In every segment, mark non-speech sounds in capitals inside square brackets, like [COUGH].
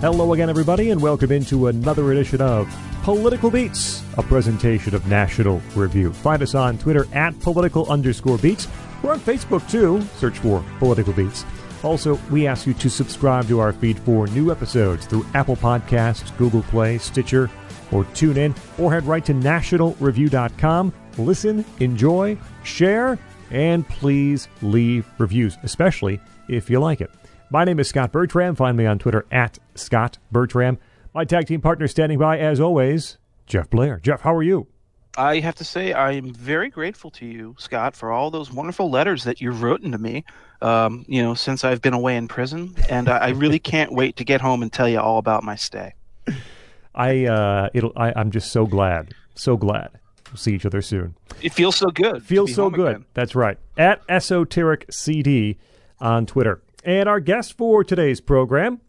Hello again, everybody, and welcome into another edition of Political Beats, a presentation of National Review. Find us on Twitter at political underscore beats. We're on Facebook too. Search for Political Beats. Also, we ask you to subscribe to our feed for new episodes through Apple Podcasts, Google Play, Stitcher, or TuneIn, or head right to nationalreview.com. Listen, enjoy, share, and please leave reviews, especially if you like it. My name is Scott Bertram. Find me on Twitter at Scott Bertram. My tag team partner standing by, as always, Jeff Blair. Jeff, how are you? I have to say, I am very grateful to you, Scott, for all those wonderful letters that you've written to me, um, you know, since I've been away in prison. And I, I really [LAUGHS] can't wait to get home and tell you all about my stay. I, uh, it'll, I, I'm just so glad, so glad. We'll see each other soon. It feels so good. Feels so good. Again. That's right. At Esoteric CD on Twitter. And our guest for today's program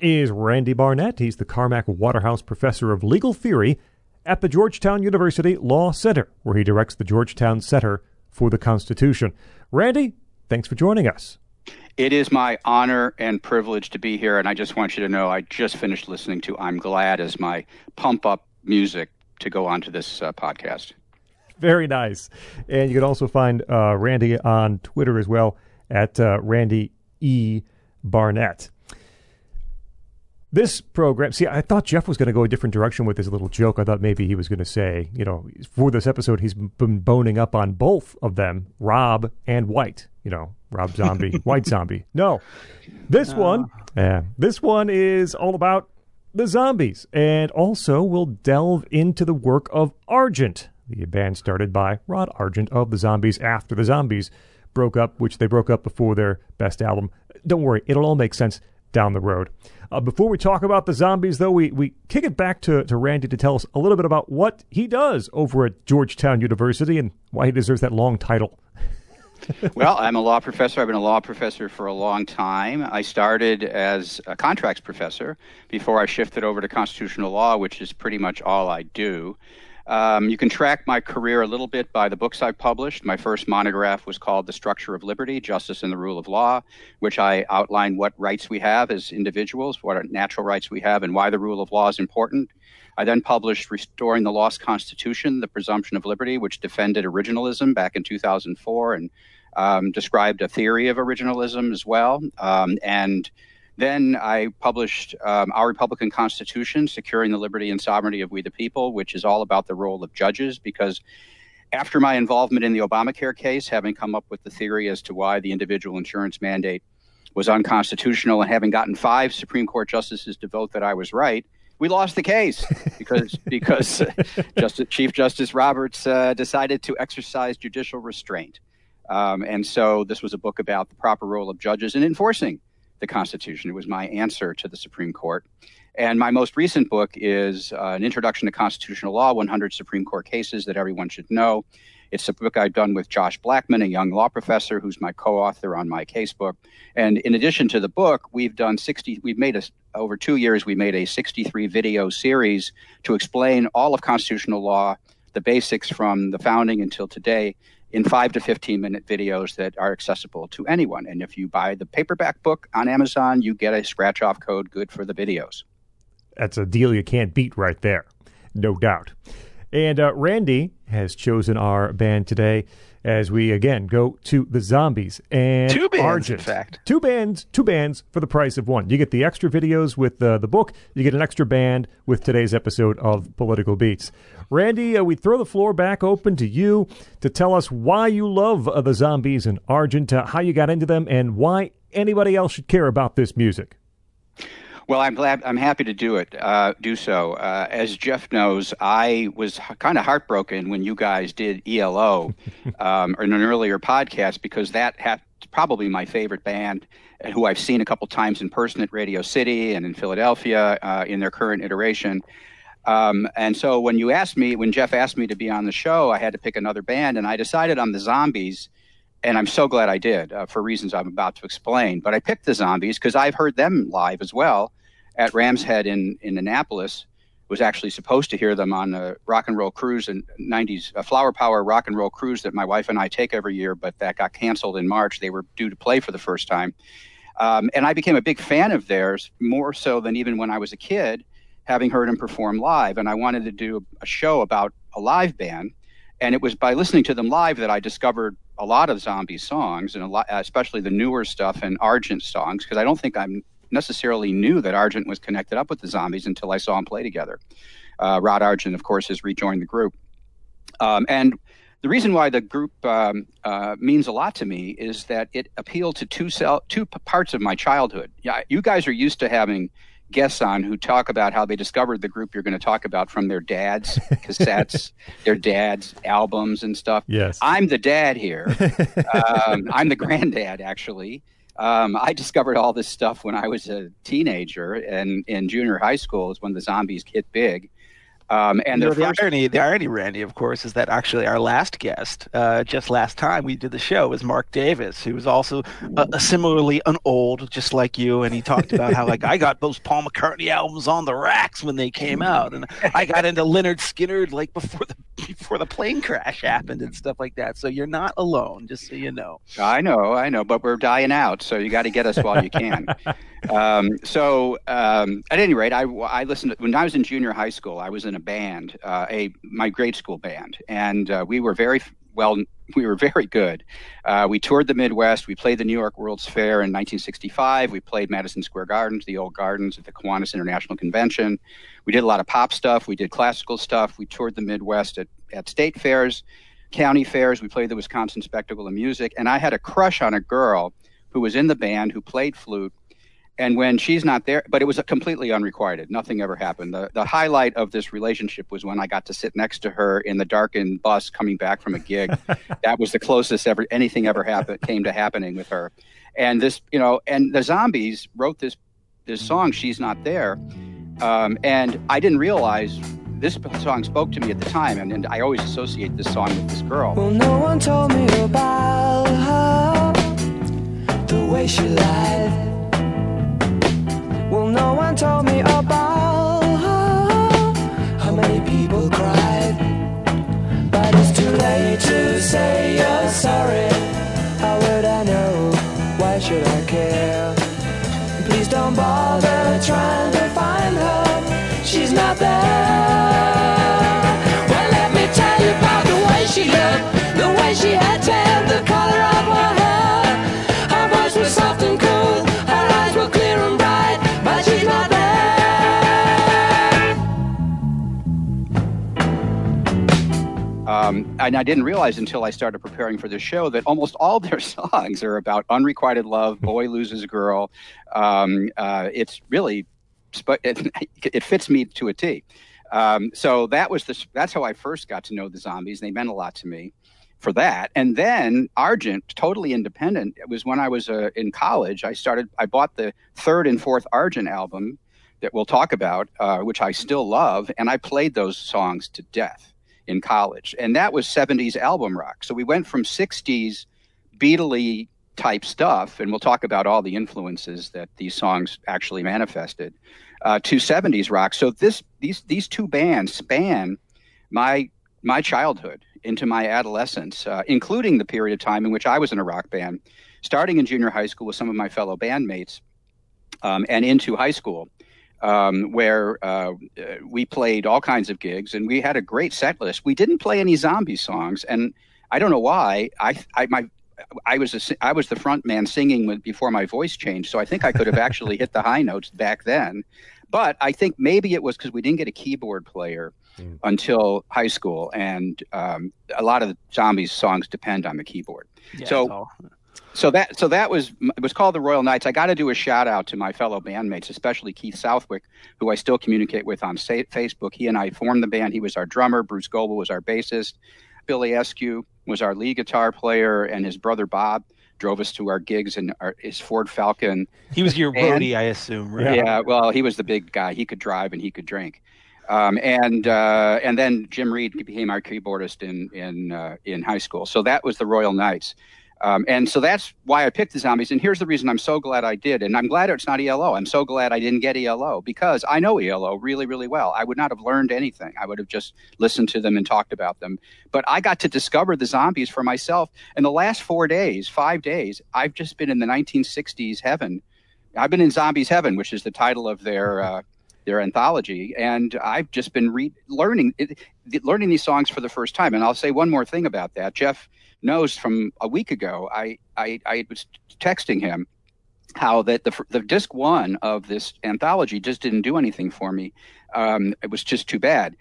is Randy Barnett. He's the Carmack Waterhouse Professor of Legal Theory at the Georgetown University Law Center, where he directs the Georgetown Center for the Constitution. Randy, thanks for joining us. It is my honor and privilege to be here, and I just want you to know I just finished listening to I'm Glad as my pump up music to go onto this uh, podcast. Very nice. And you can also find uh, Randy on Twitter as well at uh, Randy E. Barnett. This program, see, I thought Jeff was going to go a different direction with his little joke. I thought maybe he was going to say, you know, for this episode, he's been boning up on both of them, Rob and White. You know, Rob Zombie, [LAUGHS] White Zombie. No, this uh. one, yeah, this one is all about the zombies, and also we'll delve into the work of Argent, the band started by Rod Argent of the Zombies after the Zombies broke up, which they broke up before their best album. Don't worry, it'll all make sense down the road. Uh, before we talk about the zombies, though, we, we kick it back to, to Randy to tell us a little bit about what he does over at Georgetown University and why he deserves that long title. [LAUGHS] well, I'm a law professor. I've been a law professor for a long time. I started as a contracts professor before I shifted over to constitutional law, which is pretty much all I do. Um, you can track my career a little bit by the books I've published. My first monograph was called The Structure of Liberty, Justice and the Rule of Law, which I outline what rights we have as individuals, what natural rights we have, and why the rule of law is important. I then published Restoring the Lost Constitution, The Presumption of Liberty, which defended originalism back in 2004 and um, described a theory of originalism as well. Um, and then I published um, Our Republican Constitution, Securing the Liberty and Sovereignty of We the People, which is all about the role of judges. Because after my involvement in the Obamacare case, having come up with the theory as to why the individual insurance mandate was unconstitutional, and having gotten five Supreme Court justices to vote that I was right, we lost the case [LAUGHS] because because Justice, Chief Justice Roberts uh, decided to exercise judicial restraint. Um, and so this was a book about the proper role of judges in enforcing the Constitution. It was my answer to the Supreme Court. And my most recent book is uh, An Introduction to Constitutional Law 100 Supreme Court Cases That Everyone Should Know. It's a book I've done with Josh Blackman, a young law professor who's my co author on my casebook. And in addition to the book, we've done 60, we've made a, over two years, we made a 63 video series to explain all of constitutional law, the basics from the founding until today in five to 15 minute videos that are accessible to anyone. And if you buy the paperback book on Amazon, you get a scratch off code good for the videos. That's a deal you can't beat right there, no doubt. And uh, Randy has chosen our band today as we again go to the zombies and two bands, Argent. in fact, two bands, two bands for the price of one. You get the extra videos with uh, the book. You get an extra band with today's episode of Political Beats. Randy, uh, we throw the floor back open to you to tell us why you love uh, the zombies and Argent, uh, how you got into them, and why anybody else should care about this music. Well, I'm glad. I'm happy to do it. Uh, do so. Uh, as Jeff knows, I was kind of heartbroken when you guys did ELO [LAUGHS] um, in an earlier podcast because that had probably my favorite band, who I've seen a couple times in person at Radio City and in Philadelphia uh, in their current iteration. Um, and so when you asked me, when Jeff asked me to be on the show, I had to pick another band, and I decided on the Zombies and I'm so glad I did uh, for reasons I'm about to explain. But I picked the Zombies because I've heard them live as well at Ram's Head in in Annapolis. Was actually supposed to hear them on a rock and roll cruise in '90s, a Flower Power rock and roll cruise that my wife and I take every year, but that got canceled in March. They were due to play for the first time. Um, and I became a big fan of theirs, more so than even when I was a kid, having heard them perform live. And I wanted to do a show about a live band. And it was by listening to them live that I discovered a lot of zombie songs, and a lot, especially the newer stuff and Argent songs, because I don't think I necessarily knew that Argent was connected up with the zombies until I saw them play together. Uh, Rod Argent, of course, has rejoined the group. Um, and the reason why the group um, uh, means a lot to me is that it appealed to two cell, two parts of my childhood. Yeah, you guys are used to having guests on who talk about how they discovered the group you're going to talk about from their dad's cassettes, [LAUGHS] their dad's albums and stuff. Yes, I'm the dad here. [LAUGHS] um, I'm the granddad, actually. Um, I discovered all this stuff when I was a teenager, and in junior high school is when the zombies hit big. Um, and you know, the first... irony, the irony, Randy, of course, is that actually our last guest, uh, just last time we did the show, was Mark Davis, who was also uh, similarly an old, just like you, and he talked about how like I got those Paul McCartney albums on the racks when they came out, and I got into Lynyrd Skynyrd like before the [LAUGHS] before the plane crash happened and stuff like that. So you're not alone, just so you know. I know, I know, but we're dying out, so you got to get us while you can. [LAUGHS] um, so um, at any rate, I I listened to, when I was in junior high school. I was in a band, uh, a my grade school band, and uh, we were very well. [LAUGHS] We were very good. Uh, we toured the Midwest. We played the New York World's Fair in 1965. We played Madison Square Gardens, the old gardens at the Kiwanis International Convention. We did a lot of pop stuff. We did classical stuff. We toured the Midwest at, at state fairs, county fairs. We played the Wisconsin Spectacle of Music. And I had a crush on a girl who was in the band who played flute and when she's not there but it was completely unrequited. Nothing ever happened. The, the highlight of this relationship was when i got to sit next to her in the darkened bus coming back from a gig. [LAUGHS] That was the closest ever anything ever happened came to happening with her. And this you know and the zombies wrote this this song she's not there. Um, and i didn't realize this song spoke to me at the time and, and i always associate this song with this girl. Well no one told me about her the way she lied well, no one told me about how many people cried. But it's too late to say you're sorry. How would I know? Why should I care? Please don't bother trying to find her. She's not there. Um, and I didn't realize until I started preparing for this show that almost all their [LAUGHS] songs are about unrequited love, boy loses girl. Um, uh, it's really, it, [LAUGHS] it, fits me to a T. Um, so that was the, that's how I first got to know the zombies. They meant a lot to me for that. And then Argent, totally independent. It was when I was uh, in college. I started. I bought the third and fourth Argent album that we'll talk about, uh, which I still love, and I played those songs to death in college. And that was 70s album rock. So we went from 60s Beatley type stuff, and we'll talk about all the influences that these songs actually manifested, uh, to 70s rock. So this these these two bands span my my childhood into my adolescence, uh, including the period of time in which I was in a rock band, starting in junior high school with some of my fellow bandmates, um, and into high school, um, where uh, we played all kinds of gigs and we had a great set list. We didn't play any zombie songs, and I don't know why. I, I my I was a, I was the front man singing before my voice changed, so I think I could have actually hit the high notes back then. But I think maybe it was because we didn't get a keyboard player mm. until high school, and um, a lot of the zombies songs depend on the keyboard. Yeah, so. So that so that was it was called the Royal Knights. I got to do a shout out to my fellow bandmates, especially Keith Southwick, who I still communicate with on Facebook. He and I formed the band. He was our drummer. Bruce Goebel was our bassist. Billy Eskew was our lead guitar player, and his brother Bob drove us to our gigs in our, his Ford Falcon. He was your roadie, I assume, right? Yeah, well, he was the big guy. He could drive and he could drink. Um, and uh, and then Jim Reed became our keyboardist in in uh, in high school. So that was the Royal Knights. Um, and so that's why I picked the zombies. And here's the reason I'm so glad I did. And I'm glad it's not ELO. I'm so glad I didn't get ELO because I know ELO really, really well. I would not have learned anything. I would have just listened to them and talked about them. But I got to discover the zombies for myself. In the last four days, five days, I've just been in the 1960s heaven. I've been in Zombies Heaven, which is the title of their. Uh, their anthology, and I've just been re- learning it, learning these songs for the first time. And I'll say one more thing about that. Jeff knows from a week ago, I, I, I was texting him how that the, the disc one of this anthology just didn't do anything for me. Um, it was just too bad.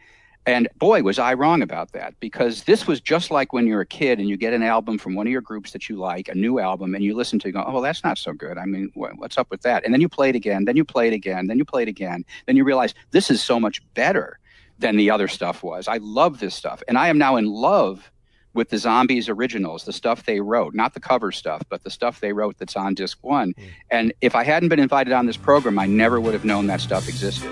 And boy, was I wrong about that because this was just like when you're a kid and you get an album from one of your groups that you like, a new album, and you listen to it, go, oh, well, that's not so good. I mean, what's up with that? And then you play it again, then you play it again, then you play it again, then you realize this is so much better than the other stuff was. I love this stuff. And I am now in love with the Zombies originals, the stuff they wrote, not the cover stuff, but the stuff they wrote that's on disc one. Mm. And if I hadn't been invited on this program, I never would have known that stuff existed.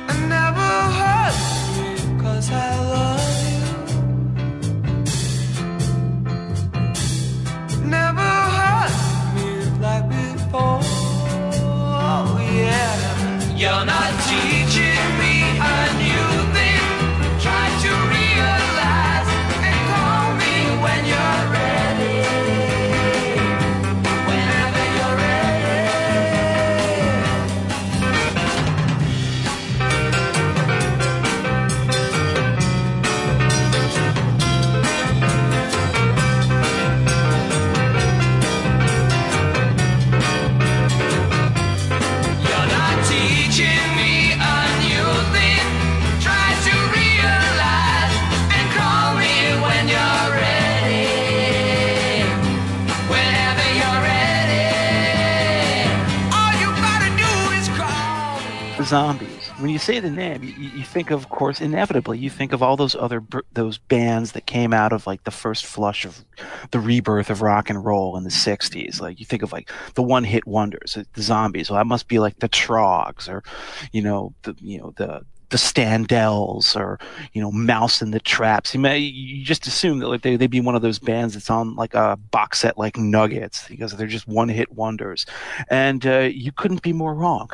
You're not teaching zombies. When you say the name, you, you, think of, of course, inevitably, you think of all those other those bands that came out of like the first flush of the rebirth of rock and roll in the '60s. Like you think of like the one-hit wonders, the zombies. Well, that must be like the Troggs, or you know, the you know the the Standells or you know Mouse and the Traps. You may you just assume that like they they'd be one of those bands that's on like a box set like Nuggets because they're just one hit wonders, and uh, you couldn't be more wrong.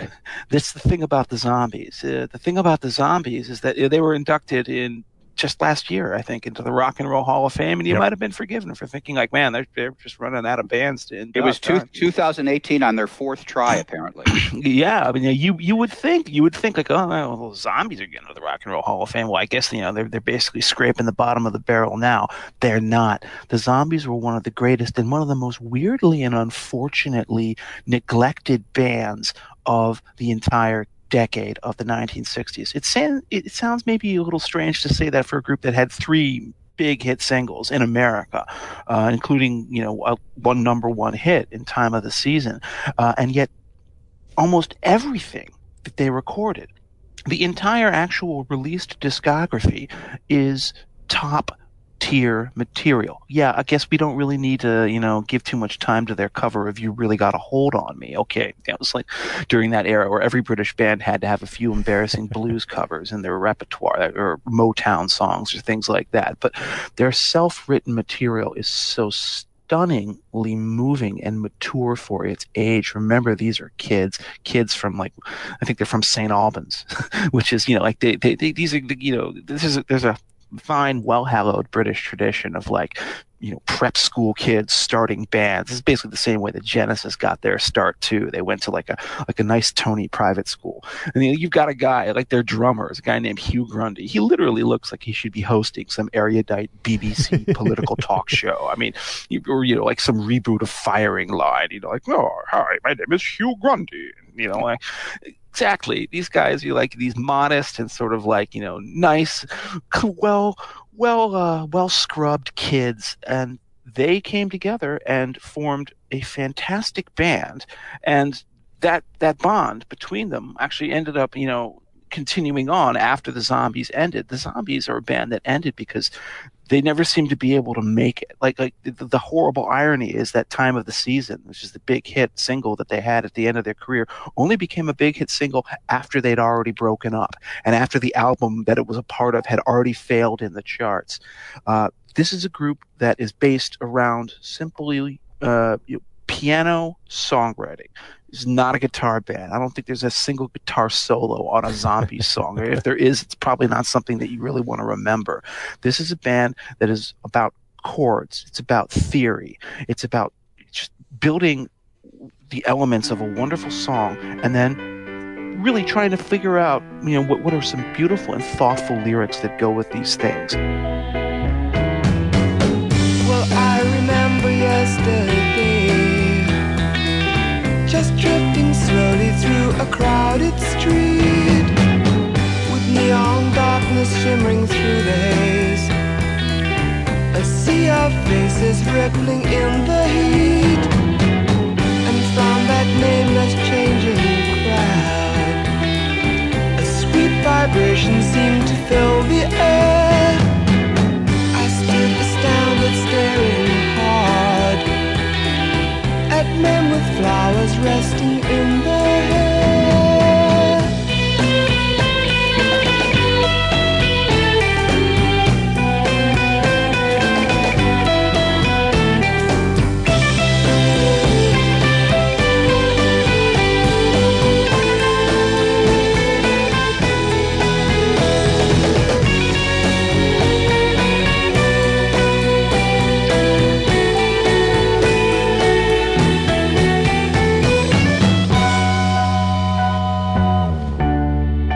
That's the thing about the Zombies. Uh, the thing about the Zombies is that they were inducted in just last year, I think, into the Rock and Roll Hall of Fame, and you yep. might have been forgiven for thinking like, man, they're, they're just running out of bands. To it was two, uh, 2018 on their fourth try, apparently. [CLEARS THROAT] yeah, I mean, you you would think you would think like, oh, well, those zombies are getting to the Rock and Roll Hall of Fame. Well, I guess you know they're they're basically scraping the bottom of the barrel now. They're not. The Zombies were one of the greatest and one of the most weirdly and unfortunately neglected bands of the entire decade of the 1960s. It, sound, it sounds maybe a little strange to say that for a group that had three big hit singles in America, uh, including you know a, one number one hit in time of the season, uh, and yet almost everything that they recorded, the entire actual released discography, is top tier material. Yeah, I guess we don't really need to, you know, give too much time to their cover if you really got a hold on me. Okay. It was like during that era where every British band had to have a few embarrassing blues [LAUGHS] covers in their repertoire uh, or Motown songs or things like that. But their self written material is so stunningly moving and mature for its age. Remember, these are kids, kids from like, I think they're from St. Albans, [LAUGHS] which is, you know, like they, they, they these are, you know, this is, there's a fine, well hallowed British tradition of like, you know, prep school kids starting bands. This is basically the same way that Genesis got their start too. They went to like a like a nice Tony private school, and you know, you've got a guy like their drummer is a guy named Hugh Grundy. He literally looks like he should be hosting some erudite BBC [LAUGHS] political talk show. I mean, you, or you know, like some reboot of Firing Line. You know, like, oh, hi, my name is Hugh Grundy. You know, like exactly. These guys are like these modest and sort of like you know nice well well uh, well scrubbed kids and they came together and formed a fantastic band and that that bond between them actually ended up you know continuing on after the zombies ended. The zombies are a band that ended because they never seem to be able to make it. Like like the, the, horrible irony is that time of the season, which is the big hit single that they had at the end of their career, only became a big hit single after they'd already broken up and after the album that it was a part of had already failed in the charts. Uh, this is a group that is based around simply uh, piano songwriting. It's not a guitar band. I don't think there's a single guitar solo on a zombie [LAUGHS] song. If there is, it's probably not something that you really want to remember. This is a band that is about chords. It's about theory. It's about just building the elements of a wonderful song and then really trying to figure out, you know, what, what are some beautiful and thoughtful lyrics that go with these things. Just drifting slowly through a crowded street With neon darkness shimmering through the haze. A sea of faces rippling in the heat And from that nameless changing crowd A sweet vibration seemed to fill the air flowers resting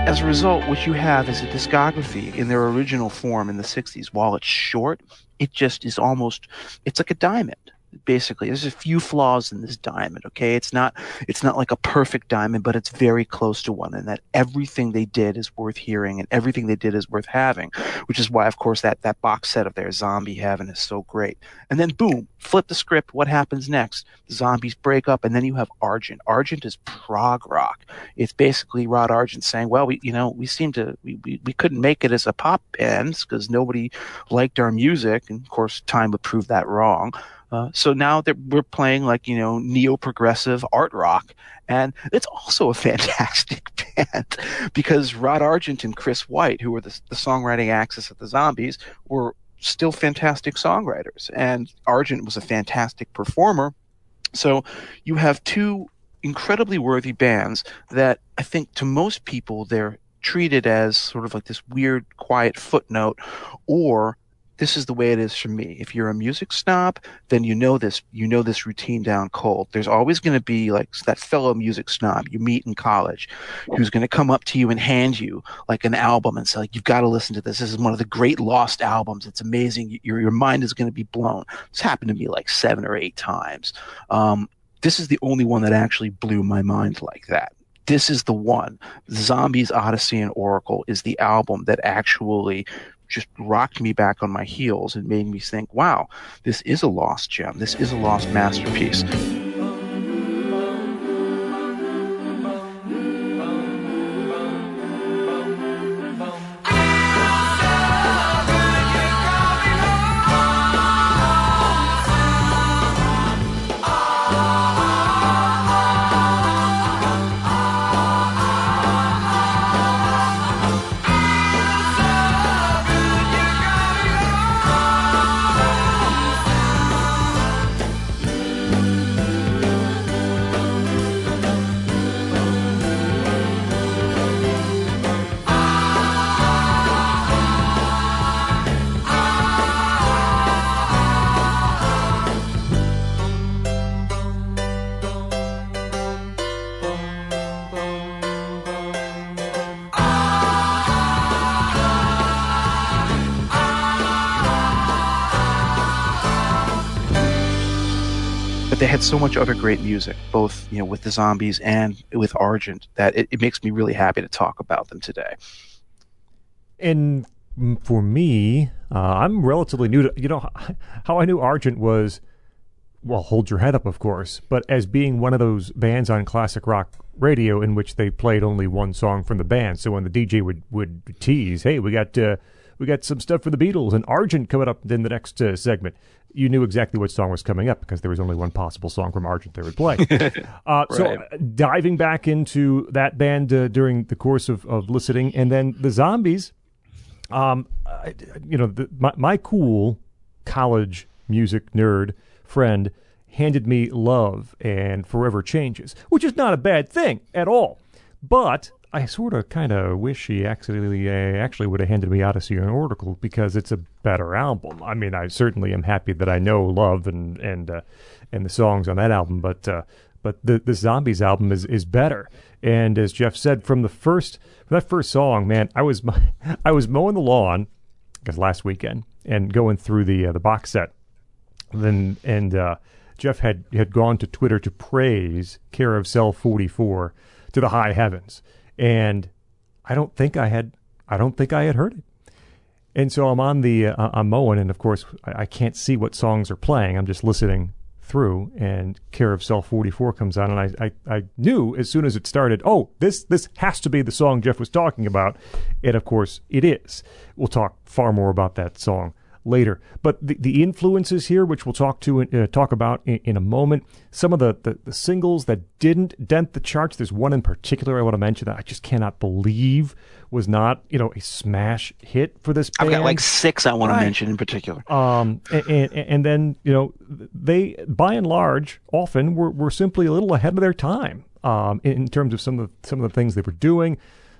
As a result, what you have is a discography in their original form in the 60s. While it's short, it just is almost, it's like a diamond. Basically, there's a few flaws in this diamond. Okay, it's not it's not like a perfect diamond, but it's very close to one. And that everything they did is worth hearing, and everything they did is worth having. Which is why, of course, that that box set of their Zombie Heaven is so great. And then boom, flip the script. What happens next? The zombies break up, and then you have Argent. Argent is prog rock. It's basically Rod Argent saying, "Well, we you know we seem to we we, we couldn't make it as a pop band because nobody liked our music, and of course, time would prove that wrong." Uh, so now that we're playing like you know neo progressive art rock, and it's also a [LAUGHS] fantastic band because Rod Argent and Chris White, who were the, the songwriting axis of the Zombies, were still fantastic songwriters, and Argent was a fantastic performer. So you have two incredibly worthy bands that I think to most people they're treated as sort of like this weird, quiet footnote, or this is the way it is for me. If you're a music snob, then you know this. You know this routine down cold. There's always going to be like that fellow music snob you meet in college, who's going to come up to you and hand you like an album and say, like, "You've got to listen to this. This is one of the great lost albums. It's amazing. Your your mind is going to be blown." It's happened to me like seven or eight times. Um, this is the only one that actually blew my mind like that this is the one. Zombies Odyssey and Oracle is the album that actually just rocked me back on my heels and made me think, wow, this is a lost gem. This is a lost masterpiece. Had so much other great music, both you know with the zombies and with Argent, that it, it makes me really happy to talk about them today. And for me, uh, I'm relatively new to, you know, [LAUGHS] how I knew Argent was, well, hold your head up, of course, but as being one of those bands on classic rock radio in which they played only one song from the band. So when the DJ would, would tease, hey, we got, uh, we got some stuff for the Beatles and Argent coming up in the next uh, segment. You knew exactly what song was coming up because there was only one possible song from Argent they would play. [LAUGHS] uh, So Right. uh, diving back into that band uh, during the course of, of listening, and then the Zombies. Um, I, you know, the, my my cool college music nerd friend handed me love and forever changes, which is not a bad thing at all. But I sort of kind of wish he actually uh, actually would have handed me Odyssey and Oracle because it's a better album. I mean, I certainly am happy that I know Love and and uh, and the songs on that album, but uh, but the the Zombies album is is better. And as Jeff said, from the first from that first song, man, I was [LAUGHS] I was mowing the lawn because last weekend and going through the uh, the box set. Then and uh, Jeff had had gone to Twitter to praise Care of Cell 44 to the high heavens and I don't think I had I don't think I had heard it. And so I'm on the uh, I'm mowing, and of course I, I, can't see what songs are playing. I'm just listening through, and Care of Cell 44 comes on, and I, I I knew as soon as it started, oh this this has to be the song Jeff was talking about, and of course it is. We'll talk far more about that song later. But the, the influences here, which we'll talk to uh, talk about in, in, a moment, some of the, the, the, singles that didn't dent the charts. There's one in particular I want to mention that I just cannot believe was not you know a smash hit for this. Band. I've got like six I want right. to mention in particular. Um, and, and, and then you know they by and large often were, were simply a little ahead of their time um, in, in terms of some of the, some of the things they were doing,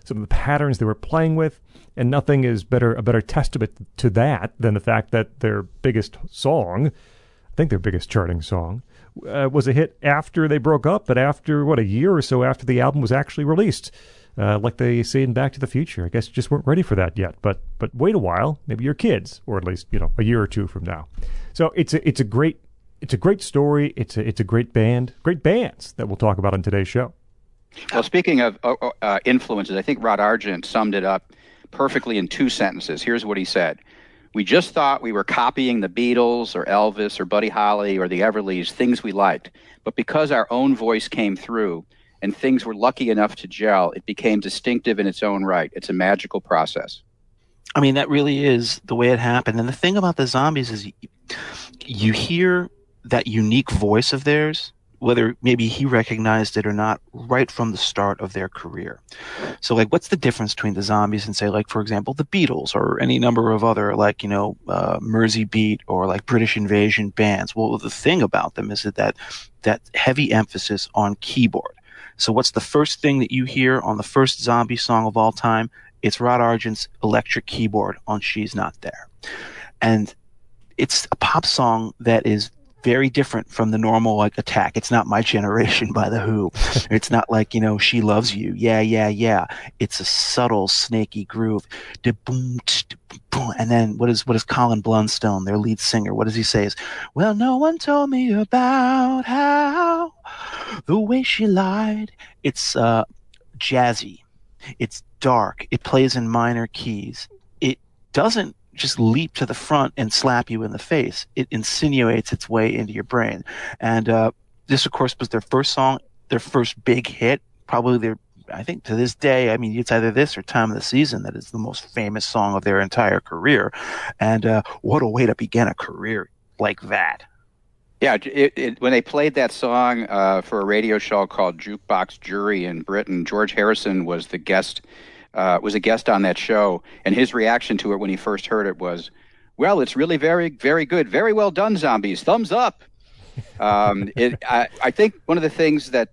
some of the patterns they were playing with and nothing is better a better testament to that than the fact that their biggest song, I think their biggest charting song, uh, was a hit after they broke up, but after what a year or so after the album was actually released. Uh, like they say in Back to the Future, I guess you just weren't ready for that yet. But but wait a while, maybe your kids, or at least you know a year or two from now. So it's a it's a great it's a great story. It's a it's a great band, great bands that we'll talk about on today's show. Well, speaking of uh, uh influences, I think Rod Argent summed it up perfectly in two sentences. Here's what he said. We just thought we were copying the Beatles or Elvis or Buddy Holly or the Everlys, things we liked. But because our own voice came through and things were lucky enough to gel, it became distinctive in its own right. It's a magical process. I mean, that really is the way it happened. And the thing about the zombies is you hear that unique voice of theirs whether maybe he recognized it or not right from the start of their career. So like what's the difference between the zombies and say like for example the Beatles or any number of other like you know uh, Mersey Beat or like British Invasion bands? Well the thing about them is that that, that heavy emphasis on keyboard. So what's the first thing that you hear on the first zombie song of all time? It's Rod Argent's electric keyboard on She's Not There. And it's a pop song that is very different from the normal like attack. It's not my generation by the Who. [LAUGHS] it's not like you know she loves you. Yeah, yeah, yeah. It's a subtle snaky groove. And then what is what is Colin Blunstone, their lead singer? What does he say? Is well, no one told me about how the way she lied. It's uh, jazzy. It's dark. It plays in minor keys. It doesn't just leap to the front and slap you in the face. It insinuates its way into your brain. And uh, this, of course, was their first song, their first big hit, probably their I think to this day, I mean, it's either this or Time of the Season that is the most famous song of their entire career. And uh, what a way to begin a career like that. Yeah, it, it, when they played that song uh, for a radio show called Jukebox Jury in Britain, George Harrison was the guest uh, was a guest on that show, and his reaction to it when he first heard it was, "Well, it's really very, very good, very well done, zombies. Thumbs up." [LAUGHS] Um, it, I, I, think one of the things that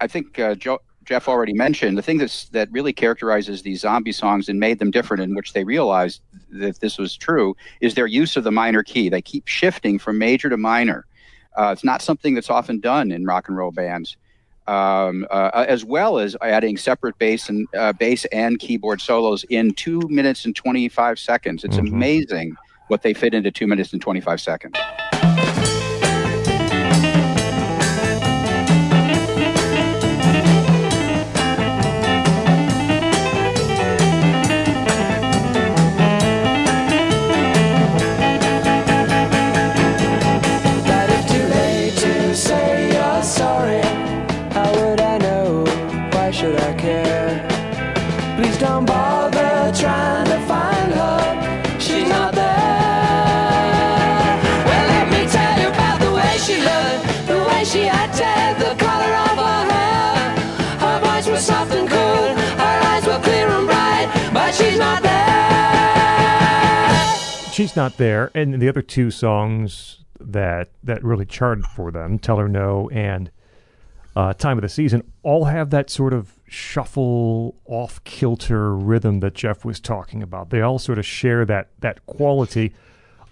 I think uh, Joe, Jeff already mentioned, the thing that's, that really characterizes these zombie songs and made them different, in which they realized that this was true, is their use of the minor key. They keep shifting from major to minor. Uh, it's not something that's often done in rock and roll bands um, uh, as well as adding separate bass and uh, bass and keyboard solos in two minutes and 25 seconds. It's mm-hmm. amazing what they fit into two minutes and 25 seconds. She's not there, and the other two songs that that really charted for them, Tell Her No and uh, Time of the Season, all have that sort of shuffle, off kilter rhythm that Jeff was talking about. They all sort of share that that quality.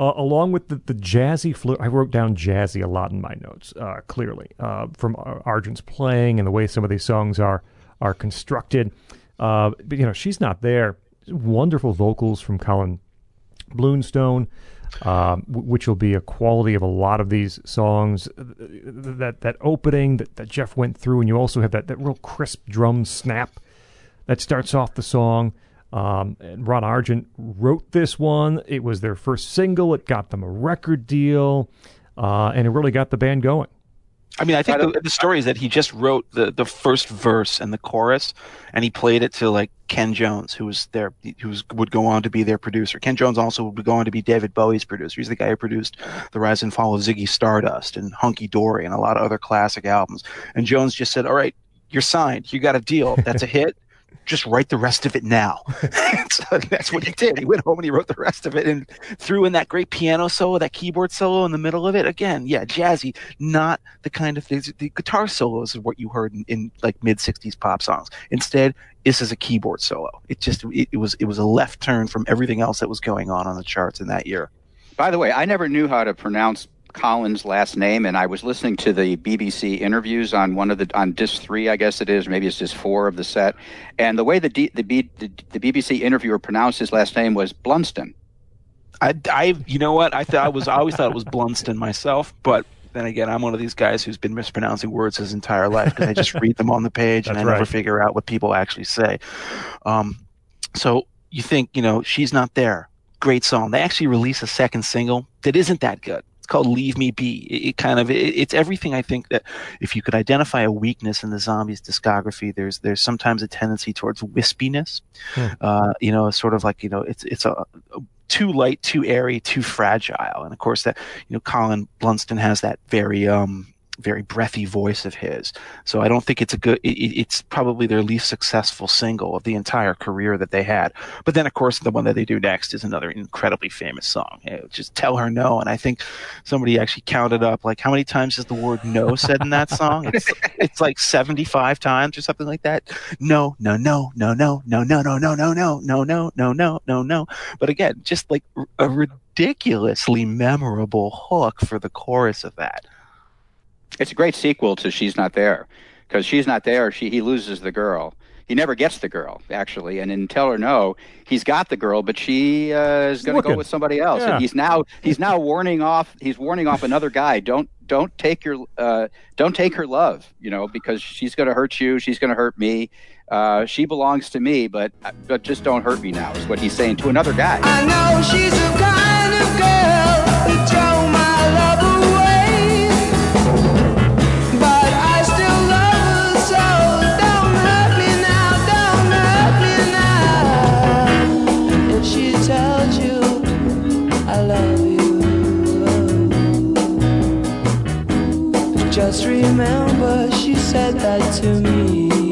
Uh, along with the, the jazzy flu, I wrote down jazzy a lot in my notes. Uh, clearly, uh, from Argent's playing and the way some of these songs are are constructed. Uh, but you know, she's not there. Wonderful vocals from Colin Blunstone, um, which will be a quality of a lot of these songs. That that opening that, that Jeff went through, and you also have that, that real crisp drum snap that starts off the song. Um, and Rod Argent wrote this one. It was their first single. It got them a record deal, uh, and it really got the band going. I mean, I think I the, the, story is that he just wrote the, the first verse and the chorus, and he played it to like Ken Jones, who was there, who was, would go on to be their producer. Ken Jones also would go on to be David Bowie's producer. He's the guy who produced the rise and fall of Ziggy Stardust and Hunky Dory and a lot of other classic albums. And Jones just said, "All right, you're signed. You got a deal. That's a hit just write the rest of it now. [LAUGHS] [LAUGHS] so that's what he did. He went home and he wrote the rest of it and threw in that great piano solo, that keyboard solo in the middle of it. Again, yeah, jazzy, not the kind of things. The guitar solos is what you heard in, in like mid '60s pop songs. Instead, this is a keyboard solo. It just it, it was it was a left turn from everything else that was going on on the charts in that year. By the way, I never knew how to pronounce Colin's last name, and I was listening to the BBC interviews on one of the on disc three, I guess it is, maybe it's disc four of the set, and the way the D, the, B, the, the BBC interviewer pronounced his last name was Blunston. I, I, you know what? I thought I was I always thought it was Blunston myself, but then again, I'm one of these guys who's been mispronouncing words his entire life because I just read them on the page [LAUGHS] and I right. never figure out what people actually say. Um, so you think, you know, she's not there. Great song. They actually release a second single that isn't that good. It's called Leave Me Be. It, it kind of it, it's everything I think that if you could identify a weakness in the Zombies discography, there's there's sometimes a tendency towards wispiness. Hmm. Uh, you know, sort of like you know, it's it's a, a too light, too airy, too fragile. And of course, that you know, Colin Blunstone has that very um, very breathy voice of his. So I don't think it's a good. It, it's probably their least successful single of the entire career that they had. But then, of course, the one that they do next is another incredibly famous song. Just tell her no, and I think somebody actually counted up like how many times is the word no said in that song? It's it's like seventy five times or something like that. No, no, no, no, no, no, no, no, no, no, no, no, no, no, no, no, no. But again, just like a ridiculously memorable hook for the chorus of that. It's a great sequel to She's Not There because she's not there. She he loses the girl. He never gets the girl actually, and in Tell Her No, he's got the girl, but she uh, is going to go with somebody else. Yeah. And he's now he's now warning off. He's warning off another guy. Don't don't take your uh, don't take her love. You know because she's going to hurt you. She's going to hurt me. Uh, she belongs to me, but but just don't hurt me now. Is what he's saying to another guy. Just remember she said that to me.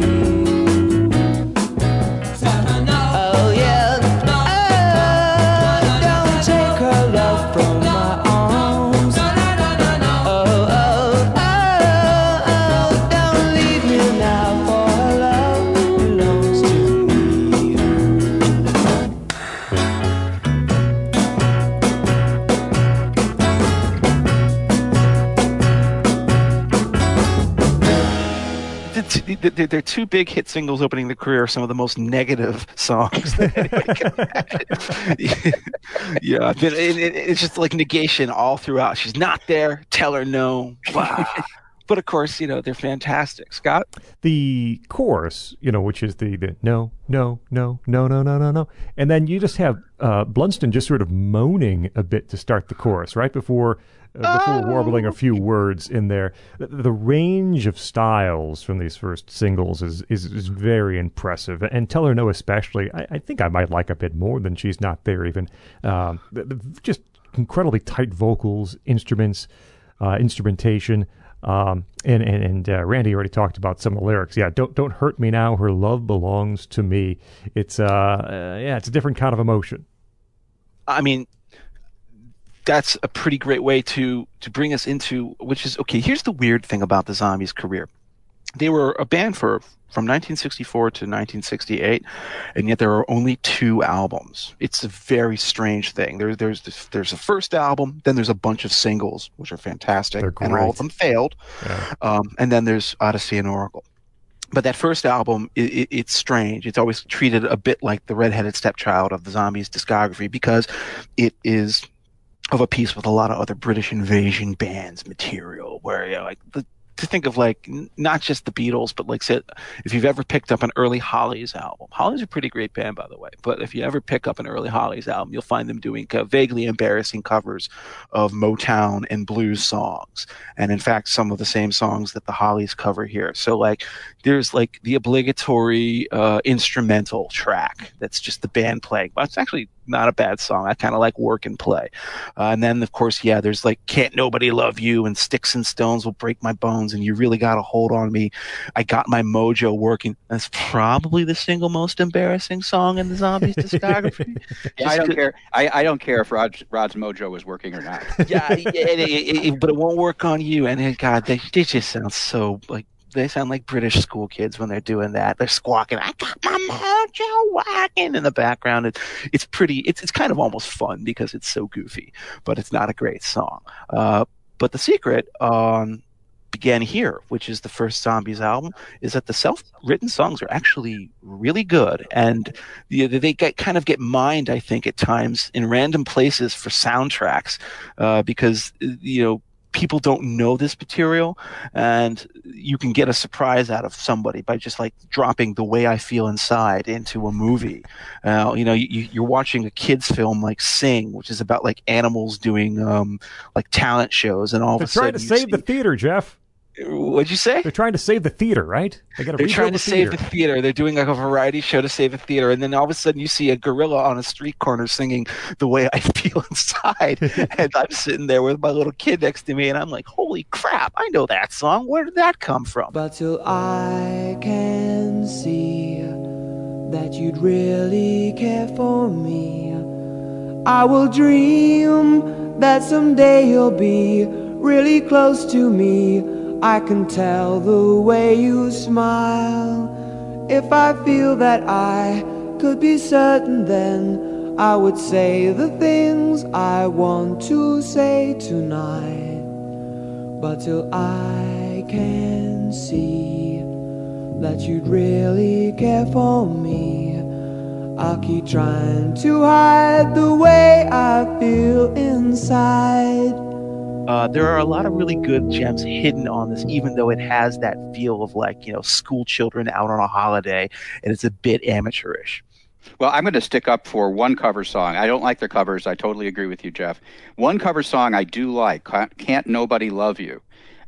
The, their two big hit singles opening the career are some of the most negative songs [LAUGHS] yeah, it, it, it's just like negation all throughout. She's not there. Tell her no. [LAUGHS] but of course, you know they're fantastic. Scott, the chorus, you know, which is the, the no, no, no, no, no, no, no, no, and then you just have uh, Blunstone just sort of moaning a bit to start the chorus right before before oh. warbling a few words in there. The, the, range of styles from these first singles is, is, is very impressive. And Tell Her No, especially, I, I, think I might like a bit more than She's Not There, even. Um, just incredibly tight vocals, instruments, uh, instrumentation. Um, and and, and uh, Randy already talked about some of the lyrics. Yeah, don't don't hurt me now. Her love belongs to me. It's uh, uh yeah, it's a different kind of emotion. I mean, that's a pretty great way to to bring us into which is okay. Here's the weird thing about the Zombies' career. They were a band for from 1964 to 1968, and yet there are only two albums. It's a very strange thing. There, there's this, there's a first album, then there's a bunch of singles, which are fantastic, and all of them failed. Yeah. Um, and then there's Odyssey and Oracle. But that first album, it, it, it's strange. It's always treated a bit like the redheaded stepchild of the Zombies discography because it is of a piece with a lot of other British invasion bands material, where you know, like the to think of like not just the Beatles, but like say, if you've ever picked up an early Hollies album, Hollies are a pretty great band by the way. But if you ever pick up an early Hollies album, you'll find them doing uh, vaguely embarrassing covers of Motown and blues songs, and in fact, some of the same songs that the Hollies cover here. So like, there's like the obligatory uh, instrumental track that's just the band playing, but it's actually not a bad song. I kind of like work and play. Uh, and then, of course, yeah, there's like Can't Nobody Love You and Sticks and Stones Will Break My Bones and You Really Got a Hold on Me. I Got My Mojo Working. That's probably the single most embarrassing song in the Zombies discography. [LAUGHS] Yeah, I don't to- care. I, I don't care if Rod's, Rod's mojo was working or not. yeah, yeah, it, it, it, but it won't work on you. And it, God, they, they just sound so like they sound like British school kids when they're doing that. They're squawking, "I got my mojo working" in the background. It, it's pretty. It's it's kind of almost fun because it's so goofy, but it's not a great song. Uh, but the secret on Begin Here, which is the first Zombies album, is that the self-written songs are actually really good, and the, they get kind of get mined, I think, at times in random places for soundtracks, uh, because you know people don't know this material, and you can get a surprise out of somebody by just like dropping the way I feel inside into a movie. Uh, you know, you, you're watching a kids film like Sing, which is about like animals doing um, like talent shows, and all They're of a trying sudden to save the theater, Jeff. What'd you say? They're trying to save the theater, right? They got to They're rebuild trying the to save theater. the theater. They're doing like a variety show to save a theater, and then all of a sudden you see a gorilla on a street corner singing "The Way I Feel Inside," [LAUGHS] and I'm sitting there with my little kid next to me, and I'm like, "Holy crap! I know that song. Where did that come from?" But till I can see that you'd really care for me, I will dream that someday you'll be really close to me. I can tell the way you smile. If I feel that I could be certain, then I would say the things I want to say tonight. But till I can see that you'd really care for me, I'll keep trying to hide the way I feel inside. Uh, there are a lot of really good gems hidden on this, even though it has that feel of like you know school children out on a holiday, and it's a bit amateurish. Well, I'm going to stick up for one cover song. I don't like their covers. I totally agree with you, Jeff. One cover song I do like, Can't Nobody Love You.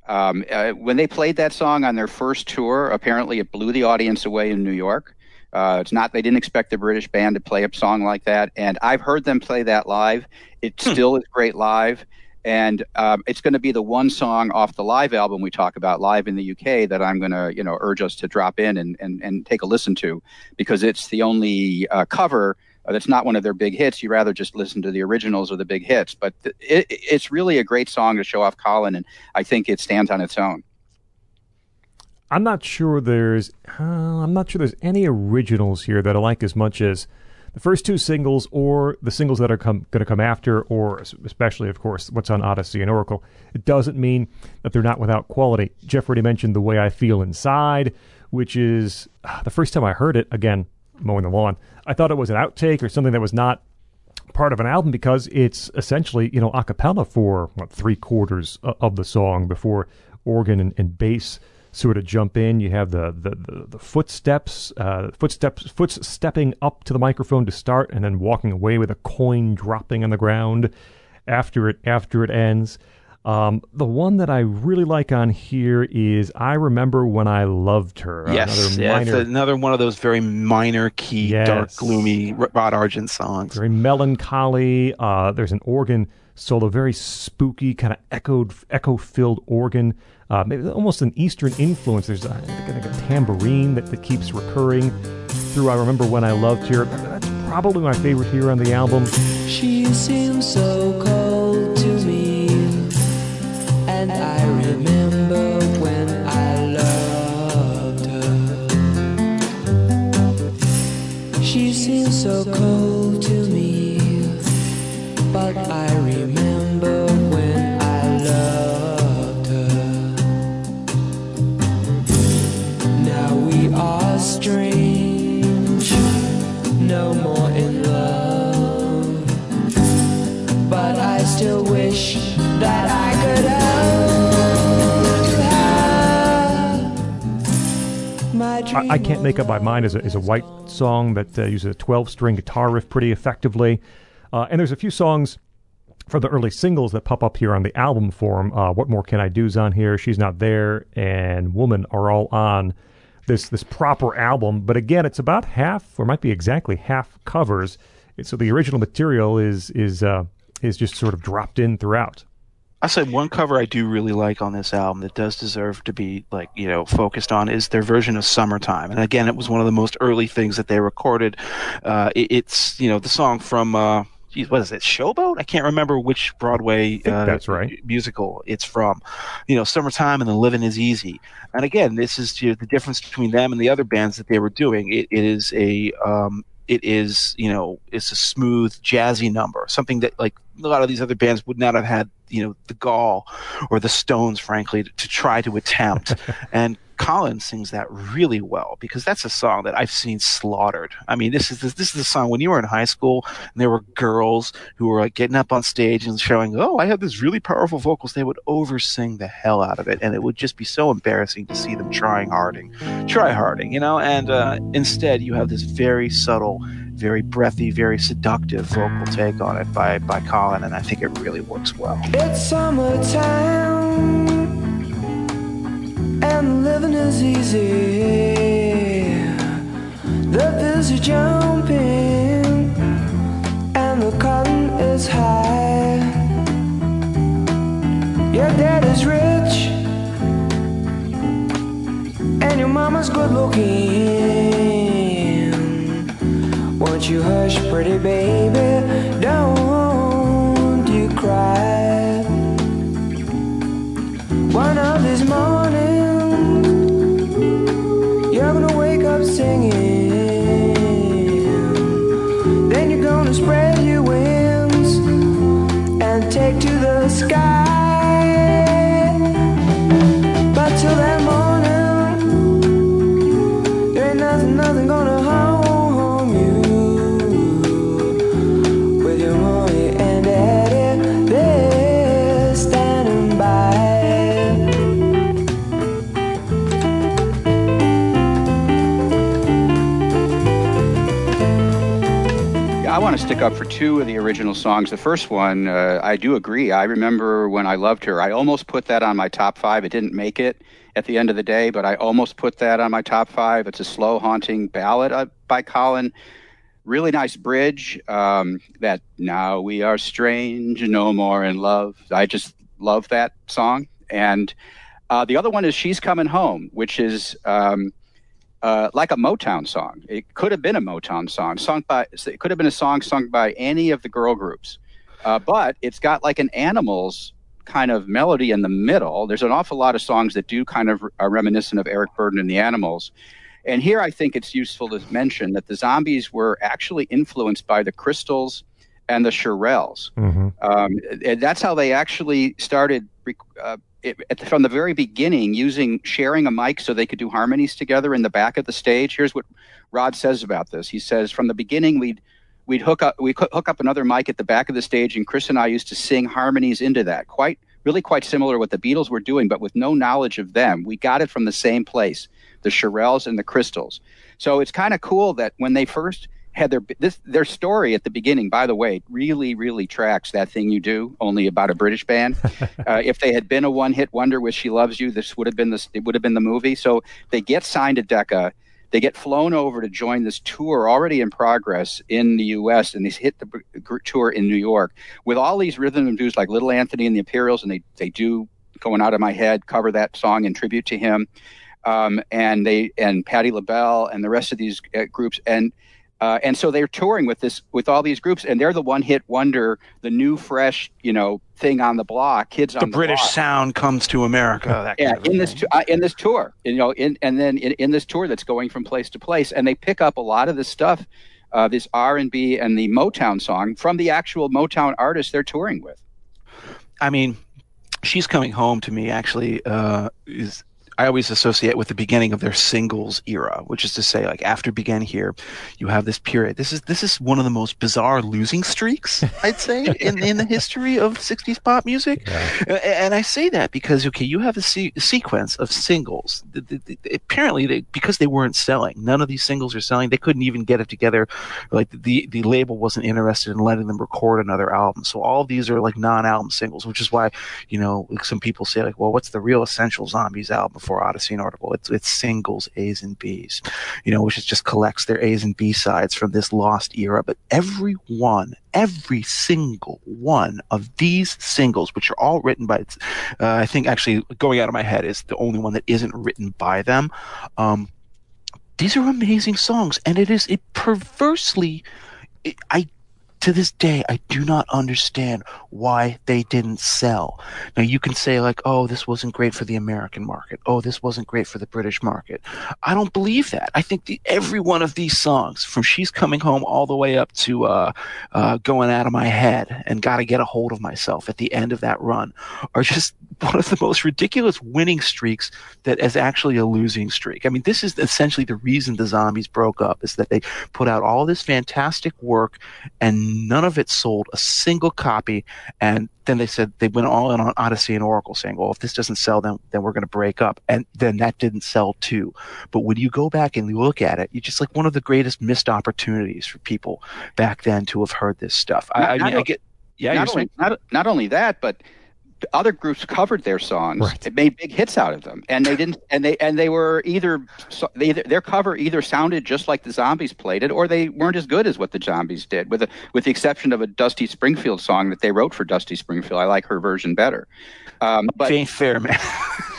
Um, uh, when they played that song on their first tour, apparently it blew the audience away in New York. Uh, it's not, they didn't expect the British band to play a song like that. And I've heard them play that live. It still is great live. And um, it's going to be the one song off the live album we talk about live in the UK that I'm going to, you know, urge us to drop in and, and, and take a listen to because it's the only uh, cover that's not one of their big hits. You rather just listen to the originals or the big hits. But th- it, it's really a great song to show off Colin, and I think it stands on its own. I'm not sure there's uh, I'm not sure there's any originals here that I like as much as the first two singles or the singles that are going to come after, or especially, of course, what's on Odyssey and Oracle. It doesn't mean that they're not without quality. Jeff already mentioned The Way I Feel Inside, which is uh, the first time I heard it, again, mowing the lawn, I thought it was an outtake or something that was not part of an album because it's essentially, you know, a cappella for what, three quarters of the song before organ and, and bass sort of jump in. You have the the, the, the footsteps, uh, footsteps, foot stepping up to the microphone to start, and then walking away with a coin dropping on the ground after it after it ends. Um, the one that I really like on here is "I Remember When I Loved Her." yes, another yeah, minor, another one of those very minor key, dark, gloomy Rod Argent songs. very melancholy. Uh, there's an organ solo, very spooky, kind of echoed, echo-filled organ, uh, maybe almost an Eastern influence. There's a, like a tambourine that, that keeps recurring through. I remember when I loved her. That's probably my favorite here on the album. She seems so cold to me, and I remember when I loved her. She seems so cold. Strange, no more in love. But I still wish that I could I Can't Make Up My Mind is a, is a white song that uh, uses a 12 string guitar riff pretty effectively. Uh, and there's a few songs from the early singles that pop up here on the album form. Uh, what More Can I Do's on here, She's Not There, and Woman are all on this this proper album. But again, it's about half, or might be exactly half covers. So the original material is is uh, is just sort of dropped in throughout. I said one cover I do really like on this album that does deserve to be like you know focused on is their version of "Summertime," and again, it was one of the most early things that they recorded. Uh, it, it's you know the song from. Uh, geez, what is it? Showboat? I can't remember which Broadway uh, that's right. musical it's from. You know, "Summertime" and The "Living Is Easy." And again, this is you know, the difference between them and the other bands that they were doing. it, it is a um, it is you know it's a smooth jazzy number something that like a lot of these other bands would not have had you know the gall or the stones frankly to, to try to attempt [LAUGHS] and Colin sings that really well because that's a song that I've seen slaughtered. I mean, this is this, this is a song when you were in high school and there were girls who were like getting up on stage and showing, "Oh, I have this really powerful vocals." They would oversing the hell out of it, and it would just be so embarrassing to see them trying harding, try harding, you know. And uh, instead, you have this very subtle, very breathy, very seductive vocal take on it by by Colin, and I think it really works well. It's summertime and living is easy. The bills are jumping and the cotton is high. Your dad is rich and your mama's good looking. Won't you hush, pretty baby? Don't stick up for two of the original songs. The first one, uh, I do agree. I remember when I loved her. I almost put that on my top five. It didn't make it at the end of the day, but I almost put that on my top five. It's a slow, haunting ballad uh, by Colin. Really nice bridge. Um, that now we are strange, no more in love. I just love that song. And uh, the other one is She's Coming Home, which is. Um, uh, like a Motown song. It could have been a Motown song, sung by. It could have been a song sung by any of the girl groups, uh, but it's got like an Animals kind of melody in the middle. There's an awful lot of songs that do kind of are reminiscent of Eric Burdon and the Animals. And here I think it's useful to mention that the Zombies were actually influenced by the Crystals and the Shirelles. Mm-hmm. Um, and that's how they actually started uh, it, the, from the very beginning using sharing a mic so they could do harmonies together in the back of the stage. Here's what Rod says about this. He says from the beginning we'd we'd hook up we hook up another mic at the back of the stage and Chris and I used to sing harmonies into that. Quite really quite similar to what the Beatles were doing but with no knowledge of them. We got it from the same place, the Shirelles and the Crystals. So it's kind of cool that when they first had their this their story at the beginning. By the way, really really tracks that thing you do only about a British band. [LAUGHS] uh, if they had been a one hit wonder with "She Loves You," this would have been this. It would have been the movie. So they get signed to Decca. They get flown over to join this tour already in progress in the U.S. and they hit the tour in New York with all these rhythm and blues like Little Anthony and the Imperials, and they they do going out of my head cover that song in tribute to him. Um, and they and Patti LaBelle and the rest of these uh, groups and uh, and so they're touring with this with all these groups, and they're the one hit wonder, the new fresh, you know, thing on the block. Kids the on the British block. sound comes to America. That Yeah, in this uh, in this tour, you know, in, and then in, in this tour that's going from place to place, and they pick up a lot of this stuff, uh, this R and B and the Motown song from the actual Motown artists they're touring with. I mean, she's coming home to me. Actually, uh, is I always associate with the beginning of their singles era, which is to say, like after Begin Here, you have this period. This is this is one of the most bizarre losing streaks I'd say [LAUGHS] in in the history of '60s pop music. Yeah. And I say that because okay, you have a, se- sequence of singles. The, the, the, apparently, they, because they weren't selling, none of these singles are selling. They couldn't even get it together. Like the the label wasn't interested in letting them record another album. So all of these are like non-album singles, which is why you know some people say like, well, what's the real Essential Zombies album before Odyssey and Oracle? It's it's singles A's and B's, you know, which is just collects their A's and B sides from this lost era. But every one, every single one of these singles, which are all written by, uh, I think actually going out of my head is the only one that isn't written by them. Um, these are amazing songs, and it is it perversely. I to this day, I do not understand why they didn't sell. Now, you can say, like, oh, this wasn't great for the American market. Oh, this wasn't great for the British market. I don't believe that. I think the, every one of these songs, from She's Coming Home all the way up to uh, uh, Going Out of My Head and Gotta Get a Hold of Myself at the end of that run, are just [LAUGHS] one of the most ridiculous winning streaks that is actually a losing streak. I mean, this is essentially the reason the zombies broke up, is that they put out all this fantastic work and none of it sold a single copy. And then they said they went all in on Odyssey and Oracle, saying, "Well, if this doesn't sell, then then we're going to break up." And then that didn't sell too. But when you go back and you look at it, you're just like one of the greatest missed opportunities for people back then to have heard this stuff. Not, I, I mean, I get. Yeah, not only, not, not only that, but other groups covered their songs. Right. It made big hits out of them, and they didn't. And they and they were either they their cover either sounded just like the Zombies played it, or they weren't as good as what the Zombies did. With a, with the exception of a Dusty Springfield song that they wrote for Dusty Springfield, I like her version better. Um, but ain't fair, man. [LAUGHS]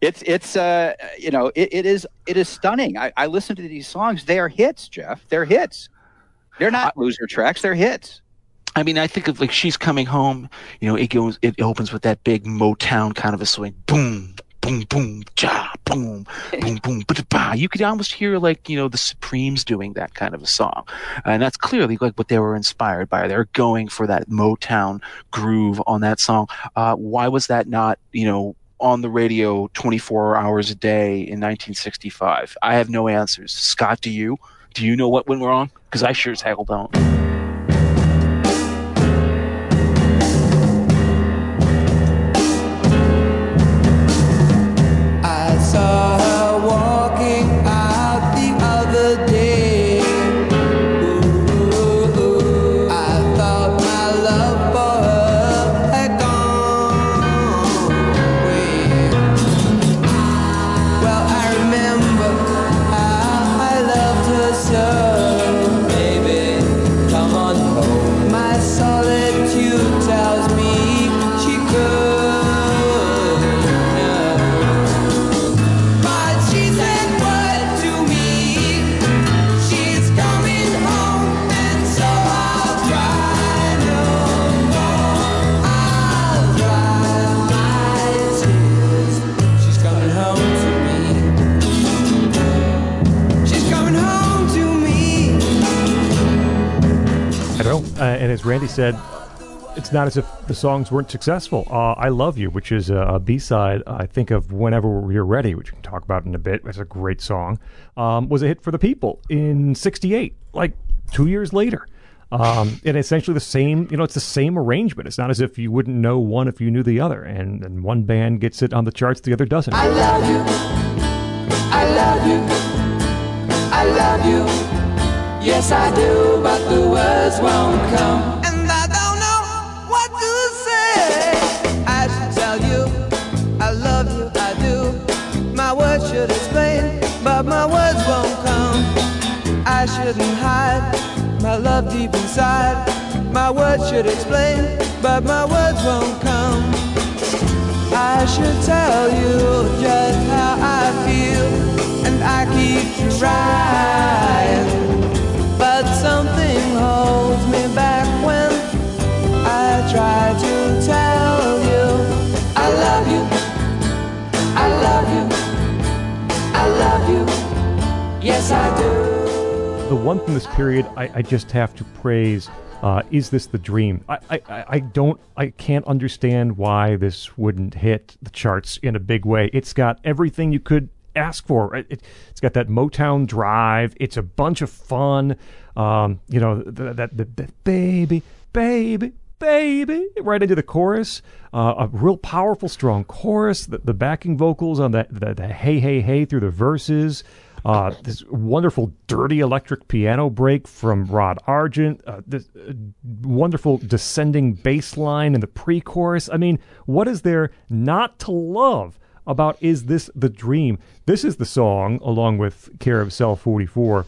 it's it's uh you know it, it is it is stunning. I, I listen to these songs; they are hits, Jeff. They're hits. They're not loser tracks; they're hits. I mean, I think of like she's coming home. You know, it goes, it opens with that big Motown kind of a swing, boom, boom, boom, ja, boom, boom, boom, ba You could almost hear like you know the Supremes doing that kind of a song, and that's clearly like what they were inspired by. They're going for that Motown groove on that song. Uh, why was that not you know on the radio 24 hours a day in 1965? I have no answers. Scott, do you? Do you know what went wrong? Because I sure as hell don't. As Randy said, it's not as if the songs weren't successful. Uh, I Love You, which is a, a B side, I think of Whenever You're Ready, which we can talk about in a bit. It's a great song. Um, was a hit for the people in 68, like two years later. Um, and essentially the same, you know, it's the same arrangement. It's not as if you wouldn't know one if you knew the other. And, and one band gets it on the charts, the other doesn't. I love you. I love you. I love you. Yes, I do, words won't come. And I don't know what to say. I should tell you, I love you, I do. My words should explain, but my words won't come. I shouldn't hide my love deep inside. My words should explain, but my words won't come. I should tell you just how I feel, and I keep trying. But something try to tell you I love you, I love you, I love you, yes I do. The one from this period I, I just have to praise Uh, is this the dream? I, I, I don't, I can't understand why this wouldn't hit the charts in a big way. It's got everything you could ask for. It, it, has got that Motown drive. It's a bunch of fun. Um, you know, that, that, that, baby, baby, baby, right into the chorus. Uh, a real powerful, strong chorus. The, the backing vocals on that, the, the hey, hey, hey through the verses. Uh, this wonderful dirty electric piano break from Rod Argent. Uh, this uh, wonderful descending bass line in the pre-chorus. I mean, what is there not to love about Is This the Dream? This is the song, along with Care of Cell 44,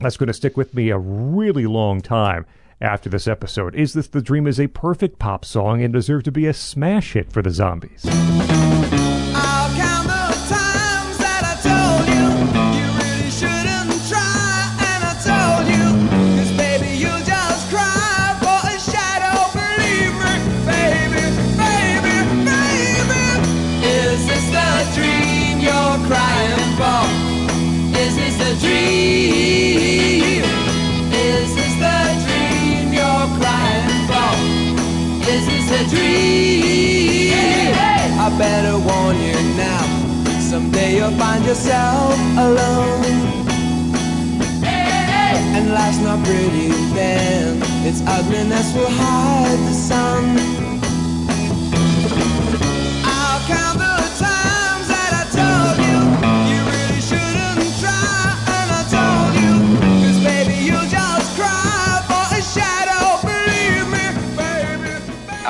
that's going to stick with me a really long time after this episode. Is This the Dream is a perfect pop song and deserves to be a smash hit for the zombies. Better warn you now. Someday you'll find yourself alone. And life's not pretty then. Its ugliness will hide the sun.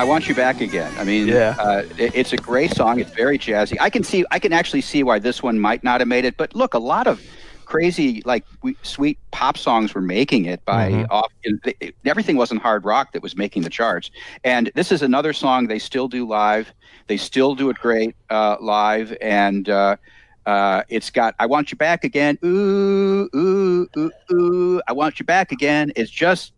I want you back again. I mean, yeah. Uh, it, it's a great song. It's very jazzy. I can see, I can actually see why this one might not have made it. But look, a lot of crazy, like we, sweet pop songs were making it by mm-hmm. off. It, everything wasn't hard rock that was making the charts. And this is another song they still do live. They still do it great uh, live, and. Uh, uh, it's got "I Want You Back Again." Ooh, ooh, ooh, ooh. I want you back again. It's just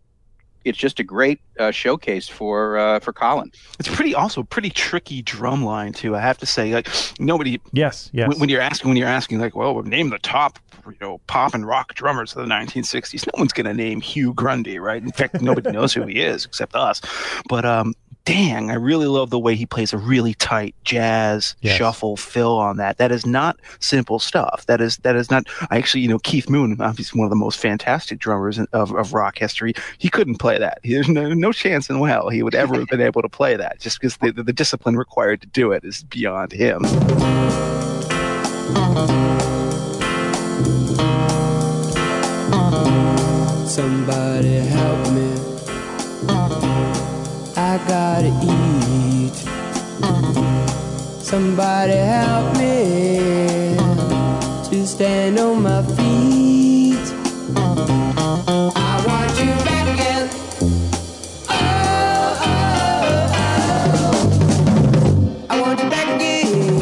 it's just a great uh, showcase for uh, for Colin. It's pretty also pretty tricky drum line too. I have to say, like nobody. Yes, yes. When, when you're asking, when you're asking, like, well, name the top, you know, pop and rock drummers of the 1960s. No one's going to name Hugh Grundy, right? In fact, nobody knows who he is except us. But um, dang, I really love the way he plays a really tight jazz yes. shuffle fill on that. That is not simple stuff. That is that is not. I actually, you know, Keith Moon, um, obviously one of the most fantastic drummers of, of rock history. He couldn't play that. There's no, no chance in hell he would ever have been able to play that, just because the, the, the discipline required to do it is beyond him. Somebody help me. I gotta eat. Somebody help me to stand on my feet. I want you back again. Oh, oh, oh. I want you back again.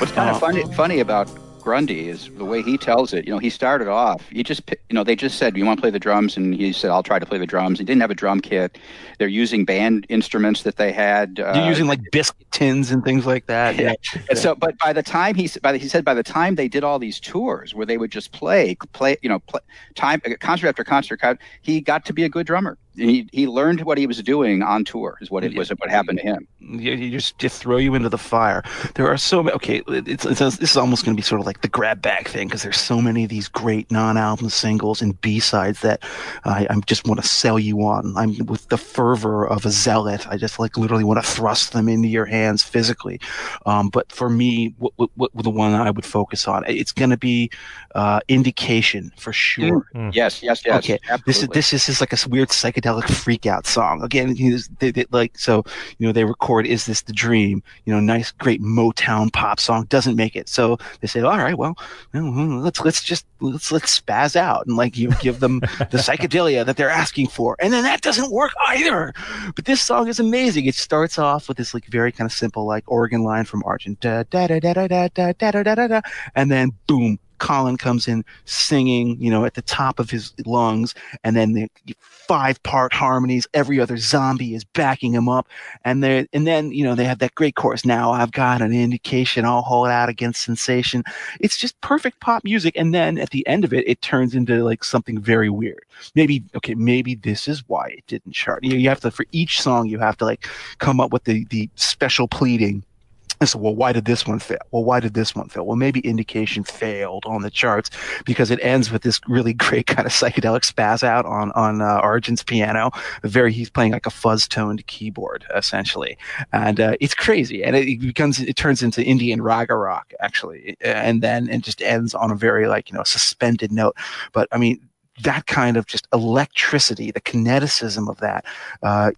What's kind of funny, funny about Grundy is the way he tells it. You know, he started off. He just, you know, they just said, "You want to play the drums?" And he said, "I'll try to play the drums." He didn't have a drum kit. They're using band instruments that they had. Uh, You're using like biscuit tins and things like that. Yeah. And so, but by the time he, by the, he said, by the time they did all these tours where they would just play, play, you know, play, time concert after concert, he got to be a good drummer he he learned what he was doing on tour is what it was what happened to him. You, just just throw you into the fire. There are so many. Okay, it's, it's this is almost going to be sort of like the grab bag thing because there's so many of these great non-album singles and B sides that I, I just want to sell you on. I'm with the fervor of a zealot. I just like literally want to thrust them into your hands physically. Um, but for me, what, what, what, the one I would focus on, it's going to be uh, indication for sure. Mm. Yes, yes, yes. Okay, absolutely. this is this is, is like a weird psychedelic psychedelic freak out song. Again, they, they, like so, you know, they record "Is This the Dream?" You know, nice, great Motown pop song doesn't make it. So they say, "All right, well, let's let's just let's let's spaz out and like you give them the psychedelia that they're asking for." And then that doesn't work either. But this song is amazing. It starts off with this like very kind of simple like organ line from Argent, da da da da da da da da da da, and then boom, Colin comes in singing, you know, at the top of his lungs, and then the five part harmonies. Every other zombie is backing him up, and they and then you know they have that great chorus. Now I've got an indication. I'll hold out against sensation. It's just perfect pop music, and then at the end of it, it turns into like something very weird. Maybe okay, maybe this is why it didn't chart. You, you have to for each song you have to like come up with the the special pleading Said, well, why did this one fail? Well, why did this one fail? Well, maybe indication failed on the charts because it ends with this really [LAUGHS] great kind of psychedelic spaz out on, on, uh, piano. Very, he's playing like a fuzz toned keyboard, essentially. And, uh, it's crazy. And it, becomes, it turns into Indian raga rock, actually. And then it just ends on a very, like, you know, suspended note. But I mean, that kind of just electricity, the kineticism of that, uh,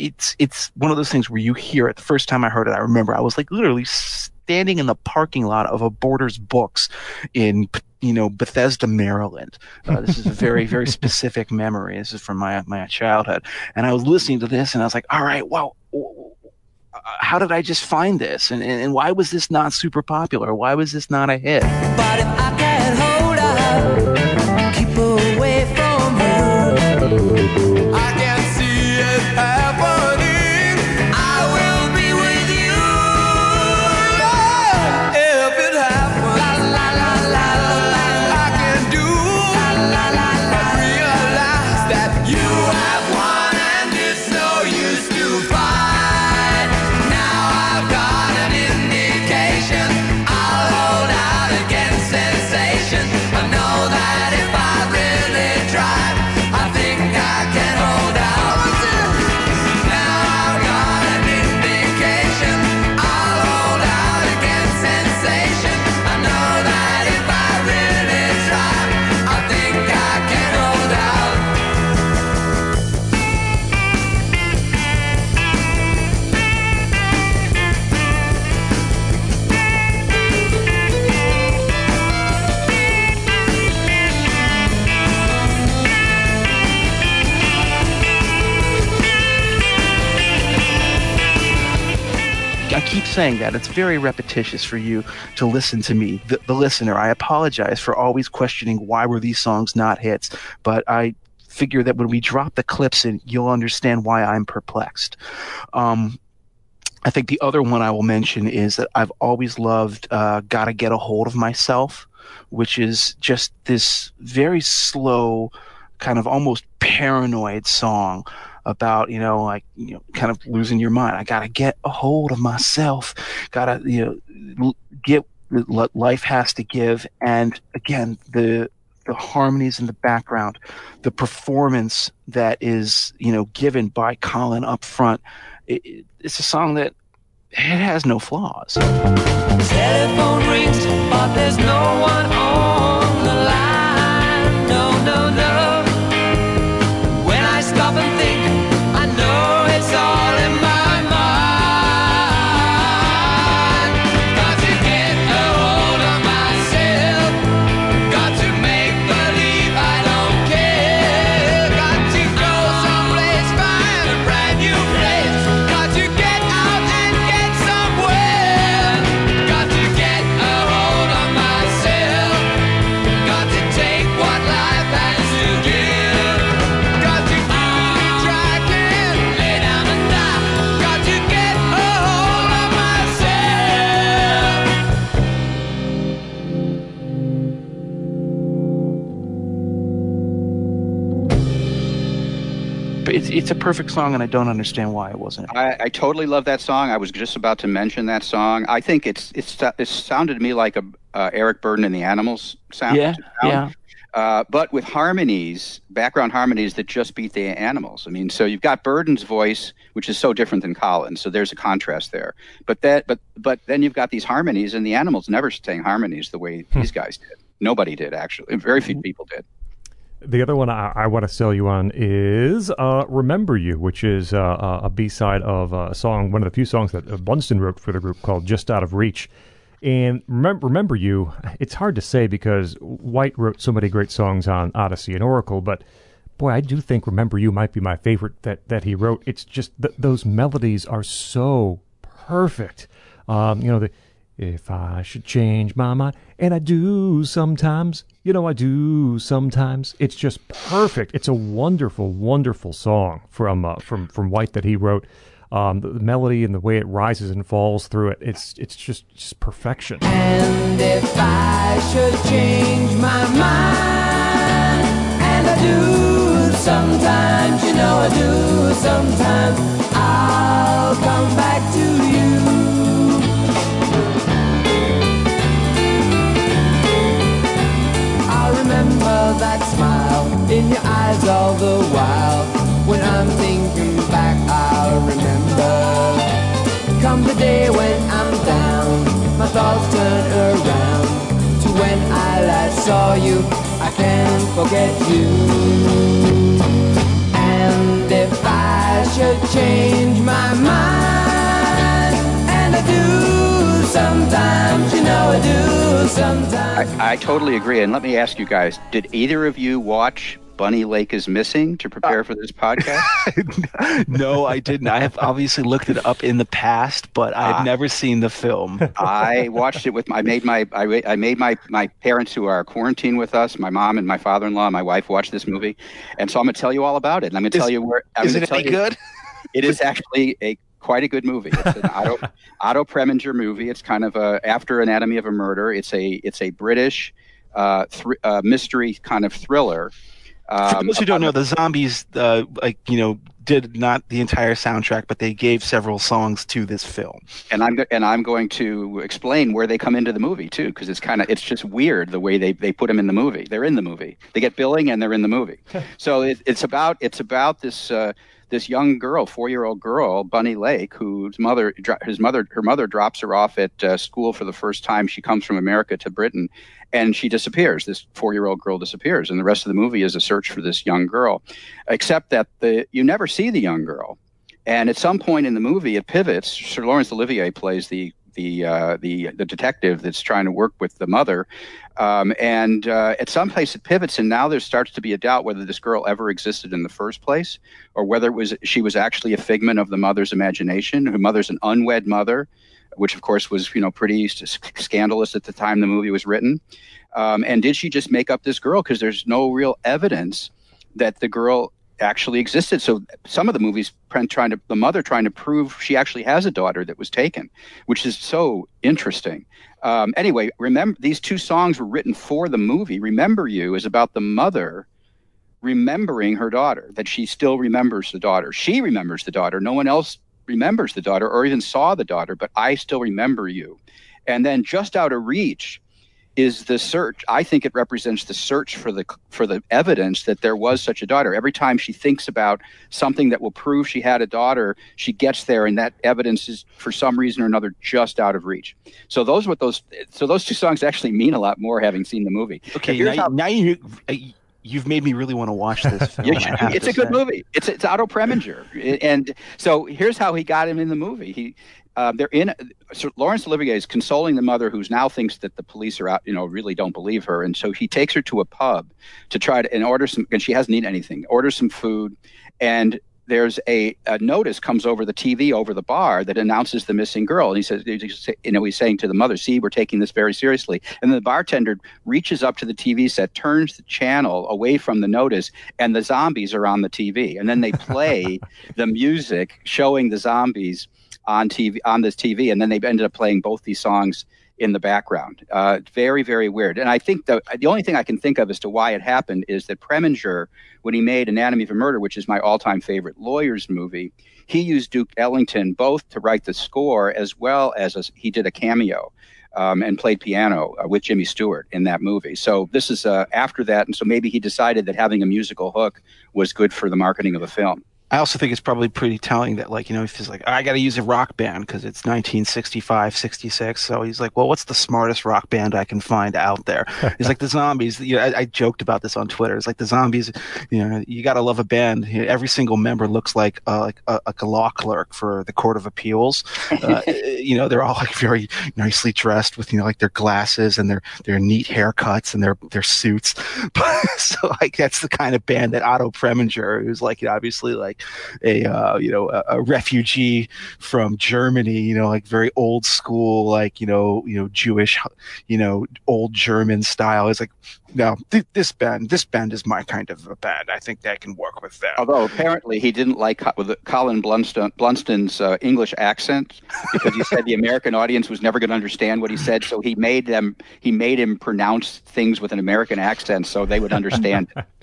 it's it's one of those things where you hear it. The first time I heard it, I remember I was like literally standing in the parking lot of a Borders Books in you know Bethesda, Maryland. Uh, this is a very very [LAUGHS] specific memory. This is from my my childhood, and I was listening to this, and I was like, all right, well. How did I just find this? And, and, and why was this not super popular? Why was this not a hit? Saying that. It's very repetitious for you to listen to me, the, the listener. I apologize for always questioning why were these songs not hits, but I figure that when we drop the clips in, you'll understand why I'm perplexed. Um, I think the other one I will mention is that I've always loved uh, Gotta Get a Hold of Myself, which is just this very slow, kind of almost paranoid song about, you know, like, you know, kind of losing your mind. I gotta get a hold of myself. Gotta, you know, get what life has to give. And again, the, the harmonies in the background, the performance that is, you know, given by Colin up front. It, it- it's a song that it has no flaws. Telephone rings, but there's no one on the line. No, no, no. It's, it's a perfect song, and I don't understand why it wasn't. I, I totally love that song. I was just about to mention that song. I think it's it's it sounded to me like a uh, Eric Burdon and the Animals sound. Yeah, sound. yeah. Uh, but with harmonies, background harmonies that just beat the animals. I mean, so you've got Burdon's voice, which is so different than Colin's. So there's a contrast there. But that, but but then you've got these harmonies, and the animals never sang harmonies the way these guys did. Nobody did actually. Very few people did. The other one I, I want to sell you on is uh, "Remember You," which is uh, a B side of a song, one of the few songs that uh, Blunstone wrote for the group called "Just Out of Reach." And remember, remember you. It's hard to say because White wrote so many great songs on Odyssey and Oracle, but boy, I do think "Remember You" might be my favorite that that he wrote. It's just th- those melodies are so perfect. Um, you know, the, If I should change my mind, and I do sometimes, you know, I do sometimes. It's just perfect. It's a wonderful, wonderful song from uh, from from White that he wrote. Um, the, the melody and the way it rises and falls through it, it's it's just just perfection. And if I should change my mind, and I do sometimes, you know I do sometimes, I'll come back to in your eyes all the while. When I'm thinking back, I'll remember. Come the day when I'm down, my thoughts turn around to when I last saw you. I can't forget you. I, I totally agree. And let me ask you guys: Did either of you watch Bunny Lake is Missing to prepare for this podcast? [LAUGHS] no, I didn't. I have obviously looked it up in the past, but I've Ah. never seen the film. I watched it with my, I made my I, I made my my parents who are quarantined with us, my mom and my father-in-law, and my wife watched this movie, and so I'm gonna tell you all about it. And I'm gonna tell you where. I'm Is it any you- good? [LAUGHS] It is actually a quite a good movie. It's an Otto [LAUGHS] Otto Preminger movie. It's kind of a after Anatomy of a Murder. It's a it's a British uh, thr- uh, mystery kind of thriller. For Um, those who don't know, the zombies, uh, like you know, did not the entire soundtrack, but they gave several songs to this film. and I'm go- and I'm going to explain where they come into the movie too, because it's kind of it's just weird the way they, they put them in the movie. They're in the movie. They get billing and they're in the movie. [LAUGHS] so it, it's about it's about this uh, this young girl, four year old girl, Bunny Lake, whose mother his mother her mother drops her off at uh, school for the first time. She comes from America to Britain, and she disappears. This four year old girl disappears, and the rest of the movie is a search for this young girl. Except that the you never see the young girl. And at some point in the movie, it pivots. Sir Laurence Olivier plays the the uh, the the detective that's trying to work with the mother, um, and uh, at some place it pivots, and now there starts to be a doubt whether this girl ever existed in the first place, or whether it was she was actually a figment of the mother's imagination. Her mother's an unwed mother, which of course was you know pretty scandalous at the time the movie was written. Um, and did she just make up this girl? Because there's no real evidence that the girl actually existed. So some of the movies trying to the mother trying to prove she actually has a daughter that was taken, which is so interesting. Um, anyway, remember these two songs were written for the movie. Remember You is about the mother remembering her daughter, that she still remembers the daughter. She remembers the daughter. No one else remembers the daughter or even saw the daughter, but I still remember you. And then just out of reach is the search. I think it represents the search for the for the evidence that there was such a daughter. Every time she thinks about something that will prove she had a daughter, she gets there, and that evidence is for some reason or another just out of reach. So those what those so those two songs actually mean a lot more having seen the movie. Okay, now, how- now you you've made me really want to watch this [LAUGHS] film. You I should- have it's a good say. movie. It's it's Otto Preminger, and so here's how he got him in the movie. He uh, they're in. So Laurence Olivier is consoling the mother, who's now thinks that the police are out. You know, really don't believe her, and so he takes her to a pub to try to and order some. And she hasn't eaten anything. Orders some food, and there's a, a notice comes over the TV over the bar that announces the missing girl. And he says, you know, he's saying to the mother, "See, we're taking this very seriously." And then the bartender reaches up to the TV set, turns the channel away from the notice, and the zombies are on the TV. And then they play [LAUGHS] the music showing the zombies on TV on this TV, and then they ended up playing both these songs in the background. Uh, very, very weird. And I think the the only thing I can think of as to why it happened is that Preminger, when he made Anatomy of a Murder, which is my all-time favorite lawyers movie, he used Duke Ellington both to write the score as well as a, he did a cameo. Um, and played piano uh, with Jimmy Stewart in that movie. So this is uh, after that, and so maybe he decided that having a musical hook was good for the marketing of the film. I also think it's probably pretty telling that, like, you know, if he's like, I got to use a rock band because it's 1965, 66. So he's like, well, what's the smartest rock band I can find out there? He's like, the zombies. You know, I, I joked about this on Twitter. It's like the zombies. You know, you got to love a band. You know, every single member looks like uh, like a, like a law clerk for the Court of Appeals. Uh, [LAUGHS] you know, they're all like very nicely dressed with you know like their glasses and their their neat haircuts and their their suits. [LAUGHS] so like that's the kind of band that Otto Preminger, who's like obviously like like a uh, you know a, a, refugee from Germany, you know, like very old school, like you know you know Jewish, you know old German style. It's like no, th- this band, this band is my kind of a band. I think that can work with them. Although apparently he didn't like Colin Blunstone, Blunstone's uh, English accent because he said the American audience was never going to understand what he said, so he made them he made him pronounce things with an American accent so they would understand. [LAUGHS]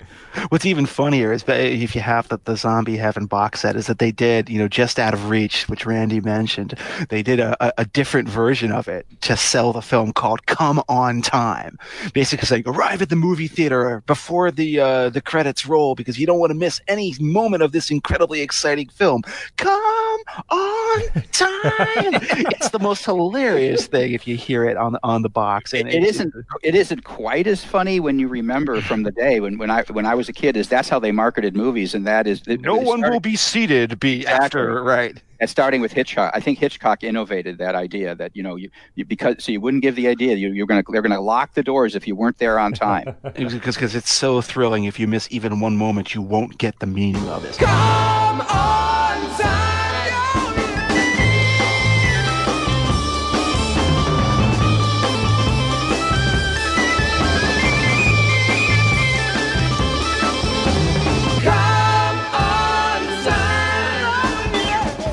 What's even funnier is if you have the, the Zombie Heaven box set, is that they did, you know, just out of reach, which Randy mentioned, they did a, a, a different version of it to sell the film called "Come on Time," basically saying arrive at the movie theater before the uh, the credits roll because you don't want to miss any moment of this incredibly exciting film. Come on time! [LAUGHS] it's the most hilarious thing if you hear it on the on the box. And it, it isn't it isn't quite as funny when you remember from the day when, when I when I was a kid is that's how they marketed movies, and that is no one will be seated. Be exactly. after right. And starting with Hitchcock, I think Hitchcock innovated that idea that you know you, you because so you wouldn't give the idea you, you're going to they're going to lock the doors if you weren't there on time. [LAUGHS] because because it's so thrilling. If you miss even one moment, you won't get the meaning of it. Come on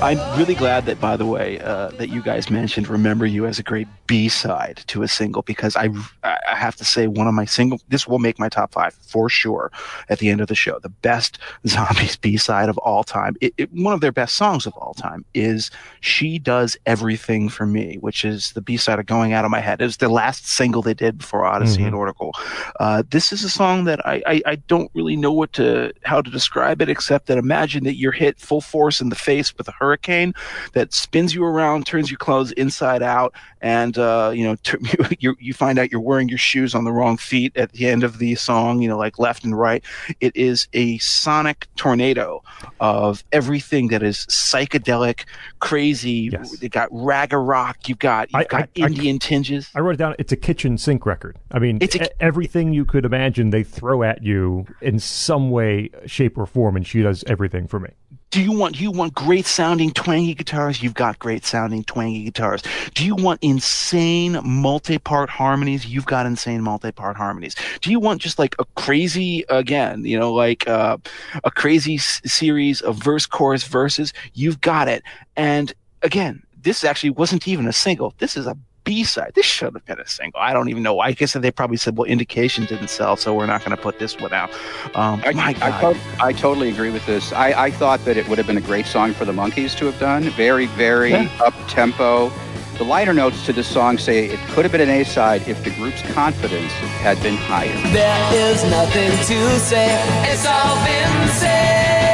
I'm really glad that, by the way, uh, that you guys mentioned "Remember You" as a great B-side to a single because I, I have to say one of my single. This will make my top five for sure at the end of the show. The best [LAUGHS] Zombies B-side of all time. It, it, one of their best songs of all time is "She Does Everything for Me," which is the B-side of "Going Out of My Head." It was the last single they did before Odyssey mm-hmm. and Oracle. Uh, this is a song that I, I, I don't really know what to how to describe it except that imagine that you're hit full force in the face with a hurricane that spins you around, turns your clothes inside out, and uh, you know [LAUGHS] t- you you find out you're wearing your shoes on the wrong feet at the end of the song. You know, like left and right. It is a sonic tornado of everything that is psychedelic, crazy. Yes. You got raga rock. You've got you've I, got I, Indian I, tinges. I wrote it down. It's a kitchen sink record. I mean, it's a, everything you could imagine they throw at you in some way, shape, or form, and she does everything for me do you want you want great sounding twangy guitars? You've got great sounding twangy guitars. Do you want insane multi-part harmonies? You've got insane multi-part harmonies. Do you want just like a crazy again, you know, like uh, a crazy s- series of verse, chorus, verses? You've got it. And again, this actually wasn't even a single. This is a B side. This should have been a single. I don't even know. I guess they probably said, well, Indication didn't sell, so we're not going to put this one out. Um, I, my God. I, to- I, totally agree with this. I, I, thought that it would have been a great song for the Monkees to have done. Very, very yeah. up tempo. The liner notes to this song say it could have been an A side if the group's confidence had been higher. There is nothing to say, it's all been said.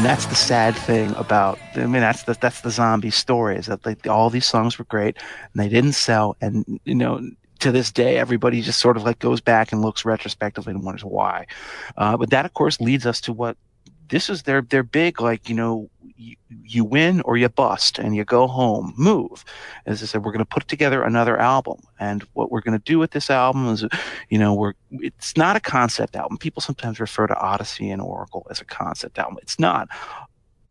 And that's the sad thing about i mean that's the that's the zombie story is that like all these songs were great and they didn't sell. And you know to this day everybody just sort of like goes back and looks retrospectively and wonders why. Uh, but that of course leads us to what this is their their big like you know you, you win or you bust and you go home move. As i said we're going to put together another album. And what we're going to do with this album is you know we're it's not a concept album. People sometimes refer to odyssey and oracle as a concept album. It's not.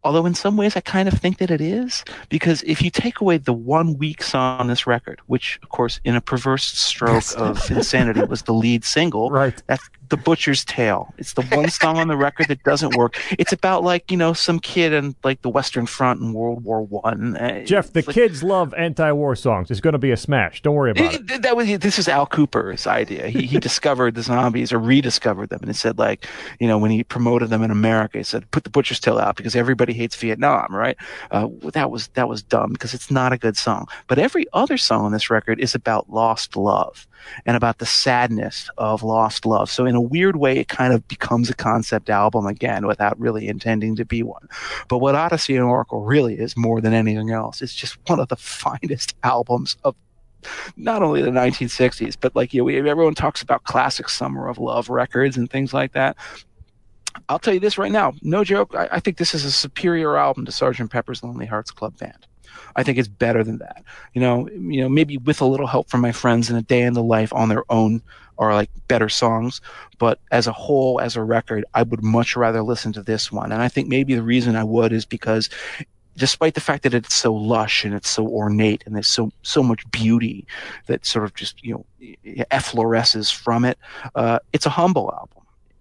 Although in some ways I kind of think that it is, because if you take away the one weak song on this record, which of course in a perverse stroke Yes. of insanity was the lead single, [LAUGHS] Right. that's the Butcher's Tale. It's the one song on the record that doesn't work. It's about like you know some kid in like the Western Front in World War One. Uh, Jeff, the like- kids love anti-war songs. It's going to be a smash. Don't worry about it. It- that was this is Al Kooper's idea. He he [LAUGHS] discovered the zombies or rediscovered them, and he said like you know when he promoted them in America, he said put the Butcher's Tale out because everybody hates Vietnam, right? Uh, that was that was dumb because it's not a good song. But every other song on this record is about lost love and about the sadness of lost love. So in a weird way, it kind of becomes a concept album again without really intending to be one. But what Odyssey and Oracle really is more than anything else, it's just one of the [LAUGHS] finest albums of not only the 1960s, but like you know, everyone talks about classic summer of love records and things like that. I'll tell you this right now, no joke. I, I think this is a superior album to Sgt. Pepper's Lonely Hearts Club Band. I think it's better than that. You know, you know, maybe with a little help from my friends in a day in the life on their own are like better songs, but as a whole, as a record, I would much rather listen to this one. And I think maybe the reason I would is because despite the fact that it's so lush and it's so ornate and there's so so much beauty that sort of just you know effloresces from it, uh, it's a humble album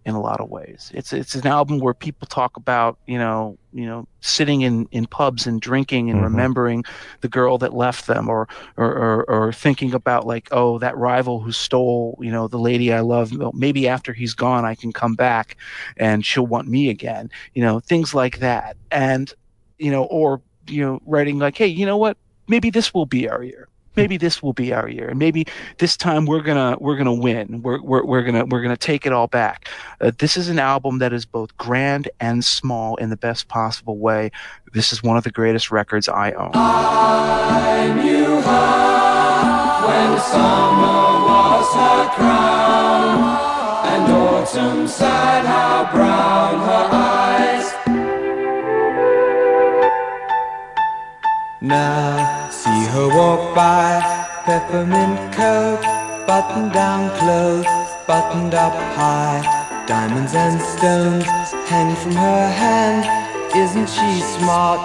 in a lot of ways. It's it's an album where people talk about you know you know sitting in, in pubs and drinking and Mhm. remembering the girl that left them or, or or or thinking about like oh that rival who stole you know the lady I love maybe after he's gone I can come back and she'll want me again you know things like that and you know or you know writing like hey you know what maybe this will be our year maybe this will be our year and maybe this time we're gonna we're gonna win. We're we're, we're gonna we're gonna take it all back. Uh, this is an album that is both grand and small in the best possible way. This is one of the greatest records i own. I knew her when summer was her crown, and autumn sighed how brown her eyes. Now see her walk by, peppermint coat, buttoned down clothes, buttoned up high, diamonds and stones hang from her hand. Isn't she smart?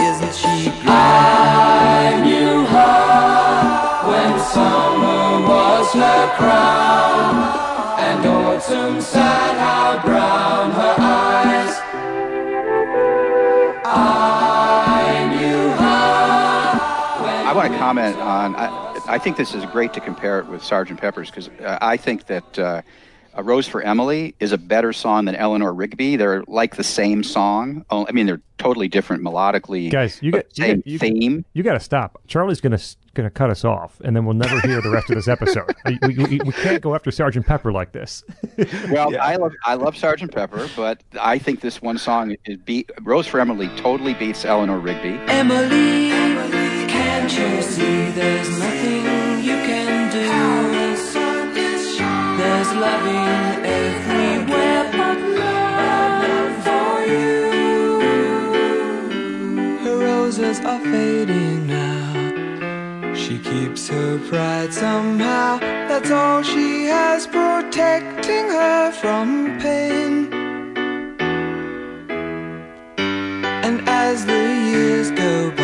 Isn't she grand? I knew her when summer was her crown, and autumn sighed how brown her eyes. Comment on. I, I think this is great to compare it with Sergeant Pepper's because uh, I think that uh, "A Rose for Emily" is a better song than Eleanor Rigby. They're like the same song. Oh, I mean, they're totally different melodically. Guys, you but get- you same you- theme. You got to stop. Charlie's going to going to cut us off, and then we'll never hear the rest of this episode. [LAUGHS] we, we, we can't go after Sergeant Pepper like this. [LAUGHS] Well, I love I love Sgt. Pepper, but I think this one song is beat "Rose for Emily" totally beats Eleanor Rigby. Emily, can't you see there's nothing you can do? There's loving everywhere but love for you. Her roses are fading now. She keeps her pride somehow. That's all she has protecting her from pain. And as the years go by,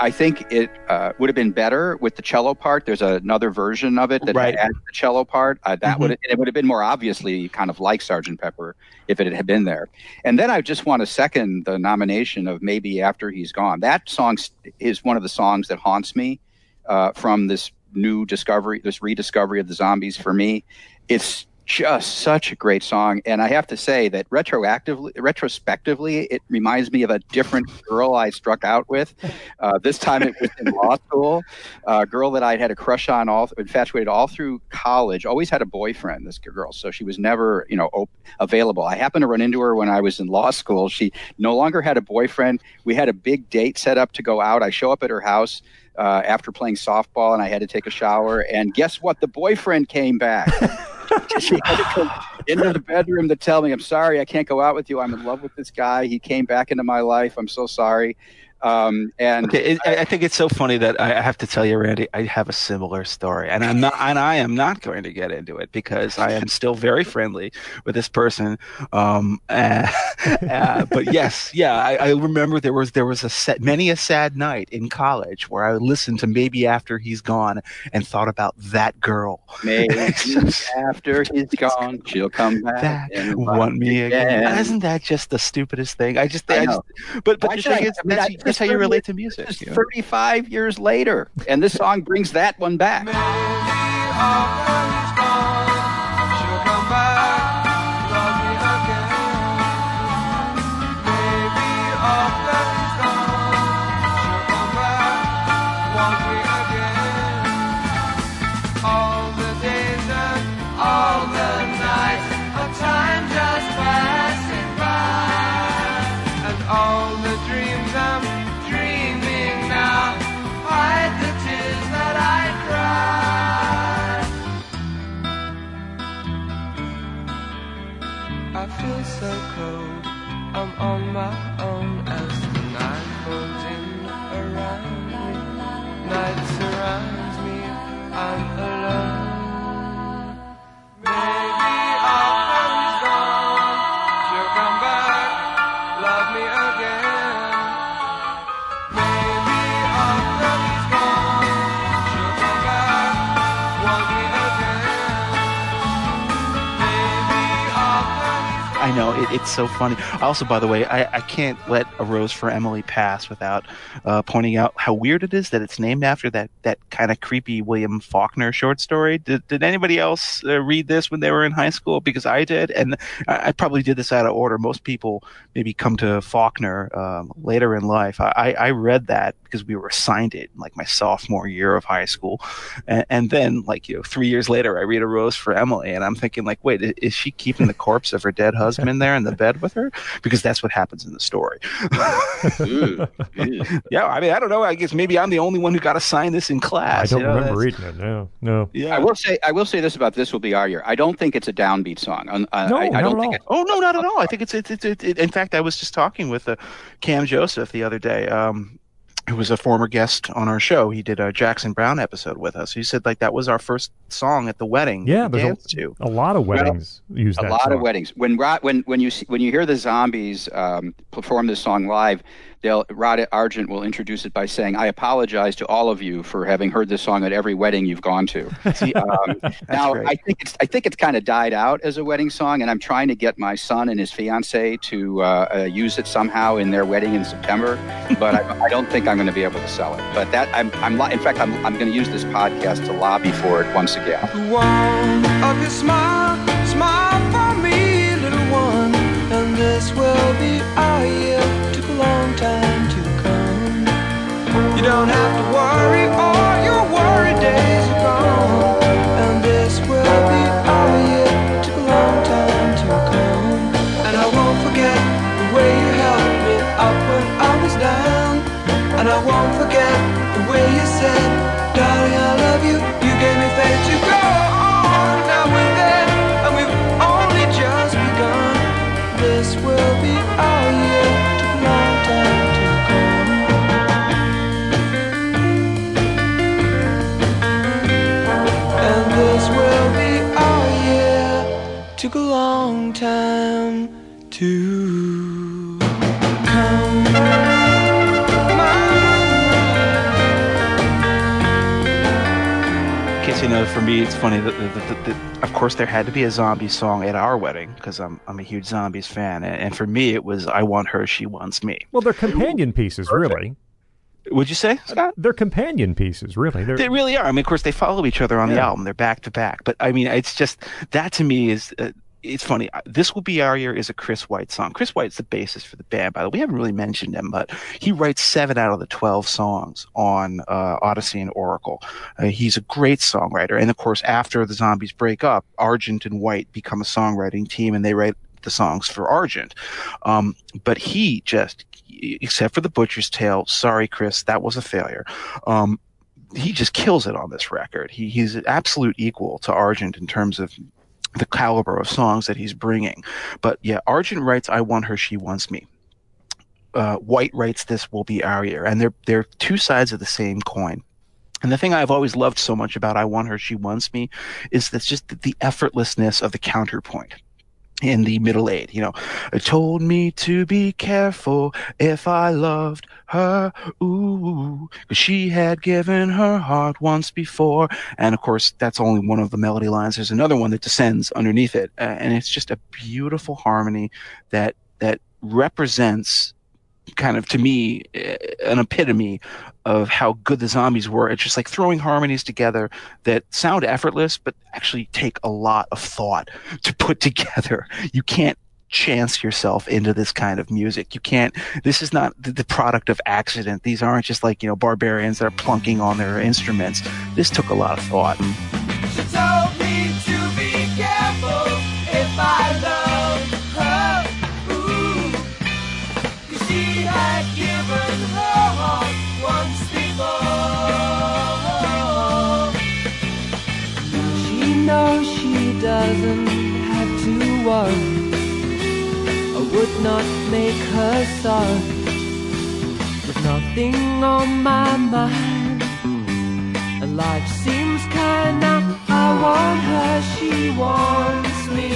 I think it uh, would have been better with the cello part. There's another version of it that Right. adds the cello part. Uh, that Mhm. would it would have been more obviously kind of like Sergeant Pepper if it had been there. And then I just want to second the nomination of maybe after he's gone. That song is one of the songs that haunts me uh, from this new discovery, this rediscovery of the zombies. For me, it's just such a great song. And i have to say that retroactively retrospectively it reminds me of a different girl i struck out with. Uh, this time it was in law school. A girl that i'd had a crush on all infatuated all through college always had a boyfriend this girl. So she was never you know op- available. I happened to run into her when i was in law school. She no longer had a boyfriend. We had a big date set up to go out. I show up at her house uh, after playing softball and i had to take a shower. And guess what? The boyfriend came back [LAUGHS] [LAUGHS] she had to come into the bedroom to tell me, "I'm sorry, I can't go out with you. I'm in love with this guy. He came back into my life. I'm so sorry." Um, and Okay, it, I, I think it's so funny that I I have to tell you, Randy, I have a similar story, and I'm not, and I am not going to get into it because I am still very friendly with this person. Um, [LAUGHS] uh, uh, but yes, yeah, I, I remember there was there was a set, many a sad night in college where I listened to maybe after he's gone and thought about that girl. maybe [LAUGHS] after he's [LAUGHS] gone, she'll come back and want me again. again. Isn't that just the stupidest thing? I just, I I, just but but Why the thing I- is, I that's, how you relate to music. This is you know? 35 years later, and this song brings that one back. It, it's so funny. Also, by the way, I, I can't let a rose for Emily pass without uh, pointing out how weird it is that it's named after that, that kind of creepy William Faulkner short story. Did, did anybody else uh, read this when they were in high school? Because I did, and I, I probably did this out of order. Most people maybe come to Faulkner um, later in life. I, I, read that because we were assigned it in like my sophomore year of high school, and, and then like you know three years later, I read a rose for Emily, and I'm thinking like, wait, is she keeping the corpse of her dead husband there in the bed with her? Because that's what happens in the story. Ooh, [LAUGHS] yeah, I mean, I don't know. I guess maybe I'm the only one who got assigned this in class. I don't you know, remember that's- reading it. No, no. Yeah. I will say, I will say this about this will be our year. I don't think it's a downbeat song. Uh, No, I, I not don't at think all. it's Oh no, not at all. I think it's it's it's. It, it, in fact, I was just talking with uh, Cam Joseph the other day. Um, who was a former guest on our show? He did a Jackson Browne episode with us. He said like that was our first song at the wedding. Yeah, we there's a- to. A lot of weddings use a lot song. of weddings. When when when you see, when you hear the Zombies um, perform this song live, they'll Rod Argent will introduce it by saying, "I apologize to all of you for having heard this song at every wedding you've gone to." [LAUGHS] Um, now, great. I think it's I think it's kind of died out as a wedding song, and I'm trying to get my son and his fiance to uh, uh, use it somehow in their wedding in September. But I, I don't think I'm going to be able to sell it. But that I'm I'm li- in fact I'm I'm going to use this podcast to lobby for it once again. The warmth of your smile, smile for me, little one. And this will be our year. Don't have to worry, time to case you know, for me, it's funny that, that, that, that of course there had to be a zombie song at our wedding because I'm I'm a huge zombies fan, and, and for me it was I want her, she wants me. Well, they're companion pieces, really. Would you say, Scott? They're companion pieces, really. They're, They really are. I mean, of course, they follow each other on the album. They're back to back. But I mean, it's just that to me is. Uh, it's funny. This will be our year is a Chris White song. Chris White's the bassist for the band. By the way, we haven't really mentioned him, but he writes seven out of the twelve songs on uh, Odyssey and Oracle. Uh, he's a great songwriter, and of course, after the Zombies break up, Argent and White become a songwriting team, and they write the songs for Argent. Um, but he just, except for the Butcher's Tale, sorry, Chris, that was a failure. Um, he just kills it on this record. He, he's an absolute equal to Argent in terms of the caliber of songs that he's bringing. But yeah, Argent writes, I want her, she wants me. uh, White writes this will be our year, and they're they're two sides of the same coin. And the thing I've always loved so much about I Want Her, She Wants Me is that's just the effortlessness of the counterpoint in the middle eight. You know, told me to be careful if I loved her, ooh, she had given her heart once before. And of course, that's only one of the melody lines. There's another one that descends underneath it. Uh, and it's just a beautiful harmony that, that represents kind of to me eh, an epitome of how good the zombies were. It's just like throwing harmonies together that sound effortless, but actually take a lot of thought [LAUGHS] to put together. You can't chance yourself into this kind of music. You can't, this is not the, product of accident. These aren't just like, you know, barbarians that are plunking on their instruments. This took a lot of thought. Doesn't have to worry. I would not make her sorry. With nothing on my mind, and life seems kinda. I want her, she wants me.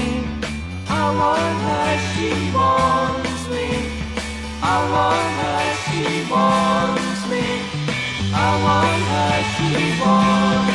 I want her, she wants me. I want her, she wants me. I want her, she wants me.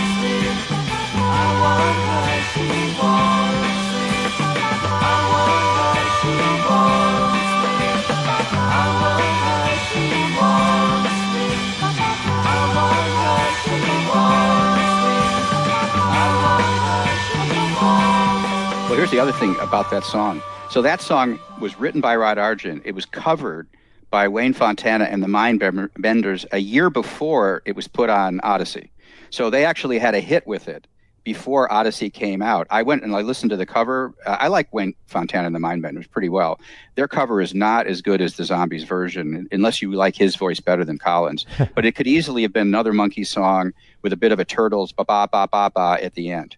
Here's the other thing about that song. So that song was written by Rod Argent. It was covered by Wayne Fontana and the Mindbenders a year before it was put on Odyssey. So they actually had a hit with it before Odyssey came out. I went and I listened to the cover. Uh, I like Wayne Fontana and the Mindbenders pretty well. Their cover is not as good as the Zombies version, unless you like his voice better than Colin's. [LAUGHS] but it could easily have been another monkey song with a bit of a Turtles ba ba ba ba ba at the end.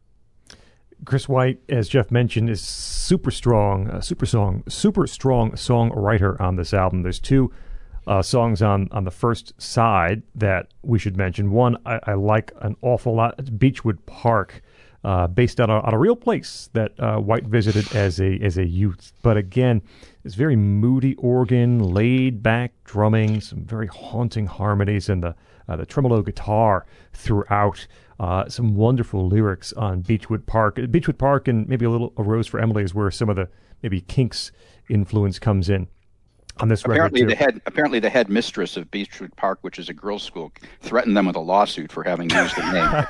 Chris White, as Jeff mentioned, is super strong, uh, super song, super strong songwriter on this album. There's two uh, songs on on the first side that we should mention. One I, I like an awful lot. It's Beechwood Park, uh, based on a, on a real place that uh, White visited as a as a youth. But again, it's very moody organ, laid back drumming, some very haunting harmonies, and the uh, the tremolo guitar throughout. Uh, some wonderful lyrics on Beechwood Park. Beechwood Park and maybe a little A Rose for Emily is where some of the maybe Kinks influence comes in on this apparently record the head apparently the head mistress of Beechwood Park, which is a girls' school, threatened them with a lawsuit for having used the name.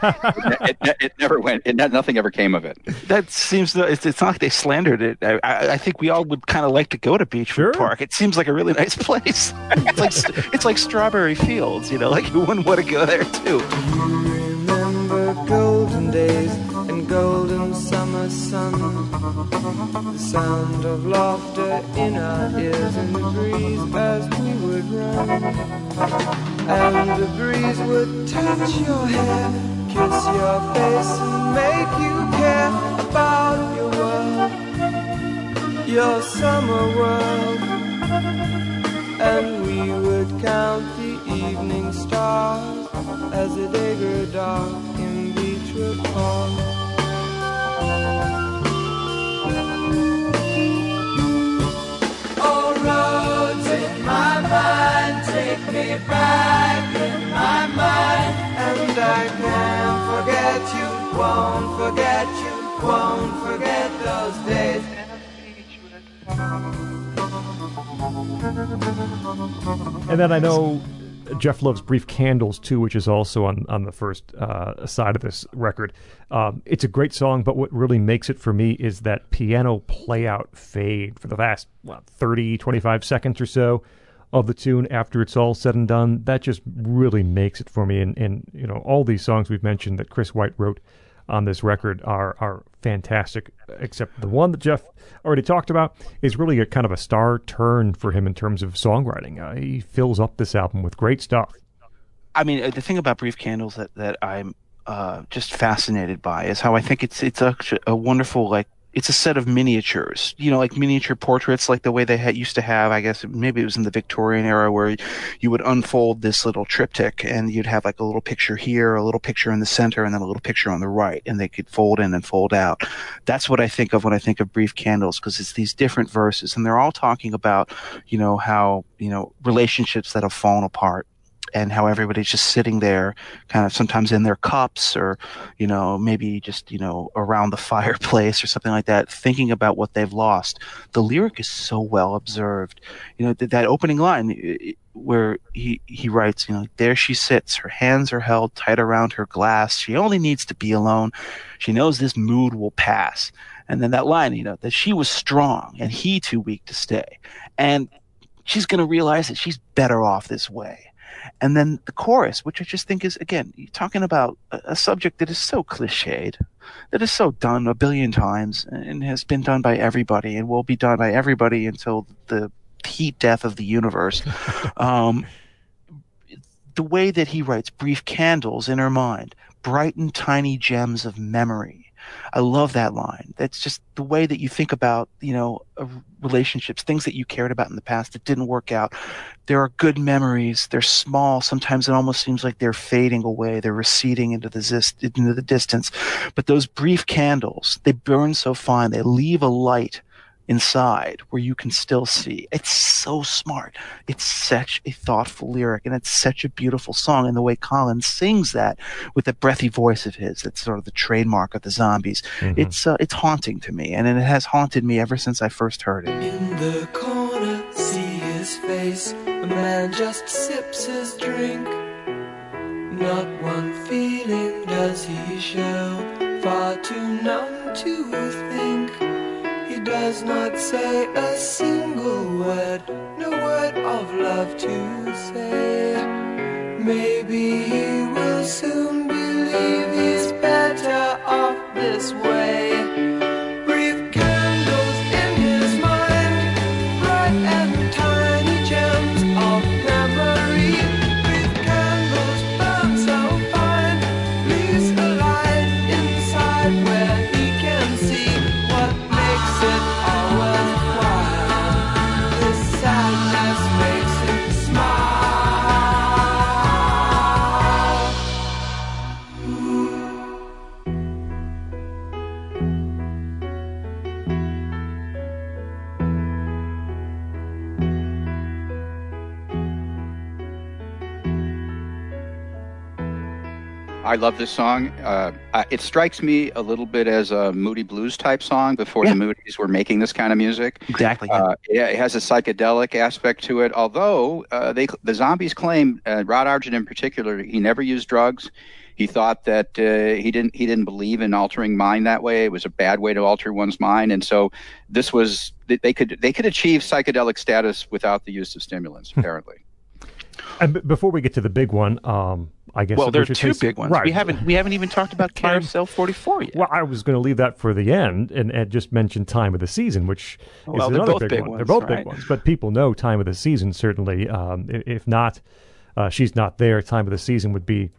[LAUGHS] it, it, it, never went. It, nothing ever came of it. That seems to, it's, it's not like they slandered it. I, I think we all would kind of like to go to Beechwood Sure. Park. It seems like a really nice [LAUGHS] place. it's like it's like Strawberry Fields, you know. Like who wouldn't want to go there too? Remember golden days and golden summer sun. The sound of laughter in our ears in the breeze as we would run. And the breeze would touch your hair, kiss your face, and make you care about your world, your summer world. And we would count the evening stars as the day grew dark in Beechwood Park. My mind, take me back in my mind, and I can't forget you, won't forget you, won't forget those days. And then I know Jeff loves Brief Candles too, which is also on, on the first uh, side of this record. Um, it's a great song, but what really makes it for me is that piano play out fade for the last what, 30, 25 seconds or so of the tune after it's all said and done. That just really makes it for me. And, and you know, all these songs we've mentioned that Chris White wrote on this record are are fantastic. Except the one that Jeff already talked about is really a kind of a star turn for him in terms of songwriting. Uh, he fills up this album with great stuff. I mean, uh, the thing about Brief Candles that that I'm uh, just fascinated by is how I think it's it's a, a wonderful like it's a set of miniatures, you know, like miniature portraits, like the way they had used to have. I guess maybe it was in the Victorian era where you would unfold this little triptych and you'd have like a little picture here, a little picture in the center, and then a little picture on the right, and they could fold in and fold out. That's what I think of when I think of Brief Candles, because it's these different verses, and they're all talking about, you know, how you know relationships that have fallen apart and how everybody's just sitting there kind of sometimes in their cups or you know maybe just you know around the [LAUGHS] fireplace or something like that thinking about what they've lost. The lyric is so well observed. You know that, that opening line where he he writes you know there she sits her hands are held tight around her glass. She only needs to be alone. She knows this mood will pass. And then that line you know that she was strong and he too weak to stay. And she's going to realize that she's better off this way and then the chorus, which I just think is, again, you're talking about a, a, subject that is so cliched, that is so done a billion times and has been done by everybody and will be done by everybody until the heat death of the universe. [LAUGHS] um, the way that he writes brief candles in her mind, brighten tiny gems of memory I love that line. That's just the way that you think about, you know, relationships, things that you cared about in the past that didn't work out. There are good memories. They're small. Sometimes it almost seems like they're fading away. They're receding into the zist- into the distance. But those brief candles, they burn so fine. They leave a light inside where you can still see. It's so smart. It's such a thoughtful lyric and it's such a beautiful song. And the way Colin sings that with the breathy voice of his, that's sort of the trademark of the zombies. Mm-hmm. It's, uh, it's haunting to me and it has haunted me ever since I first heard it. In the corner, see his face. A man just sips his drink. Not one feeling does he show. Far too numb to think does not say a single word, no word of love to say. Maybe he will soon believe he's better off this way. I love this song. Uh, it strikes me a little bit as a Moody Blues type song before yeah. the Moodies were making this kind of music. Exactly. Uh, yeah, it has a psychedelic aspect to it. Although uh, they, the zombies claim, uh, Rod Argent in particular, he never used drugs. He thought that uh, he didn't he didn't believe in altering mind that way. It was a bad way to alter one's mind, and so this was they could they could achieve psychedelic status without the use of stimulants. Hmm. Apparently. And b- before we get to the big one, um, I guess. Well, there are two big ones. Right. We haven't we haven't even talked about [LAUGHS] Care of Cell 44 yet. Well, I was going to leave that for the end and, and just mention Time of the Season, which well, is another big, big, one. Ones, they're both right? big ones, but people know Time of the Season certainly. Um, if not, uh, she's not there. Time of the Season would be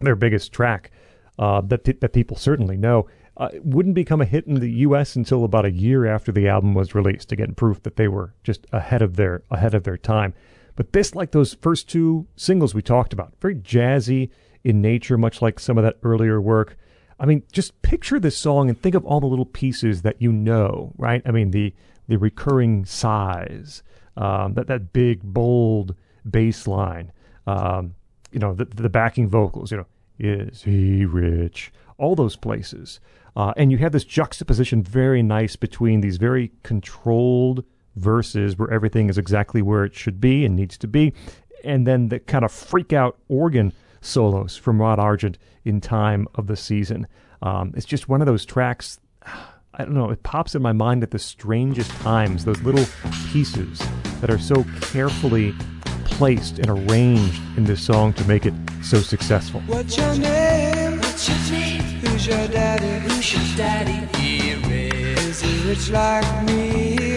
their biggest track uh, that that people certainly know. Uh, wouldn't become a hit in the U.S. until about a year after the album was released. Again, proof that they were just ahead of their ahead of their time. But this, like those first two singles we talked about, very jazzy in nature, much like some of that earlier work. I mean, just picture this song and think of all the little pieces that you know, right? I mean, the the recurring sighs, um, that that big bold bass line, um, you know, the the backing vocals, you know, is he rich? All those places, uh, and you have this juxtaposition very nice between these very controlled verses where everything is exactly where it should be and needs to be, and then the kind of freak out organ solos from Rod Argent in Time of the Season. Um, it's just one of those tracks. [SIGHS] I don't know, it pops in my mind at the strangest times, those little pieces that are so carefully placed and arranged in this song to make it so successful. What's your name? What's your name? Who's your daddy? Who's your daddy? He is he rich like me?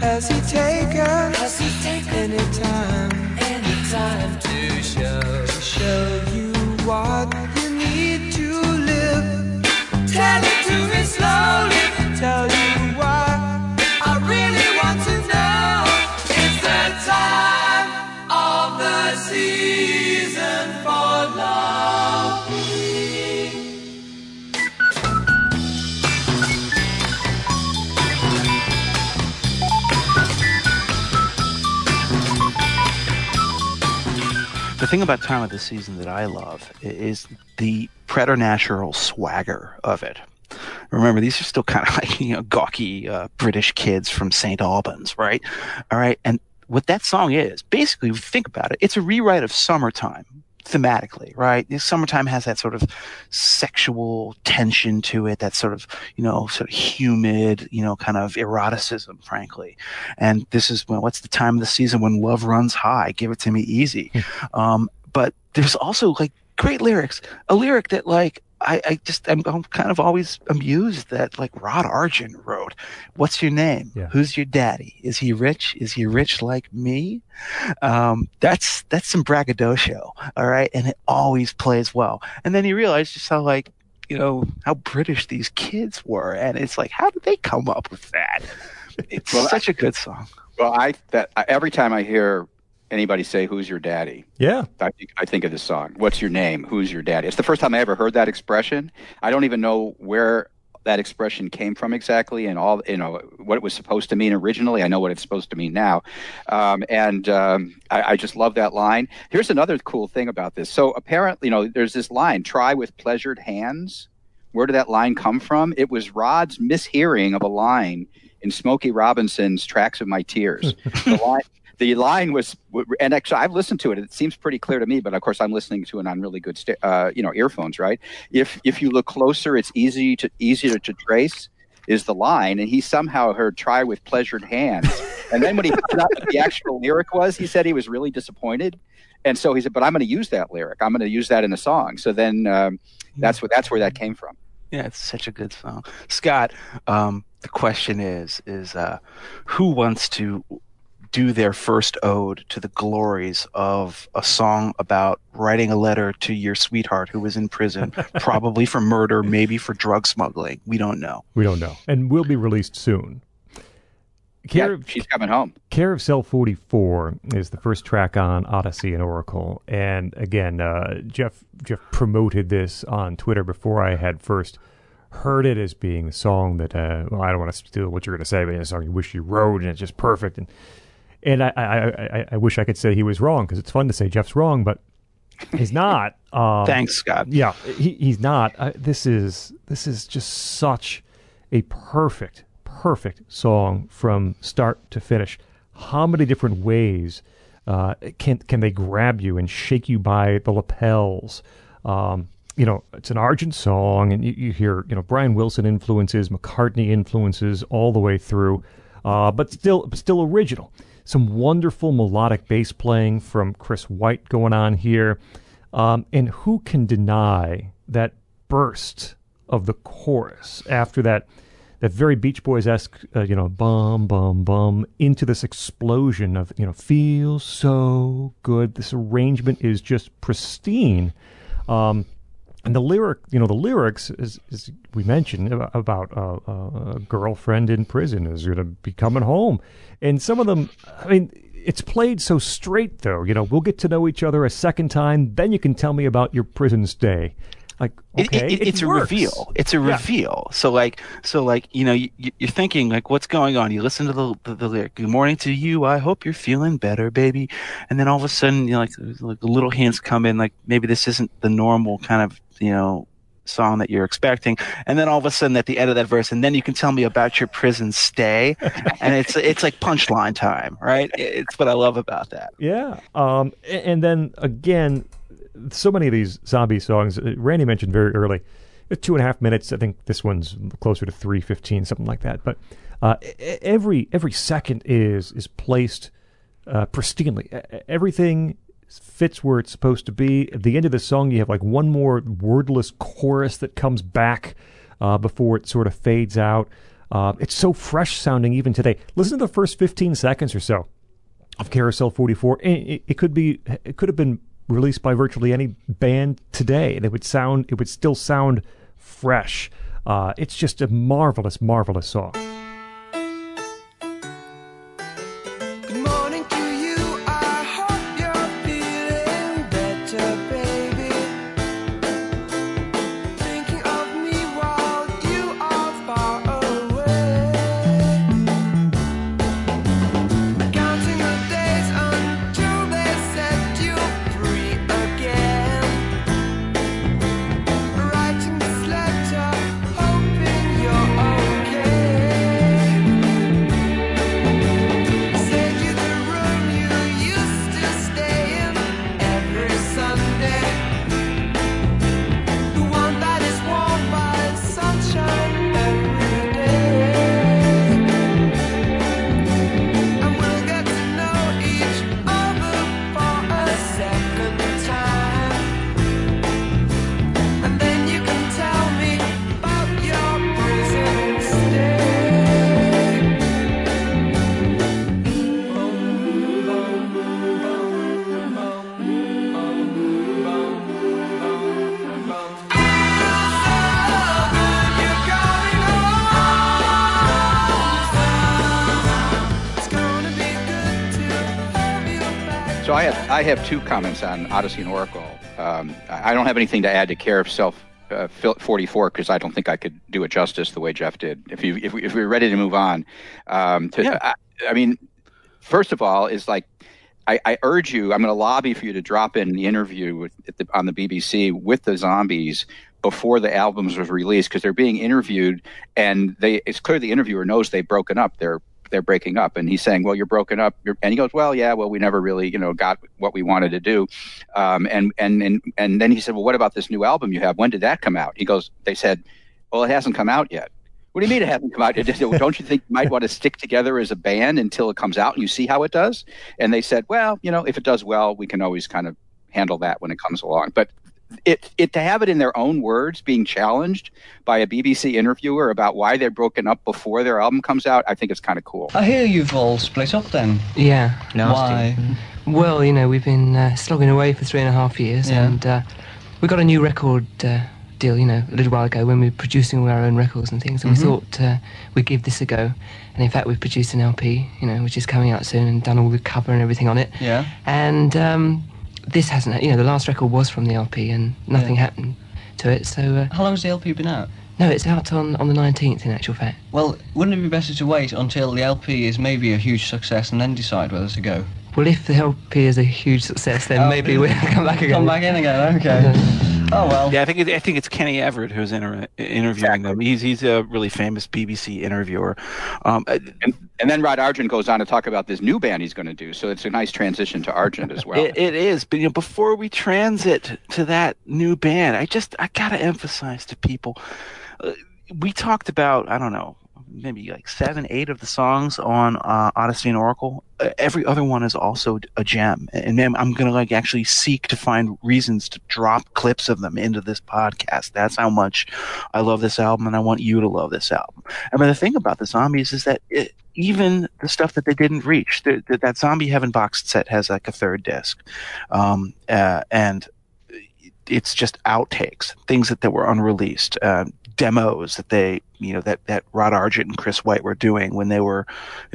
Has he taken, Has he taken any time, any time to show, to show you what you need to live? Tell it to me slowly. Thing about time of the season that I love is the preternatural swagger of it. Remember, these are still kind of [LAUGHS] like you know gawky uh, British kids from St. Albans, right? All right, and what that song is basically, think about it, it's a rewrite of "Summertime" thematically, right? Summertime has that sort of sexual tension to it, that sort of, you know, sort of humid, you know, kind of eroticism, frankly. And this is, well, what's the time of the season when love runs high? Give it to me easy. Hmm. um, but there's also like great lyrics, a lyric that like I, I just I'm, I'm, kind of always amused that like Rod Argent wrote, "What's your name? Yeah. Who's your daddy? Is he rich? Is he rich like me?" Um, that's that's some braggadocio, all right, and it always plays well. And then you realize just how like you know how British these kids were, and it's like how did they come up with that? It's well, such I, a good song. Well, I that every time I hear anybody say, "Who's your daddy?" Yeah, I think I think of this song. What's your name? Who's your daddy? It's the first time I ever heard that expression. I don't even know where that expression came from exactly, and all you know what it was supposed to mean originally. I know what it's supposed to mean now, um, and um, I, I, just love that line. Here's another cool thing about this. So apparently, you know, there's this line: "Try with pleasured hands." Where did that line come from? It was Rod's mishearing of a line in Smokey Robinson's "Tracks of My Tears." [LAUGHS] the line the line was, and actually I've listened to it. It seems pretty clear to me, but of course I'm listening to it on really good, uh, you know, earphones, right? If if you look closer, it's easy to easier to trace is the line, and he somehow heard "try with pleasured hands," and then when he found out what the actual lyric was, he said he was really disappointed, and so he said, "But I'm going to use that lyric. I'm going to use that in the song." So then um, that's what that's where that came from. Yeah, it's such a good song, Scott. Um, the question is, is uh, who wants to do their first ode to the glories of a song about writing a letter to your sweetheart who was in prison, [LAUGHS] probably for murder, maybe for drug smuggling. We don't know. We don't know. And will be released soon. Care yeah, of, she's coming home. Care of Cell 44 is the first track on Odyssey and Oracle. And again, uh, Jeff Jeff promoted this on Twitter before I had first heard it as being the song that, uh, well, I don't want to steal what you're going to say, but it's a song you wish you wrote, and it's just perfect. And and I, I, I, I wish I could say he was wrong because it's fun to say Jeff's wrong, but he's not. [LAUGHS] Um, Thanks, Scott. Yeah, he, he's not. Uh, this is this is just such a perfect, perfect song from start to finish. How many different ways uh, can can they grab you and shake you by the lapels? Um, you know, it's an Argent song, and you, you, hear you know Brian Wilson influences, McCartney influences all the way through, uh, but still still original. Some wonderful melodic bass playing from Chris White going on here. Um, and who can deny that burst of the chorus after that that very Beach Boys esque, uh, you know, bum bum bum into this explosion of you know feels so good. This arrangement is just pristine. Um, and the lyric, you know, the lyrics, as, as we mentioned about uh, uh, a girlfriend in prison is going to be coming home, and some of them, I mean, it's played so straight though. You know, we'll get to know each other a second time, then you can tell me about your prison stay. Like, okay, it, it, it, it's works. a reveal. It's a yeah. reveal. So like, so like, you know, you, are thinking like, what's going on? You listen to the, the, the lyric. Good morning to you. I hope you're feeling better, baby. And then all of a sudden, you know, like, like the little hints come in. Like maybe this isn't the normal kind of you know song that you're expecting. And then all of a sudden at the end of that verse and then you can tell me about your prison stay. [LAUGHS] And it's it's like punchline time right? It's what i love about that. Yeah. Um and then again so many of these zombie songs uh, randy mentioned very early uh, two and a half minutes. I think this one's closer to 315 something like that. But uh, every every second is is placed uh, pristinely. Everything fits where it's supposed to be. At the end of the song, you have like one more wordless chorus that comes back uh, before it sort of fades out. Uh, it's so fresh sounding even today. Listen to the first 15 seconds or so of Care of Cell 44. It, it could be, it could have been released by virtually any band today, and it would sound, it would still sound fresh. Uh, it's just a marvelous, marvelous song. I have two comments on Odyssey and Oracle. Um, I don't have anything to add to Care of Cell uh, 44 because I don't think I could do it justice the way Jeff did. If you if, we, if we're ready to move on, um, to, Yeah. I, I mean, first of all, is like I, I urge you. I'm going to lobby for you to drop in the interview with, at the, on the BBC with the zombies before the albums was released because they're being interviewed and they it's clear the interviewer knows they've broken up. They're they're breaking up and he's saying well you're broken up you're, and he goes well yeah well we never really you know got what we wanted to do um, and, and and and then he said well what about this new album you have when did that come out he goes they said well it hasn't come out yet what do you mean it hasn't come out? Don't you think you might want to stick together as a band until it comes out and you see how it does? And they said, well, you know, if it does well, we can always kind of handle that when it comes along. But it, it to have it in their own words, being challenged by a BBC interviewer about why they're broken up before their album comes out, I think it's kind of cool. I hear you've all split up then. Yeah. Why? Well, you know, we've been uh, slogging away for three and a half years, Yeah. and uh, we got a new record uh, deal, you know, a little while ago when we were producing all our own records and things, and Mm-hmm. we thought uh, we'd give this a go. And in fact, we've produced an LP, you know, which is coming out soon, and done all the cover and everything on it. Yeah. And um, this hasn't, you know, the last record was from the LP, and nothing Yeah. happened to it. So uh, How long has the LP been out? no, it's out on on the 19th, in actual fact. Well, wouldn't it be better to wait until the LP is maybe a huge success and then decide whether to go? Well, if the LP is a huge success, then Oh. maybe we'll [LAUGHS] come back again. Come back in again, okay. Oh well. Yeah, I think it, I think it's Kenny Everett who's inter- interviewing them. He's he's a really famous BBC interviewer. Um, uh, And, and then Rod Argent goes on to talk about this new band he's going to do. So it's a nice transition to Argent as well. It, it is, but you know, before we transit to that new band, I just I gotta emphasize to people, uh, we talked about I don't know maybe like seven, eight of the songs on uh, Odyssey and Oracle. Uh, every other one is also a gem, and then I'm gonna like actually seek to find reasons to drop clips of them into this podcast. That's how much I love this album, and I want you to love this album. I mean, the thing about the zombies is that it, even the stuff that they didn't reach, the, the, that Zombie Heaven boxed set has like a third disc, um, uh, and it's just outtakes, things that, that were unreleased, uh, demos that they, you know, that, that Rod Argent and Chris White were doing when they were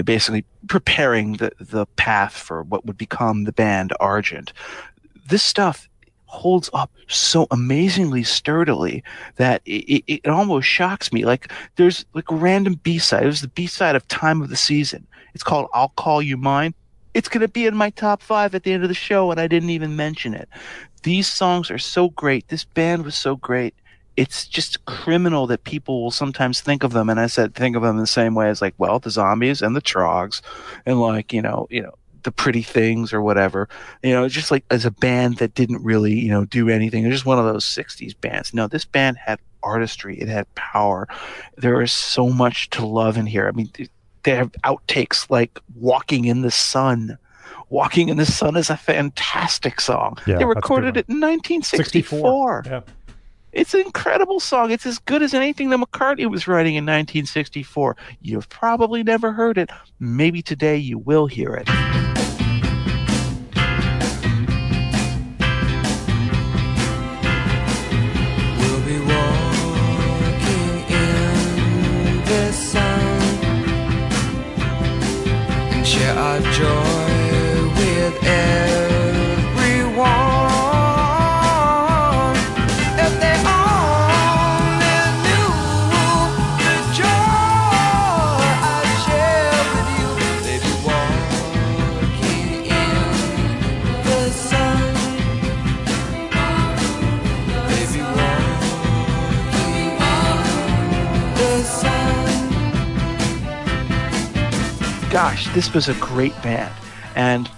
basically preparing the, the path for what would become the band Argent. This stuff holds up so amazingly sturdily that it, it, it almost shocks me. Like there's like a random B side. It was the B side of Time of the Season. It's called I'll Call You Mine. It's going to be in my top five at the end of the show, and I didn't even mention it. These songs are so great. This band was so great. It's just criminal that people will sometimes think of them, and I said think of them in the same way as like, well, the zombies and the Troggs, and like you know, you know, the pretty things or whatever. You know, just like as a band that didn't really you know do anything. It's just one of those '60s bands. No, this band had artistry. It had power. There is so much to love in here. I mean, they have outtakes like "Walking in the Sun." Walking in the Sun is a fantastic song. Yeah, they that's a good recorded it in 1964. Yeah. It's an incredible song. It's as good as anything that McCartney was writing in 1964. You've probably never heard it. Maybe today you will hear it. Gosh, this was a great band, and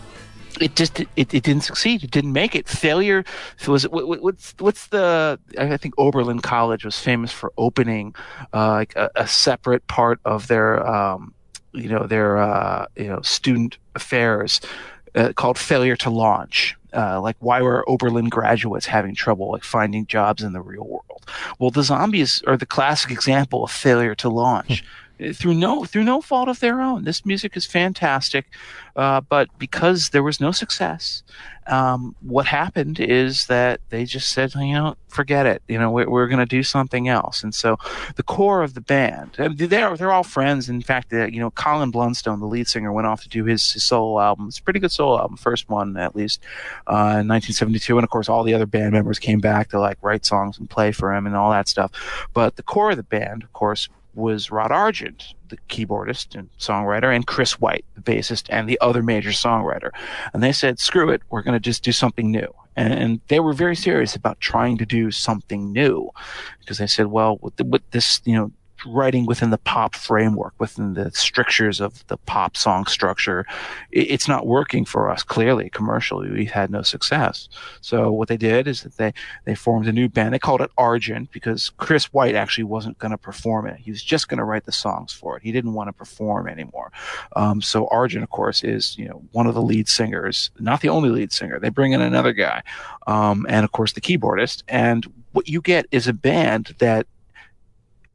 it just it, it didn't succeed. It didn't make it. Failure was what, what- what's what's the I think Oberlin College was famous for opening uh, like a, a separate part of their um, you know their uh, you know student affairs uh, called failure to launch. Uh, like why were Oberlin graduates having trouble like finding jobs in the real world? Well, the zombies are the classic example of failure to launch. Through no through no fault of their own. This music is fantastic, uh, but because there was no success, um, what happened is that they just said, you know, forget it. You know, we're, we're going to do something else. And so, the core of the band, they're they're all friends. In fact, uh, you know, Colin Blunstone, the lead singer, went off to do his, his solo album. It's a pretty good solo album, first one at least, uh, in 1972. And of course, all the other band members came back to like write songs and play for him and all that stuff. But the core of the band, of course, was Rod Argent, the keyboardist and songwriter, and Chris White, the bassist and the other major songwriter. And they said, screw it, we're going to just do something new. And they were very serious about trying to do something new because they said, well, with, with this, you know, writing within the pop framework, within the strictures of the pop song structure, it's not working for us. Clearly, commercially, we've had no success. So what they did is that they they formed a new band. They called it Argent because Chris White actually wasn't going to perform it. He was just going to write the songs for it. He didn't want to perform anymore. Um, so Argent, of course, is you know one of the lead singers, not the only lead singer. They bring in another guy, um, and of course the keyboardist. And what you get is a band that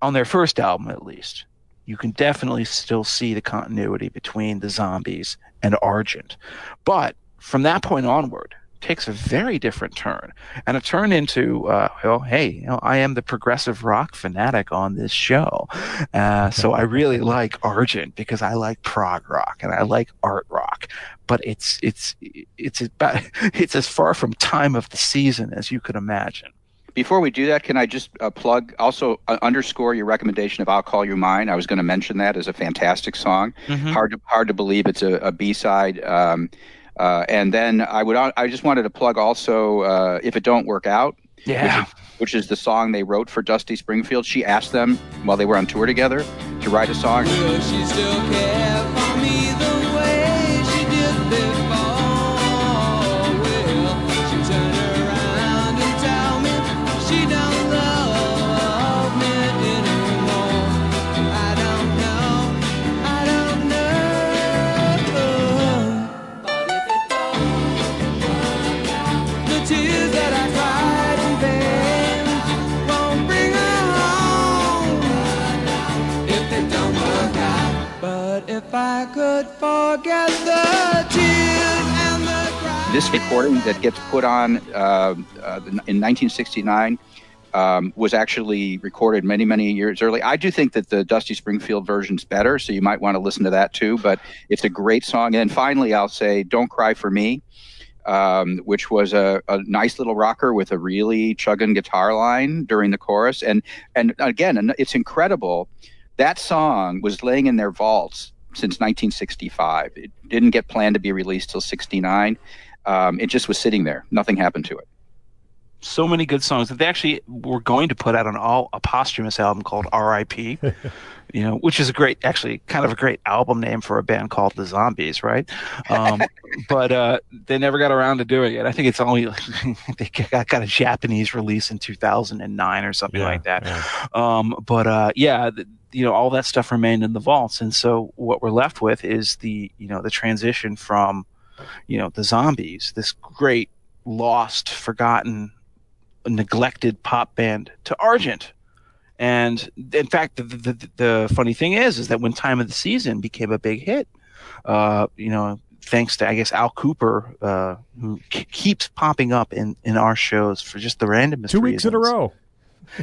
on their first album at least, you can definitely still see the continuity between the zombies and Argent. But from that point onward, takes a very different turn and a turn into uh, well hey you know, i am the progressive rock fanatic on this show. Uh, so i really like argent because i like prog rock and i like art rock. But it's it's it's about, [LAUGHS] it's as far from time of the season as you could imagine before we do that, can I just uh, plug also uh, underscore your recommendation of "I'll Call You Mine"? I was going to mention that as a fantastic song. Mm-hmm. Hard to hard to believe it's a, a B side. Um, uh, and then I would I just wanted to plug also uh, "If It Don't Work Out." Yeah. Which is, which is, the song they wrote for Dusty Springfield. She asked them while they were on tour together to write a song. This recording that gets put on uh, uh, in 1969 um, was actually recorded many, many years early. I do think that the Dusty Springfield version's better, so you might want to listen to that too. But it's a great song. And finally, I'll say "Don't Cry for Me." Um, which was a, a, nice little rocker with a really chugging guitar line during the chorus. And and again, it's incredible. That song was laying in their vaults since 1965. It didn't get planned to be released till 69. Um, it just was sitting there. Nothing happened to it. So many good songs that they actually were going to put out an all a posthumous album called R.I.P. [LAUGHS] you know, which is a great, actually, kind of a great album name for a band called the Zombies, right? Um, [LAUGHS] but uh, they never got around to doing it. I think it's only [LAUGHS] they got, got, a Japanese release in 2009 or something yeah, like that. Yeah. Um, but uh, yeah. The, you know all that stuff remained in the vaults and so what we're left with is the you know the transition from you know the zombies this great lost forgotten neglected pop band to argent and in fact the, the, the funny thing is is that when time of the season became a big hit uh, you know thanks to I guess Al Kooper, uh, who k- keeps popping up in, in our shows for just the randomness. Two weeks reasons. in a row.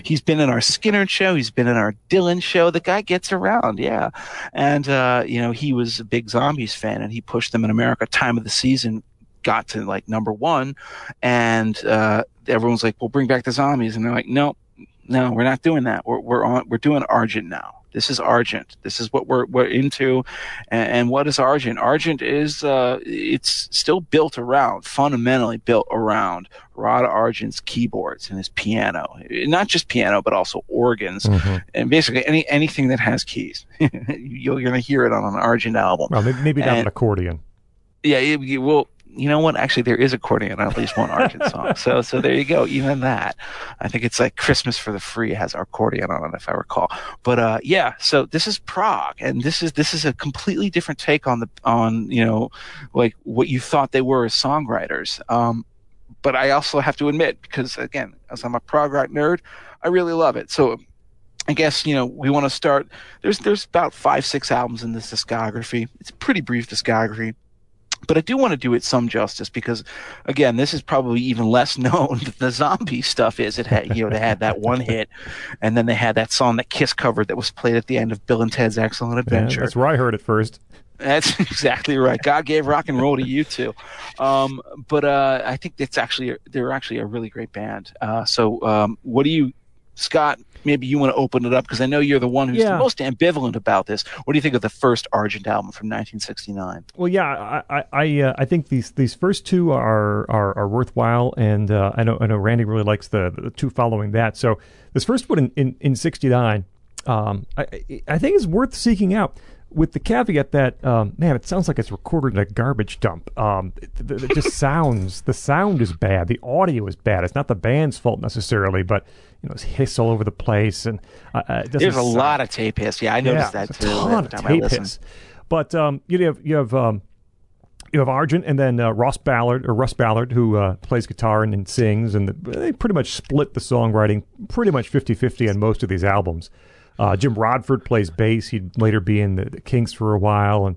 He's been in our Skynyrd show. He's been in our Dylan show. The guy gets around, yeah. And uh, you know, he was a big Zombies fan, and he pushed them in America. Time of the season got to like number one, and uh, everyone's like, "We'll bring back the Zombies," and they're like, "No, no, we're not doing that. We're we're on. We're doing Argent now." This is Argent. This is what we're we're into, and, and what is Argent? Argent is uh, it's still built around, fundamentally built around Rod Argent's keyboards and his piano, not just piano but also organs, mm-hmm. and basically any anything that has keys. [LAUGHS] You're going to hear it on an Argent album. Well, maybe not and, an accordion. Yeah, it, it, well, you know what? Actually, there is accordion on at least one Argent [LAUGHS] song. So, so there you go. Even that, I think it's like Christmas for the Free has accordion on it, if I recall. But uh, yeah, so this is prog, and this is this is a completely different take on the on you know like what you thought they were as songwriters. Um, but I also have to admit, because again, as I'm a prog rock nerd, I really love it. So I guess you know we want to start. There's there's about five six albums in this discography. It's a pretty brief discography, but I do want to do it some justice because, again, this is probably even less [LAUGHS] known than the zombie stuff is. It had you know they had that one hit, and then they had that song that Kiss covered that was played at the end of Bill and Ted's Excellent Yeah, Adventure. that's where I heard it first. That's [LAUGHS] exactly right. God gave rock and roll to you too. Um, but uh, I think it's actually they're actually a really great band. Uh, so um, what do you, Scott? Maybe you want to open it up because I know you're the one who's Yeah. the most ambivalent about this. What do you think of the first Argent album from 1969? Well, yeah, I I I, uh, I think these these first two are are, are worthwhile, and uh, I know I know Randy really likes the, the two following that. So this first one in in, in '69, um, I I- think is worth seeking out. With the caveat that, um, man, it sounds like it's recorded in a garbage dump. Um, it it just [LAUGHS] sounds, the sound is bad. The audio is bad. It's not the band's fault necessarily, but, you know, it's hiss all over the place. And uh, uh, There's a sound- lot of tape hiss. Yeah, I noticed yeah, that too. A ton of tape hiss. But um, you have you have um, you have Argent and then uh, Ross Ballard or Russ Ballard who uh, plays guitar and, and sings, and the, they pretty much split the songwriting pretty much 50-50 on most of these albums. Uh, Jim Rodford plays bass. He'd later be in the, the Kinks for a while, and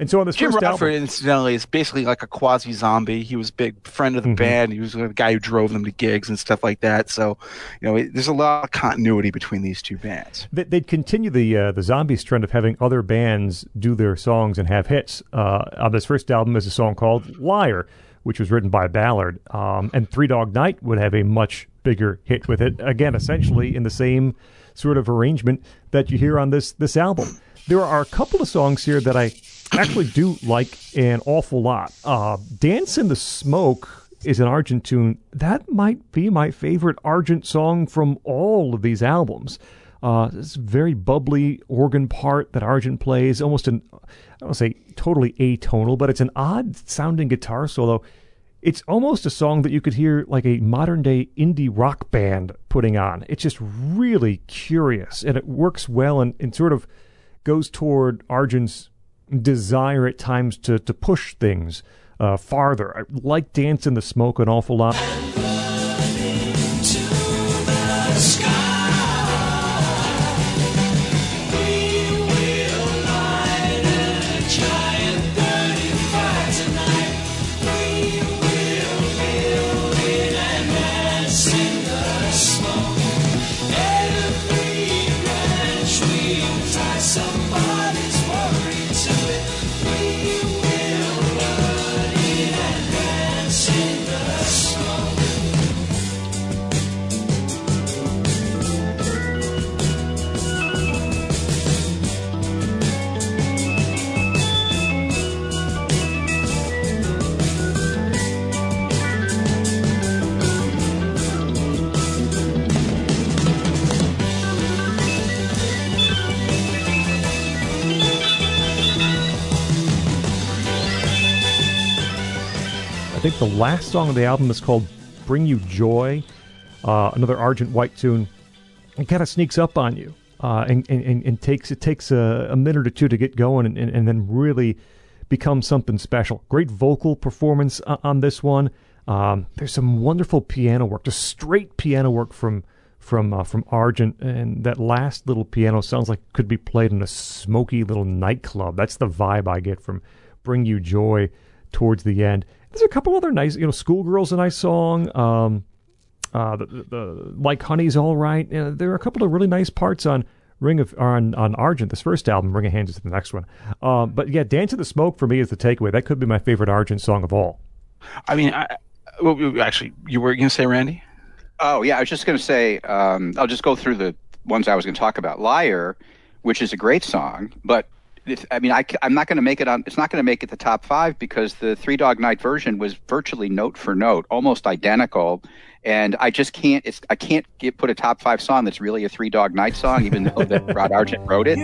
and so on this Jim first Rodford, album, incidentally, is basically like a quasi zombie. He was a big friend Mm-hmm. of the band. He was the guy who drove them to gigs and stuff like that. So, you know, it, there's a lot of continuity between these two bands. they, they'd continue the uh, the Zombies trend of having other bands do their songs and have hits. Uh, on this first album is a song called "Liar," which was written by Ballard, um, and Three Dog Night would have a much bigger hit with it. Again, essentially in the same sort of arrangement that you hear on this this album. There are a couple of songs here that I actually do like an awful lot. Uh, "Dance in the Smoke." Is an Argent tune. That might be my favorite Argent song from all of these albums. Uh, this very bubbly organ part that Argent plays, almost an, I don't say totally atonal, but it's an odd sounding guitar solo. It's almost a song that you could hear like a modern day indie rock band putting on. It's just really curious and it works well and, and sort of goes toward Argent's desire at times to, to push things uh, farther. I like Dance in the Smoke an awful lot. Think the last song of the album is called "Bring You Joy," uh, another Argent White tune. It kind of sneaks up on you, uh, and, and, and, takes it takes a, a minute or two to get going, and, and, and then really becomes something special. Great vocal performance on this one. Um, there's some wonderful piano work, just straight piano work from from uh, from Argent, and that last little piano sounds like could be played in a smoky little nightclub. That's the vibe I get from "Bring You Joy" towards the end. There's a couple other nice, you know, "Schoolgirl's" a nice song. Um, uh, the, the, the like Honey's all right. Uh, there are a couple of really nice parts on Ring of on on Argent, this first album. Ring of Hands is the next one. Um, but yeah, Dance in the Smoke for me is the takeaway. That could be my favorite Argent song of all. I mean, I, well, actually, you were going to say, Randy? Oh yeah, I was just going to say. Um, I'll just go through the ones I was going to talk about. "Liar," which is a great song, but it's, I mean, I, am not going to make it on. It's not going to make it the top five because the Three Dog Night version was virtually note for note, almost identical. And I just can't. It's I can't get put a top five song that's really a Three Dog Night song, even though that [LAUGHS] Rod Argent wrote it.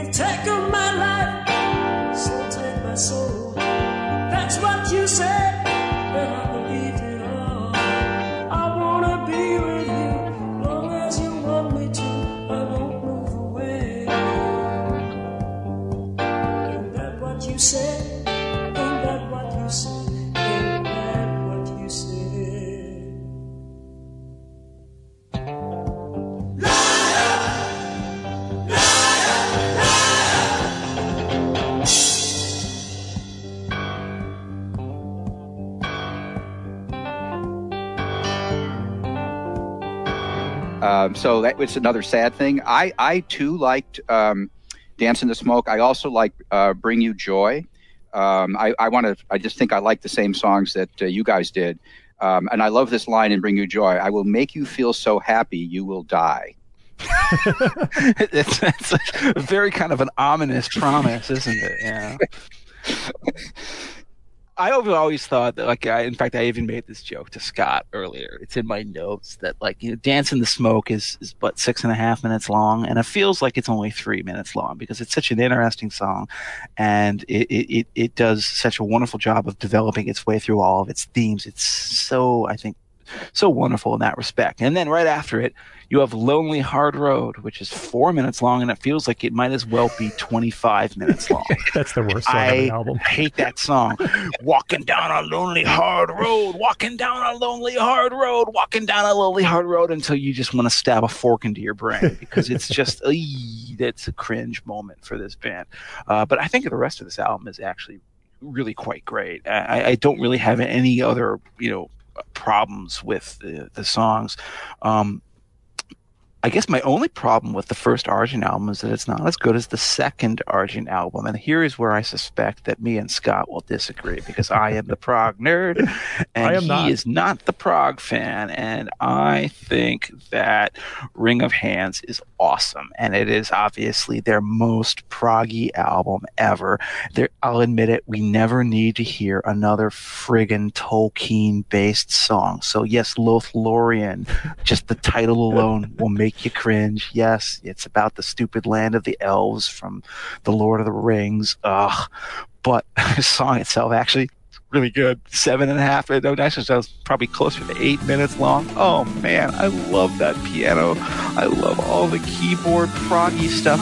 Um, so that was another sad thing. I, I too liked um, Dance in the Smoke. I also like uh, Bring You Joy. Um, I, I want to. I just think I like the same songs that uh, you guys did, um, and I love this line in Bring You Joy. I will make you feel so happy you will die. [LAUGHS] it's, it's a very kind of an ominous promise, isn't it? Yeah. [LAUGHS] I always thought that, like, I, in fact, I even made this joke to Scott earlier. It's in my notes that, like, you know, Dance in the Smoke is, is but six and a half minutes long, and it feels like it's only three minutes long because it's such an interesting song, and it, it, it does such a wonderful job of developing its way through all of its themes. It's so, I think, so wonderful in that respect. And then right after it, you have Lonely Hard Road, which is four minutes long, and it feels like it might as well be 25 minutes long. [LAUGHS] That's the worst song on I the album. I [LAUGHS] hate that song. walking down a lonely hard road, walking down a lonely hard road, walking down a lonely hard road until you just want to stab a fork into your brain because it's just, [LAUGHS] that's a cringe moment for this band. Uh, but I think the rest of this album is actually really quite great. I, I don't really have any other, you know, problems with the, the songs. Um, I guess my only problem with the first Argent album is that it's not as good as the second Argent album. And here is where I suspect that me and Scott will disagree because I am the prog nerd [LAUGHS] and he not. is not the prog fan. And I think that Ring of Hands is awesome. And it is obviously their most proggy album ever. There, I'll admit it, we never need to hear another friggin' Tolkien based song. So yes, Lothlorien, just the title [LAUGHS] alone will make you cringe. Yes, it's about the stupid land of the elves from the Lord of the Rings. Ugh. But [LAUGHS] the song itself actually really good. Seven and a half. No, actually, that was probably closer to eight minutes long. Oh man, I love that piano. I love all the keyboard proggy stuff.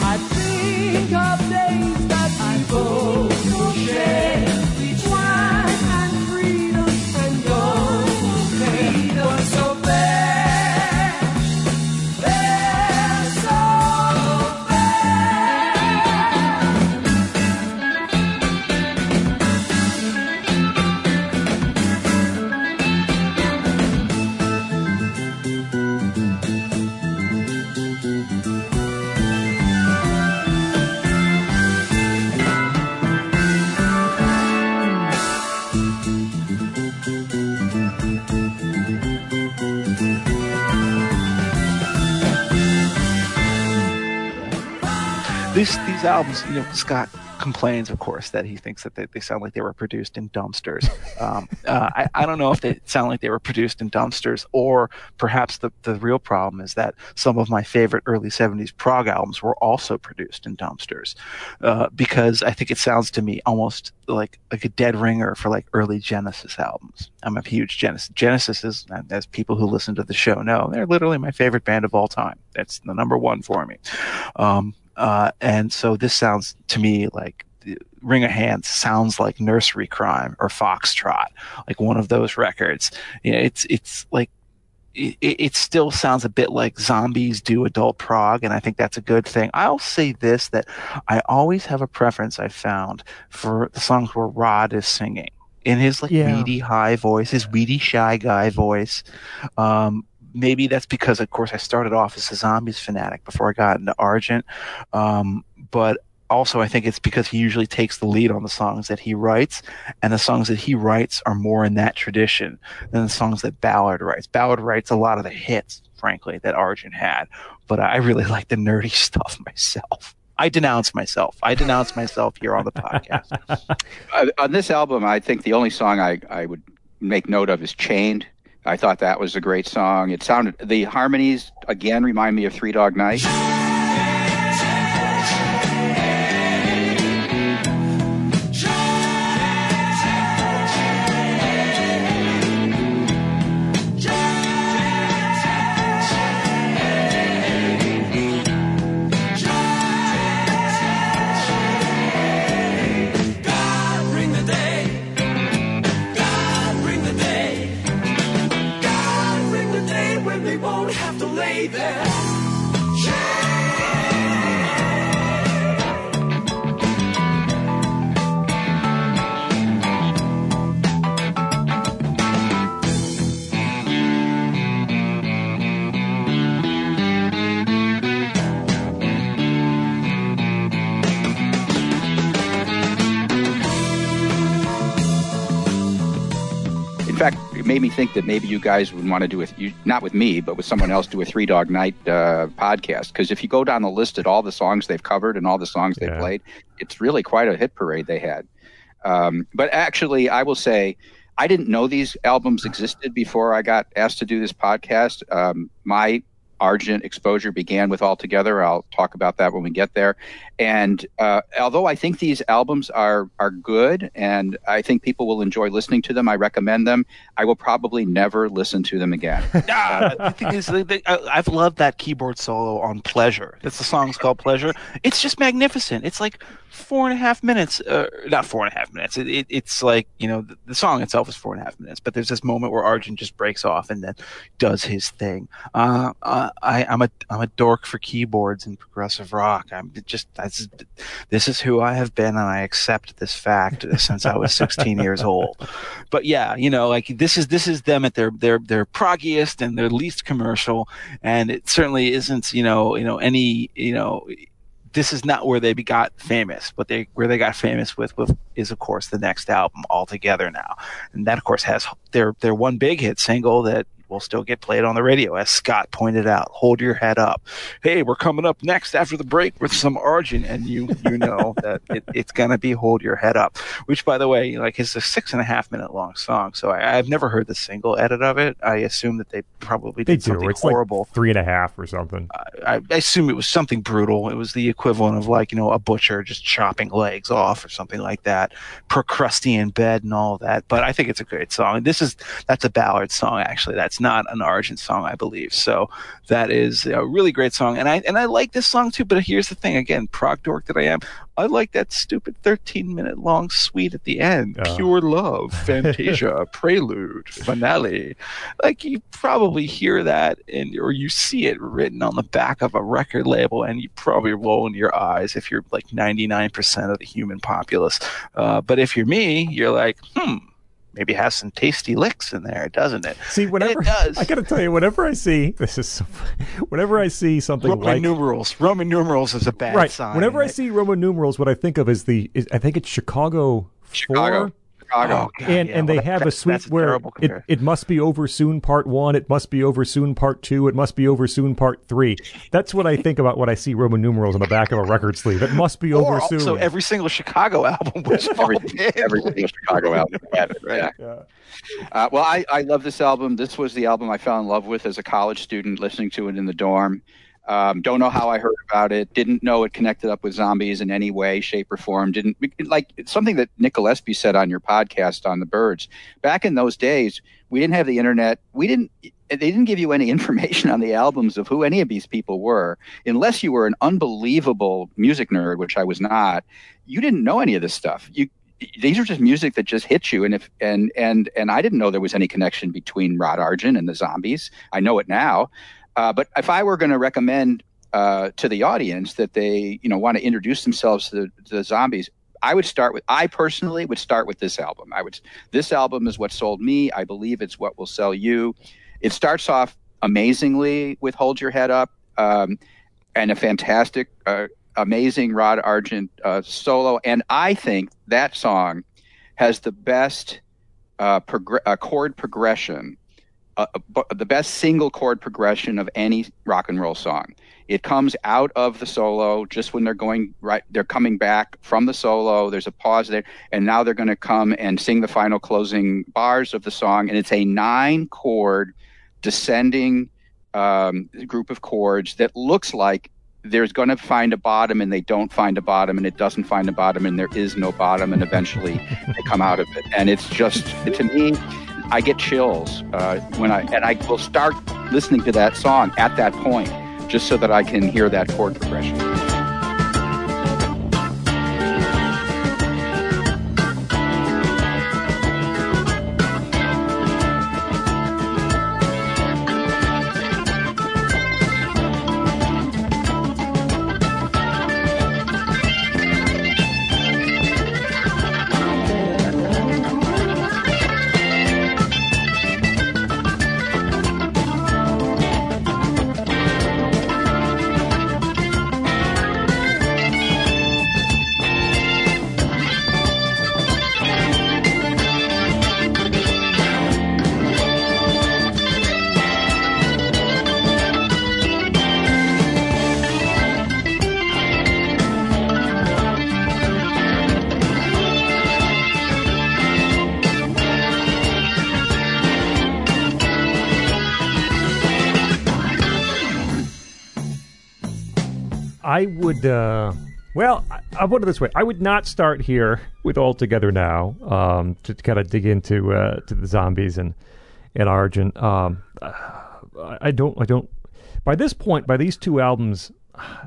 These these albums, you know, Scott complains, of course, that he thinks that they, they sound like they were produced in dumpsters. Um, [LAUGHS] uh, I, I don't know if they sound like they were produced in dumpsters, or perhaps the, the real problem is that some of my favorite early 70s prog albums were also produced in dumpsters. Uh, because I think it sounds to me almost like like a dead ringer for like early Genesis albums. I'm a huge Genesis. Genesis is, as people who listen to the show know, they're literally my favorite band of all time. That's the number one for me. Um, uh, and so this sounds to me like Ring of Hands sounds like Nursery Cryme or Foxtrot, like one of those records. You know, it's it's like it, it still sounds a bit like zombies do adult prog, and I think that's a good thing. I'll say this that I always have a preference I found for the songs where Rod is singing in his like Yeah. weedy high voice, his weedy shy guy voice. Um, maybe that's because, of course, I started off as a zombies fanatic before I got into Argent. Um, but also, I think it's because he usually takes the lead on the songs that he writes, and the songs that he writes are more in that tradition than the songs that Ballard writes. Ballard writes a lot of the hits, frankly, that Argent had, but I really [LAUGHS] like the nerdy [LAUGHS] stuff myself. I denounce myself. I denounce myself here on the podcast. Uh, [LAUGHS] on this album, I think the only song I, I would make note of is Chained. I thought that was a great song. It sounded, the harmonies, again, remind me of Three Dog Night. Made me think that maybe you guys would want to do with you, not with me, but with someone else, do a Three Dog Night uh, podcast. Because if you go down the list at all the songs they've covered and all the songs they've played, it's really quite a hit parade they had. Um, but actually, I will say, I didn't know these albums existed before I got asked to do this podcast. Um, my Argent exposure began with All Together. I'll talk about that when we get there. And uh, although I think these albums are are good, and I think people will enjoy listening to them, I recommend them. I will probably never listen to them again. Ah, [LAUGHS] [LAUGHS] the thing is, they, they, I, I've loved that keyboard solo on Pleasure. That's the song's called Pleasure. It's just magnificent. It's like four and a half minutes. Uh, not four and a half minutes. It, it, it's like you know the, the song itself is four and a half minutes, but there's this moment where Argent just breaks off and then does his thing. Uh, uh, I, I'm a I'm a dork for keyboards and progressive rock. I'm just that's this is who I have been, and I accept this fact since I was 16 years old. But yeah, you know, like this is this is them at their their their proggiest and their least commercial, and it certainly isn't you know you know any you know this is not where they got famous. but they where they got famous with with is of course the next album All Together Now, and that of course has their their one big hit single that will still get played on the radio, as Scott pointed out. Hold your head up. Hey, we're coming up next after the break with some Argent, and you you know [LAUGHS] that it, it's gonna be Hold Your Head Up, which by the way, like is a six and a half minute long song. So I, I've never heard the single edit of it. I assume that they probably They did do. something It's horrible. like three and a half or something. I, I assume it was something brutal. It was the equivalent of like you know a butcher just chopping legs off or something like that, Procrustean bed and all that. But I think it's a great song. This is that's a Ballard song actually. That's not an Argent song, I believe. So that is a really great song, and I and I like this song too. But here's the thing again, prog dork that I am. I like that stupid 13 minute long suite at the end. Oh. Pure love, Fantasia, [LAUGHS] prelude, finale. Like you probably hear that and or you see it written on the back of a record label and you probably roll in your eyes if you're like 99% of the human populace. Uh, but if you're me, you're like, hmm, maybe it has some tasty licks in there, doesn't it? See, whenever does. [LAUGHS] I gotta tell you, whenever I see this is, so, whenever I see something like Roman like numerals. Roman numerals is a bad right, sign. whenever I It- see Roman numerals, what I think of is the is, I think it's Chicago Chicago. four. Chicago. Oh, God, and yeah, and well, they that- have a that's- suite that's a where it, it must be over soon part one it must be over soon part two it must be over soon part three that's what i think about when i see roman numerals on the back of a record sleeve it must be [LAUGHS] or over soon So every single Chicago album was every, every single Chicago album had [LAUGHS] it. Yeah. Yeah. Uh, well, I, I love this album. This was the album I fell in love with as a college student, listening to it in the dorm. Um, don't know how I heard about it. Didn't know it connected up with zombies in any way, shape, or form. Didn't like something that Nick said on your podcast on the Byrds. Back in those days, we didn't have the internet. We didn't. They didn't give you any [LAUGHS] information on the albums of who any of these people were, unless you were an unbelievable music nerd, which I was not. You didn't know any of this stuff. You these are just music that just hits you and if and and and i didn't know there was any connection between rod argent and the zombies i know it now uh, but if i were going to recommend uh, to the audience that they you know want to introduce themselves to the, to the zombies i would start with i personally would start with this album. I would this album is what sold me. I believe it's what will sell you. It starts off amazingly with hold your head up um, and a fantastic uh, amazing Rod Argent uh, solo, and I think that song has the best uh, progr- uh, chord progression, the best single chord progression of any rock and roll song. It comes out of the solo just when they're going right. They're coming back from the solo. There's a pause there, and now they're going to come and sing the final closing bars of the song, and it's a nine chord descending um, group of chords that looks like there's going to find a bottom and they don't find a bottom and it doesn't find a bottom and there is no bottom and eventually they come out of it and it's just to me i get chills uh, when i and i will start listening to that song at that point just so that i can hear that chord progression I would. Uh, well, I, I put it this way: I would not start here with All Together Now um, to, kind of dig into uh, to the zombies and and Argent. Um, I I don't. I don't. By this point, by these two albums,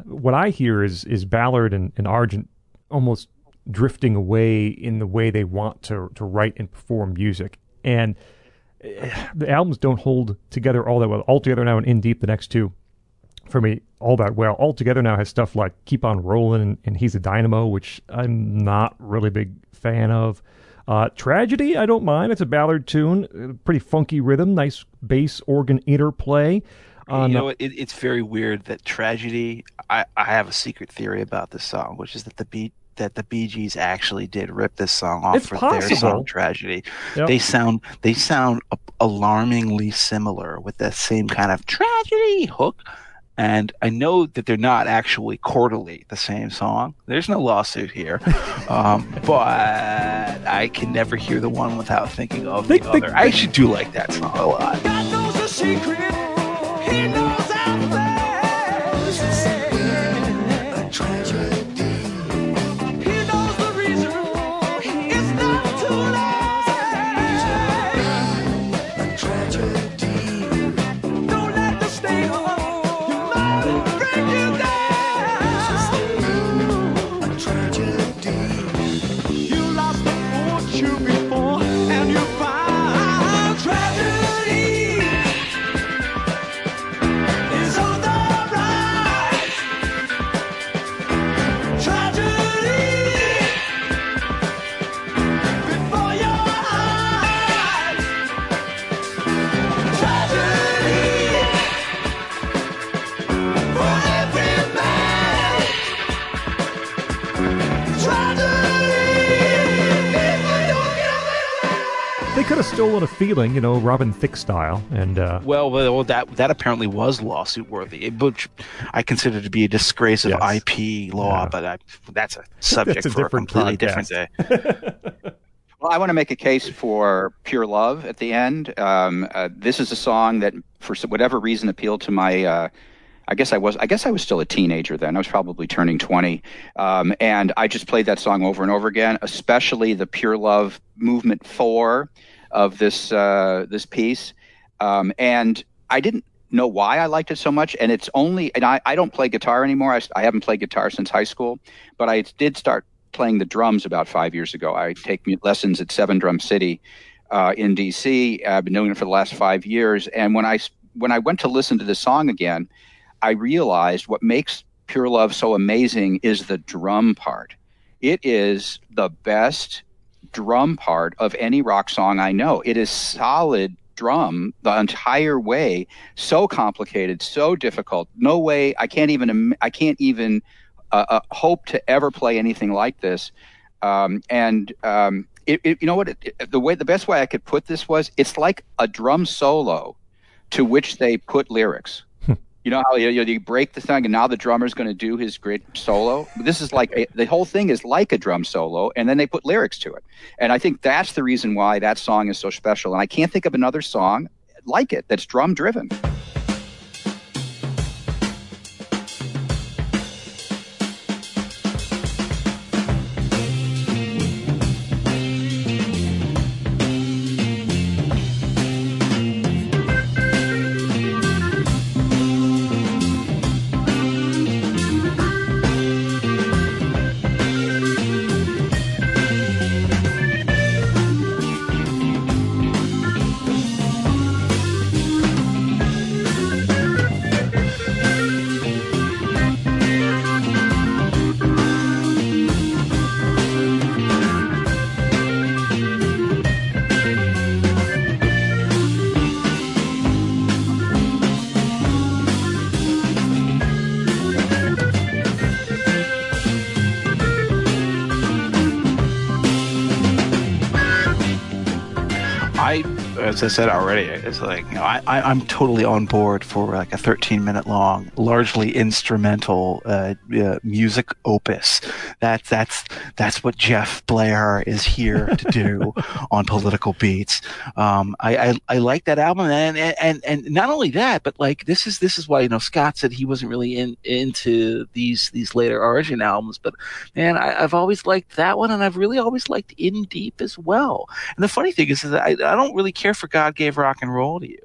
what I hear is is Ballard and, and Argent almost drifting away in the way they want to to write and perform music, and eh, the albums don't hold together all that well. All together now and in deep, the next two for me all that well. All together now has stuff like Keep on Rolling and, and He's a Dynamo, which I'm not really big fan of. Uh, Tragedy, I don't mind. It's a Ballard tune, uh, pretty funky rhythm, nice bass organ interplay. On, you know, what? it, it's very weird that tragedy. I, I have a secret theory about this song, which is that the beat that the Bee Gees actually did rip this song off It's for their possible. song "Tragedy." Yep. They sound they sound alarmingly similar with that same kind of tragedy hook. And I know that they're not actually quarterly the same song. There's no lawsuit here, [LAUGHS] um, but I can never hear the one without thinking of They- the they- other. I actually do like that song a lot. Tragedy. they could stolen a feeling, you know, Robin Thicke style, and uh, Well, well, that that apparently was lawsuit worthy, which I consider to be a disgrace of Yes. IP law. Yeah. But I, that's a subject [LAUGHS] That's a for a different completely podcast. different day. [LAUGHS] Well, I want to make a case for Pure Love at the end. Um, uh, this is a song that, for whatever reason, appealed to my. Uh, I guess I was. I guess I was still a teenager then. I was probably turning twenty, um, and I just played that song over and over again. Especially the Pure Love movement four of this uh, this piece, um, and I didn't know why I liked it so much. And it's only, and I, I don't play guitar anymore. I, I haven't played guitar since high school, but I did start playing the drums about five years ago. I take lessons at Seven Drum City uh, in DC. I've been doing it for the last five years. And when I when I went to listen to this song again, I realized what makes Pure Love so amazing is the drum part. It is the best drum part of any rock song I know. It is solid drum the entire way. So complicated, so difficult. No way. I can't even. I can't even uh, uh, hope to ever play anything like this. Um, and um, it, it, you know what? It, the way the best way I could put this was it's like a drum solo to which they put lyrics. You know how you, you, break the thing, and now the drummer's going to do his great solo. This is like a, the whole thing is like a drum solo, and then they put lyrics to it. And I think that's the reason why that song is so special. And I can't think of another song like it that's drum driven. As I said already, it's like you know, I, I I'm totally on board for like a 13 minute long, largely instrumental uh, uh, music opus. That's that's that's what Jeff Blehar is here to do [LAUGHS] on political beats. Um, I, I I like that album, and and and not only that, but like this is this is why you know Scott said he wasn't really in into these these later Argent albums, but man, I, I've always liked that one, and I've really always liked In Deep as well. And the funny thing is, is that I, I don't really care for God Gave Rock and Roll to You.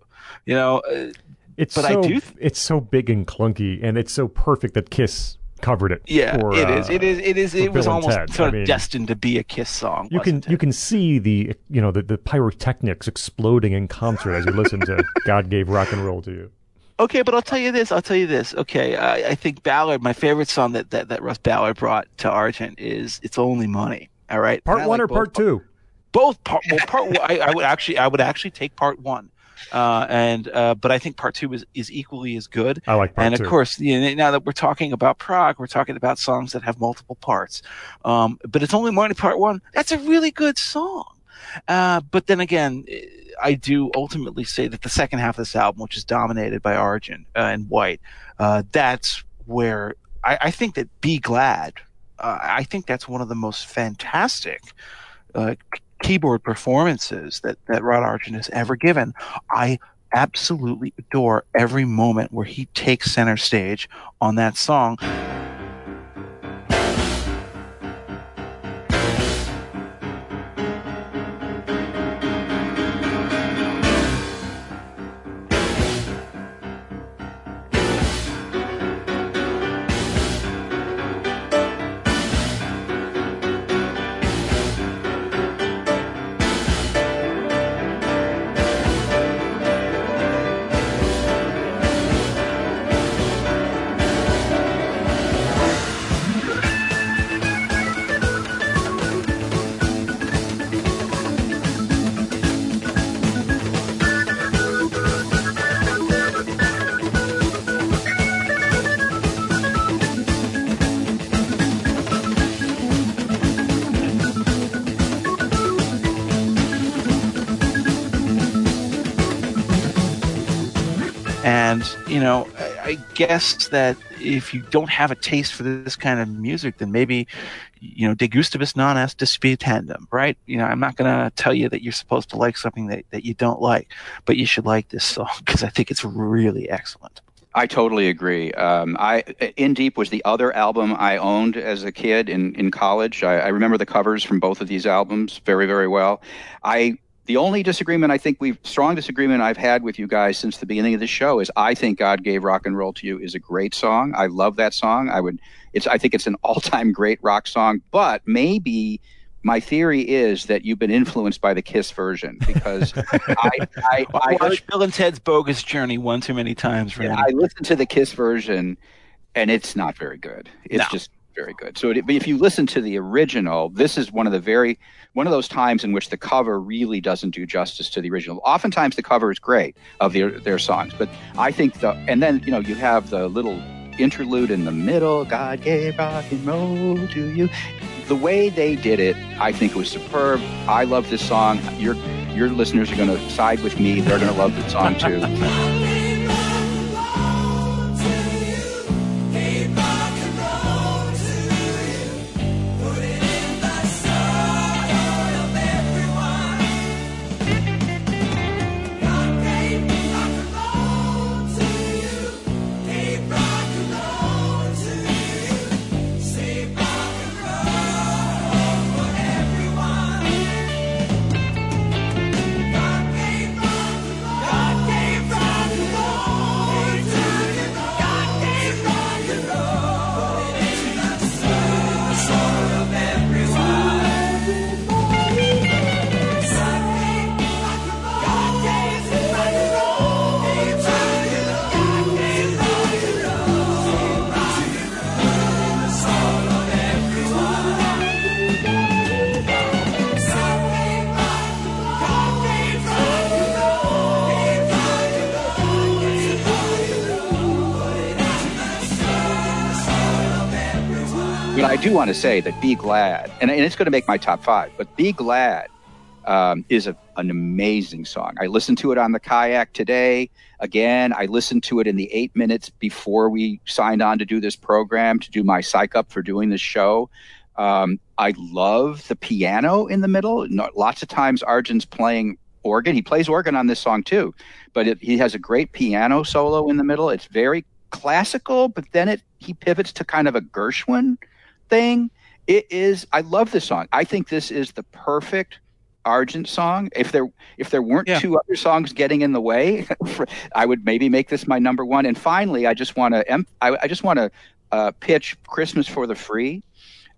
You know, uh, It's But I do th- it's so big and clunky, and it's so perfect that Kiss covered it. yeah, for, it is. uh, It is. It is. It was Bill and almost Ted. sort I of mean, destined to be a Kiss song. You can wasn't you can see the you know the, the pyrotechnics exploding in concert as you listen to [LAUGHS] God Gave Rock and Roll to You. Okay, but I'll tell you this. I'll tell you this. Okay, I, I think Ballard, my favorite song that, that, that Russ Ballard brought to Argent is "It's Only Money." All right, Part one like or both part two? Both part well part one, I, I would actually I would actually take part one, uh, and uh, but I think part two is is equally as good. I like part and two. of course, you know, now that we're talking about prog, we're talking about songs that have multiple parts. Um, but it's only Money Part One. That's a really good song. Uh, but then again, I do ultimately say that the second half of this album, which is dominated by Argent uh, and White, uh, that's where I, I think that Be Glad. Uh, I think that's one of the most fantastic uh, keyboard performances that, that Rod Argent has ever given. I absolutely adore every moment where he takes center stage on that song. I, guess that if you don't have a taste for this kind of music, then maybe, you know, de gustibus non est disputandum, right? You know, I'm not going to tell you that you're supposed to like something that, that you don't like, but you should like this song [LAUGHS] because I think it's really excellent. I totally agree. Um, I In Deep was the other album I owned as a kid in in college. I, I remember the covers from both of these albums very very well. I the only disagreement I think we've strong disagreement I've had with you guys since the beginning of the show is I think God gave rock and roll to you is a great song. I love that song. I would it's I think it's an all time great rock song. But maybe my theory is that you've been influenced by the Kiss version because [LAUGHS] I I, I I watched Bill and Ted's Bogus Journey one too many times, Randy. I listened to the Kiss version, and it's not very good. It's No. just very good. So it, but if you listen to the original, this is one of the very one of those times in which the cover really doesn't do justice to the original. Oftentimes the cover is great of their their songs, but I think the and then you know you have the little interlude in the middle. God gave rock and roll to you. The way they did it, I think it was superb. I love this song. Your your listeners are going to side with me. They're going to love the song too. [LAUGHS] do want to say that Be Glad, and, and it's going to make my top five, but Be Glad um, is a, an amazing song. I listened to it on the kayak today. Again, I listened to it in the eight minutes before we signed on to do this program to do my psych up for doing this show. Um, I love the piano in the middle. Lots of times Argent's playing organ. He plays organ on this song too, but it, he has a great piano solo in the middle. It's very classical, but then it he pivots to kind of a Gershwin thing. It is. I love this song. I think this is the perfect Argent song. If there if there weren't Yeah. two other songs getting in the way, [LAUGHS] I would maybe make this my number one. And finally, I just want to I, I just want to uh, pitch Christmas for the Free.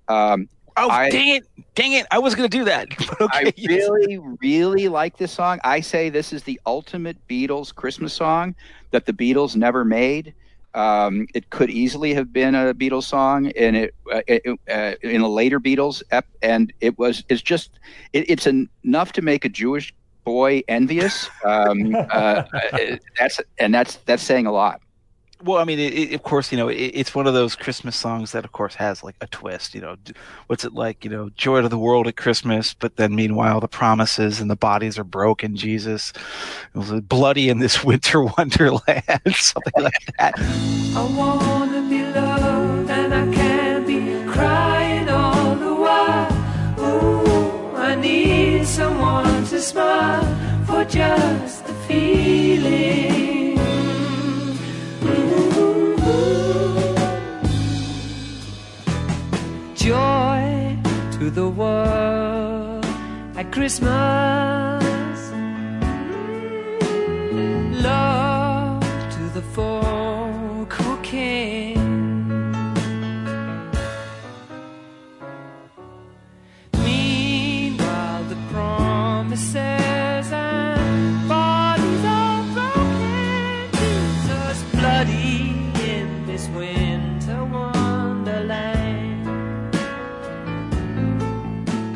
Um, Oh, I- dang it. Dang it. I was going to do that. [LAUGHS] Okay. I really, really like this song. I say this is the ultimate Beatles Christmas song that the Beatles never made. Um, it could easily have been a Beatles song, and it, uh, it uh, in a later Beatles, ep- and it was. It's just. It, it's en- enough to make a Jewish boy envious. Um, uh, [LAUGHS] uh, that's and that's that's saying a lot. Well, I mean, it, it, of course, you know, it, it's one of those Christmas songs that, of course, has like a twist. You know, what's it like? You know, joy to the world at Christmas, but then meanwhile, the promises and the bodies are broken. Jesus, it was uh, bloody in this [LAUGHS] winter wonderland, [LAUGHS] something like that. I wanna be loved and I can't be crying all the while. Ooh, I need someone to smile for just the world at Christmas. Love to the folk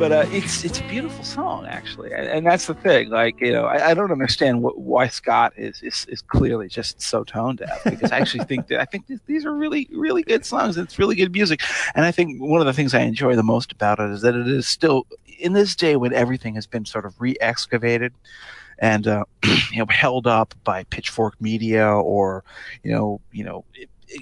But uh, it's it's a beautiful song, actually, and, and that's the thing. Like, you know, I, I don't understand what, why Scott is, is is clearly just so tone deaf because I actually think that I think that these are really really good songs. It's really good music, and I think one of the things I enjoy the most about it is that it is still in this day when everything has been sort of re-excavated and uh, [CLEARS THROAT] you know held up by Pitchfork Media or you know you know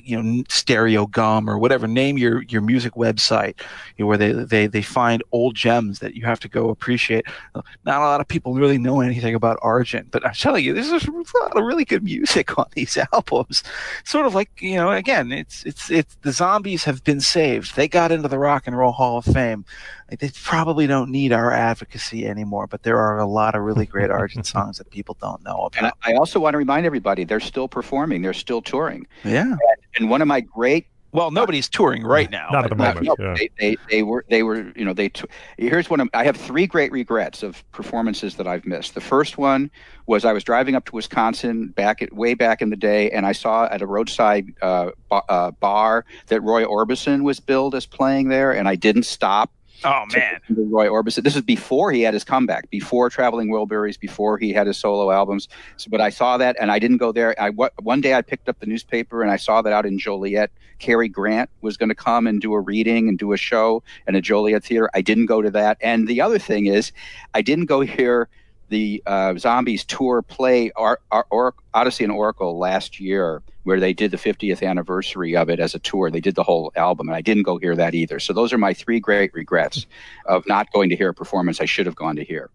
you know Stereogum or whatever name your your music website you know, where they, they they find old gems that you have to go appreciate. Uh, not a lot of people really know anything about Argent, but I'm telling you, there's a lot of really good music [LAUGHS] on these albums. Sort of like you know, again, it's it's it's the zombies have been saved. They got into the Rock and Roll Hall of Fame. Like, They probably don't need our advocacy anymore, but there are a lot of really great Argent [LAUGHS] songs that people don't know And I, about. I also want to remind everybody they're still performing. They're still touring. Yeah. And one of my great Well, nobody's touring right now. Not at the moment. No, yeah. they, they they were they were you know they t- here's one of I have three great regrets of performances that I've missed. The first one was I was driving up to Wisconsin back at way back in the day, and I saw at a roadside uh, ba- uh, bar that Roy Orbison was billed as playing there, and I didn't stop. Oh man. Roy Orbison. This is before he had his comeback, before Traveling Wilburys, before he had his solo albums. So, but I saw that, and I didn't go there. I one day I picked up the newspaper and I saw that out in Joliet, Cary Grant was going to come and do a reading and do a show in a Joliet theater. I didn't go to that. And the other thing is, I didn't go [LAUGHS] hear the uh, Zombies tour play or, or, or Odyssey and Oracle last year, where they did the 50th anniversary of it as a tour. They did the whole album, and I didn't go hear that either. So those are my three great regrets of not going to hear a performance I should have gone to hear.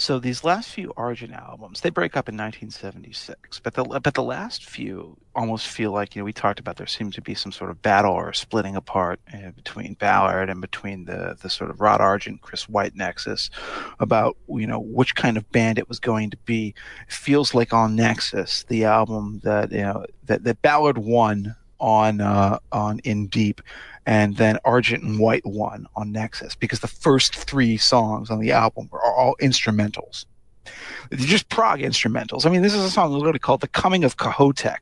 So these last few Argent albums, they break up in 1976, but the but the last few almost feel like you know we talked about there seemed to be some sort of battle or splitting apart uh, between Ballard and between the the sort of Rod Argent Chris White nexus about you know which kind of band it was going to be. It feels like on Nexus, the album that you know that that Ballard won on uh, on In Deep, and then Argent and White won on Nexus because the first three songs on the album are all instrumentals. They're just prog instrumentals. I mean, this is a song literally called "The Coming of Kohoutek."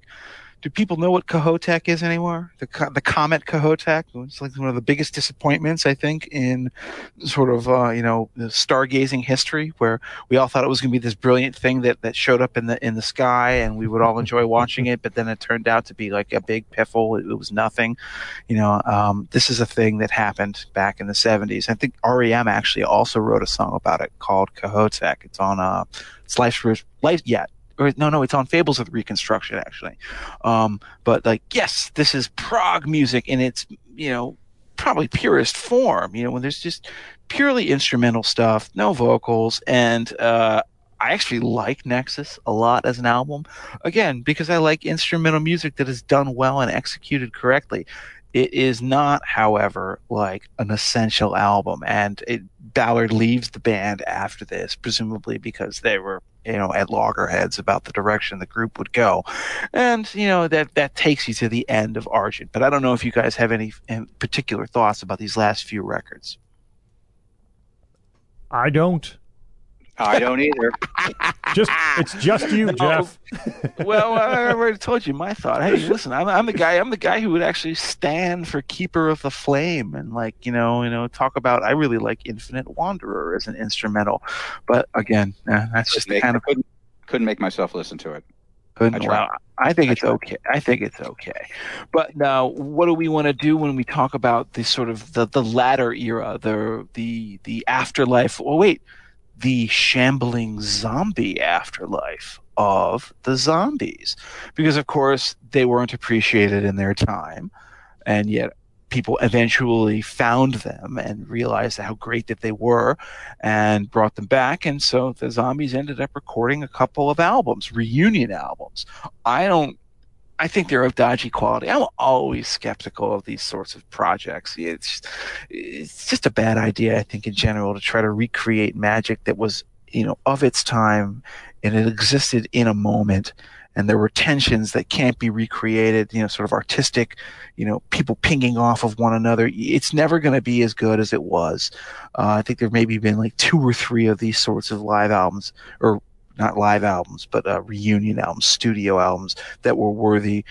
Do people know what Kohoutek is anymore? The the comet Kohoutek. It's like one of the biggest disappointments I think in sort of uh, you know the stargazing history, where we all thought it was going to be this brilliant thing that that showed up in the in the sky, and we would all enjoy watching it. But then it turned out to be like a big piffle. It, it was nothing. You know, um, this is a thing that happened back in the '70s. I think REM actually also wrote a song about it called Kohoutek. It's on uh, it's Life's Life. Yeah, or no, no, it's on Fables of Reconstruction actually. Um, but like, yes, this is prog music in its you know probably purest form. You know, when there's just purely instrumental stuff, no vocals, and uh, I actually like Nexus a lot as an album. Again, because I like instrumental music that is done well and executed correctly. It is not, however, like an essential album, and it, Ballard leaves the band after this, presumably because they were, you know, at loggerheads about the direction the group would go, and you know that that takes you to the end of Argent. But I don't know if you guys have any, particular thoughts about these last few records. I don't. I don't either. Just it's just you, [LAUGHS] Jeff. well, I [LAUGHS] already told you my thought. Hey, listen, I'm, I'm the guy. I'm the guy who would actually stand for Keeper of the Flame, and like you know, you know, talk about. I really like Infinite Wanderer as an instrumental, but again, that's just the Make- kind of. couldn't, couldn't make myself listen to it. Couldn't, I well, I think I it's tried. okay. I think it's okay. But now, what do we want to do when we talk about the sort of the, the latter era, the the the afterlife? Oh wait, the shambling zombie afterlife of the zombies, because of course they weren't appreciated in their time, and yet people eventually found them and realized how great that they were and brought them back and so the zombies ended up recording a couple of albums reunion albums. I don't i think they're of dodgy quality. I'm always skeptical of these sorts of projects. It's it's just a bad idea i think in general to try to recreate magic that was you know of its time and it existed in a moment. And there were tensions that can't be recreated you know sort of artistic you know people pinging off of one another. It's never going to be as good as it was. Uh, i think there maybe been like two or three of these sorts of live albums or not live albums but uh, reunion albums studio albums that were worthy.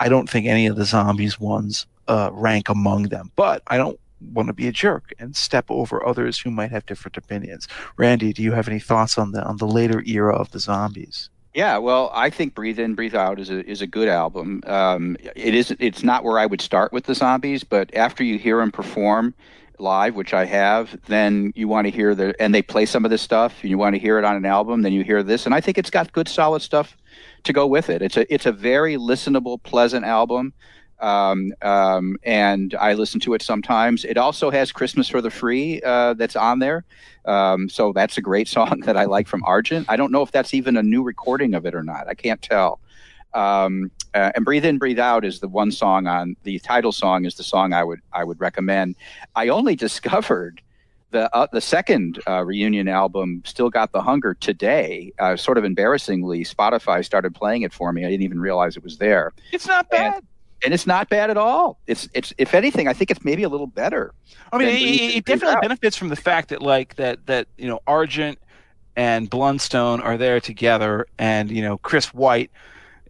I don't think any of the zombies ones uh, rank among them but i don't want to be a jerk and step over others who might have different opinions. Randy do you have any thoughts on the on the later era of the zombies? Yeah, well, I think "Breathe In, Breathe Out" is a is a good album. Um, it is it's not where I would start with the Zombies, but after you hear them perform live, which I have, then you want to hear the and they play some of this stuff, and you want to hear it on an album. Then you hear this, and I think it's got good, solid stuff to go with it. It's a it's a very listenable, pleasant album. Um, um, and I listen to it sometimes. It also has "Christmas for the Free" uh, that's on there, um, so that's a great [LAUGHS] song that I like from Argent. I don't know if that's even a new recording of it or not. I can't tell. Um, uh, and "Breathe In, Breathe Out" is the one song on the title song is the song I would I would recommend. I only [LAUGHS] discovered the uh, the second uh, reunion album, "Still Got the Hunger," today. Uh, sort of embarrassingly, Spotify started playing it for me. I didn't even realize it was there it's not bad and it's not bad at all. It's it's if anything, I think it's maybe a little better. I mean, it, it, it definitely Out. benefits from the fact that like that that you know Argent and Blunstone are there together, and you know Chris White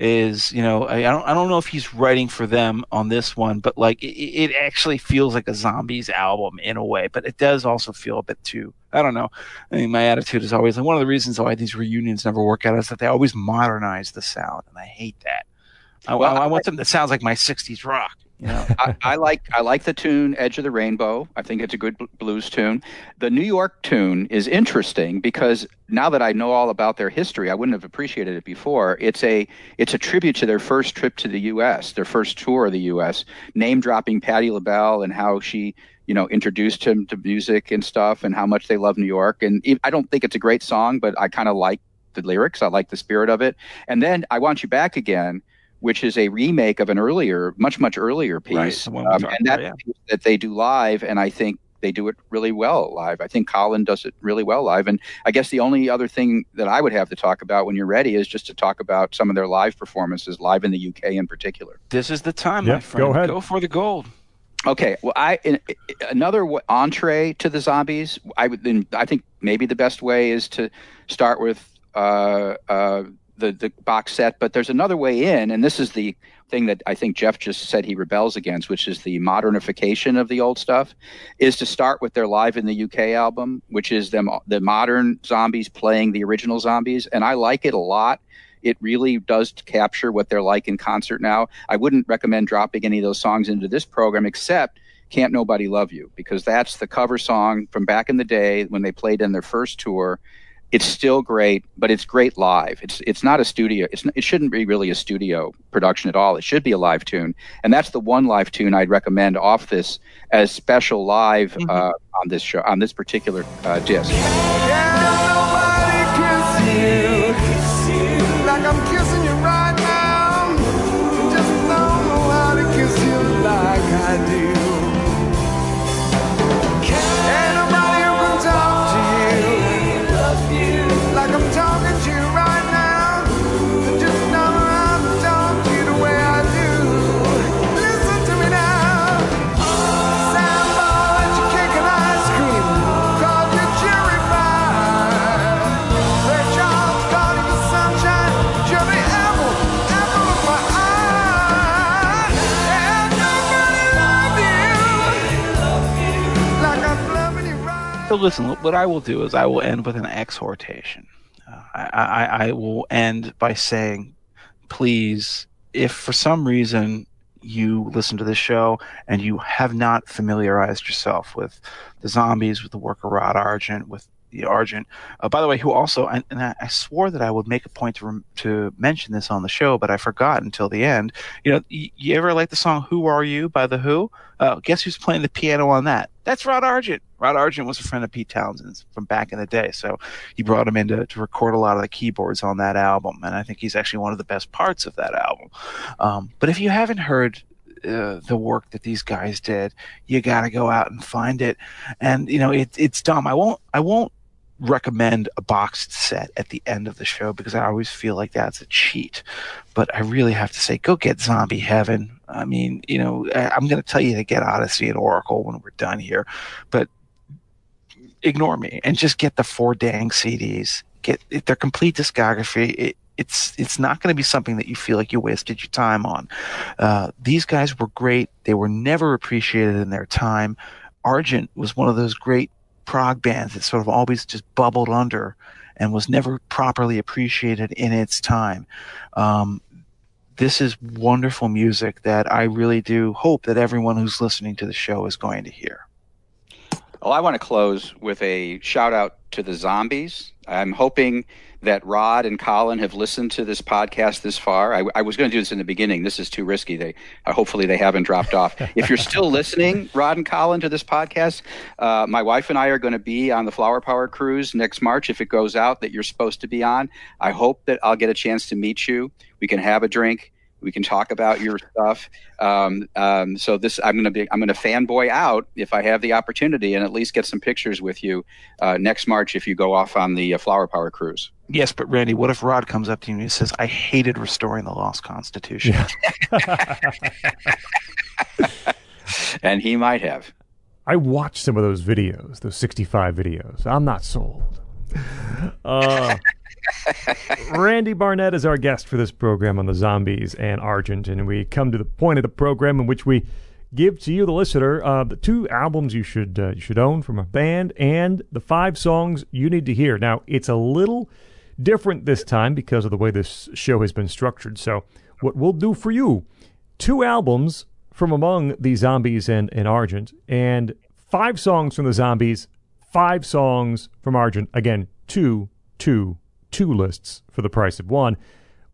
is you know I, I don't I don't know if he's writing for them on this one, but like it, it actually feels like a Zombies album in a way, but it does also feel a bit too. I don't know. I mean, my attitude is always like one of the reasons why these reunions never work out is that they always modernize the sound, and I hate that. I, Well, I I- want something that sounds like my '60s rock. I, I like I like the tune "Edge of the Rainbow." I think it's a good bl- blues tune. The New York tune is interesting because now that I know all about their history, I wouldn't have appreciated it before. It's a it's a tribute to their first trip to the U.S., their first tour of the U.S., name dropping Patti LaBelle and how she you know introduced him to music and stuff, and how much they love New York. And I don't think it's a great song, but I kind of like the lyrics. I like the spirit of it. And then "I Want You Back Again." Which is a remake of an earlier, much much earlier piece, Right, the one we um, and that about, that they do live, and I think they do it really well live. I think Colin does it really well live. And I guess the only other thing that I would have to talk about when you're ready is just to talk about some of their live performances, live in the UK in particular. This is the time, Yeah, my friend. go ahead. Go for the gold. Okay, well, I in, another w- entree to the zombies. I would then I think maybe the best way is to start with uh, uh, the the box set, but there's another way in, and this is the thing that I think Jeff just said he rebels against, which is the modernification of the old stuff, is to start with their live in the UK album, which is them the modern zombies playing the original zombies, and I like it a lot. It really does capture what they're like in concert now. I wouldn't recommend dropping any of those songs into this program, except can't Nobody Love You? Because that's the cover song from back in the day when they played in their first tour. It's still great, but it's great live. It's it's not a studio. It's it shouldn't be really a studio production at all. It should be a live tune, and that's the one live tune I'd recommend off this as special live uh, on this show on this particular uh, disc. Like Listen, what I will do is I will end with an exhortation. Uh, I, I, I will end by saying, please, if for some reason you listen to this show and you have not familiarized yourself with the zombies, with the work of Rod Argent, with the Argent, uh, by the way, who also, and, and I, I swore that I would make a point to rem- to mention this on the show, but I forgot until the end. You know, y- you ever like the song "Who Are You" by the Who? Uh, guess who's playing the piano on that? That's Rod Argent. Rod Argent was a friend of Pete Townshend's from back in the day, so he brought him in to, to record a lot of the keyboards on that album, and I think he's actually one of the best parts of that album. Um, but if you haven't heard uh, the work that these guys did, you got to go out and find it. And you know, it, it's dumb. I won't. I won't recommend a boxed set at the end of the show because I always feel like that's a cheat. But I really have to say, go get Zombie Heaven. I mean, you know, I'm going to tell you to get Odyssey and Oracle when we're done here, but ignore me and just get the four dang CDs. Get their complete discography. It, it's it's not going to be something that you feel like you wasted your time on. Uh, these guys were great. They were never appreciated in their time. Argent was one of those great prog bands that sort of always just bubbled under and was never properly appreciated in its time. Um, this is wonderful music that I really do hope that everyone who's listening to the show is going to hear. Well, I want to close with a shout out to the zombies. I'm hoping that Rod and Colin have listened to this podcast this far. I, I was going to do this in the beginning. This is too risky. They uh, hopefully they haven't dropped off. [LAUGHS] if you're still listening, Rod and Colin, to this podcast, uh, my wife and I are going to be on the Flower Power cruise next March. If it goes out that you're supposed to be on, I hope that I'll get a chance to meet you. We can have a drink. We can talk about your stuff. Um, um, so this, I'm going to be, I'm going to fanboy out if I have the opportunity, and at least get some pictures with you uh, next March if you go off on the uh, Flower Power cruise. Yes, but Randy, what if Rod comes up to you and he says, "I hated restoring the lost Constitution"? [LAUGHS] And he might have. I watched some of those videos, those 65 videos. I'm not sold. Uh, Randy Barnett is our guest for this program on the zombies and Argent, and we come to the point of the program in which we give to you, the listener, uh, the two albums you should uh, you should own from a band and the five songs you need to hear. Now, it's a little different this time because of the way this show has been structured. So, what we'll do for you, two albums from among the zombies and, and Argent, and five songs from the zombies, five songs from Argent. Again, two, two, two lists for the price of one.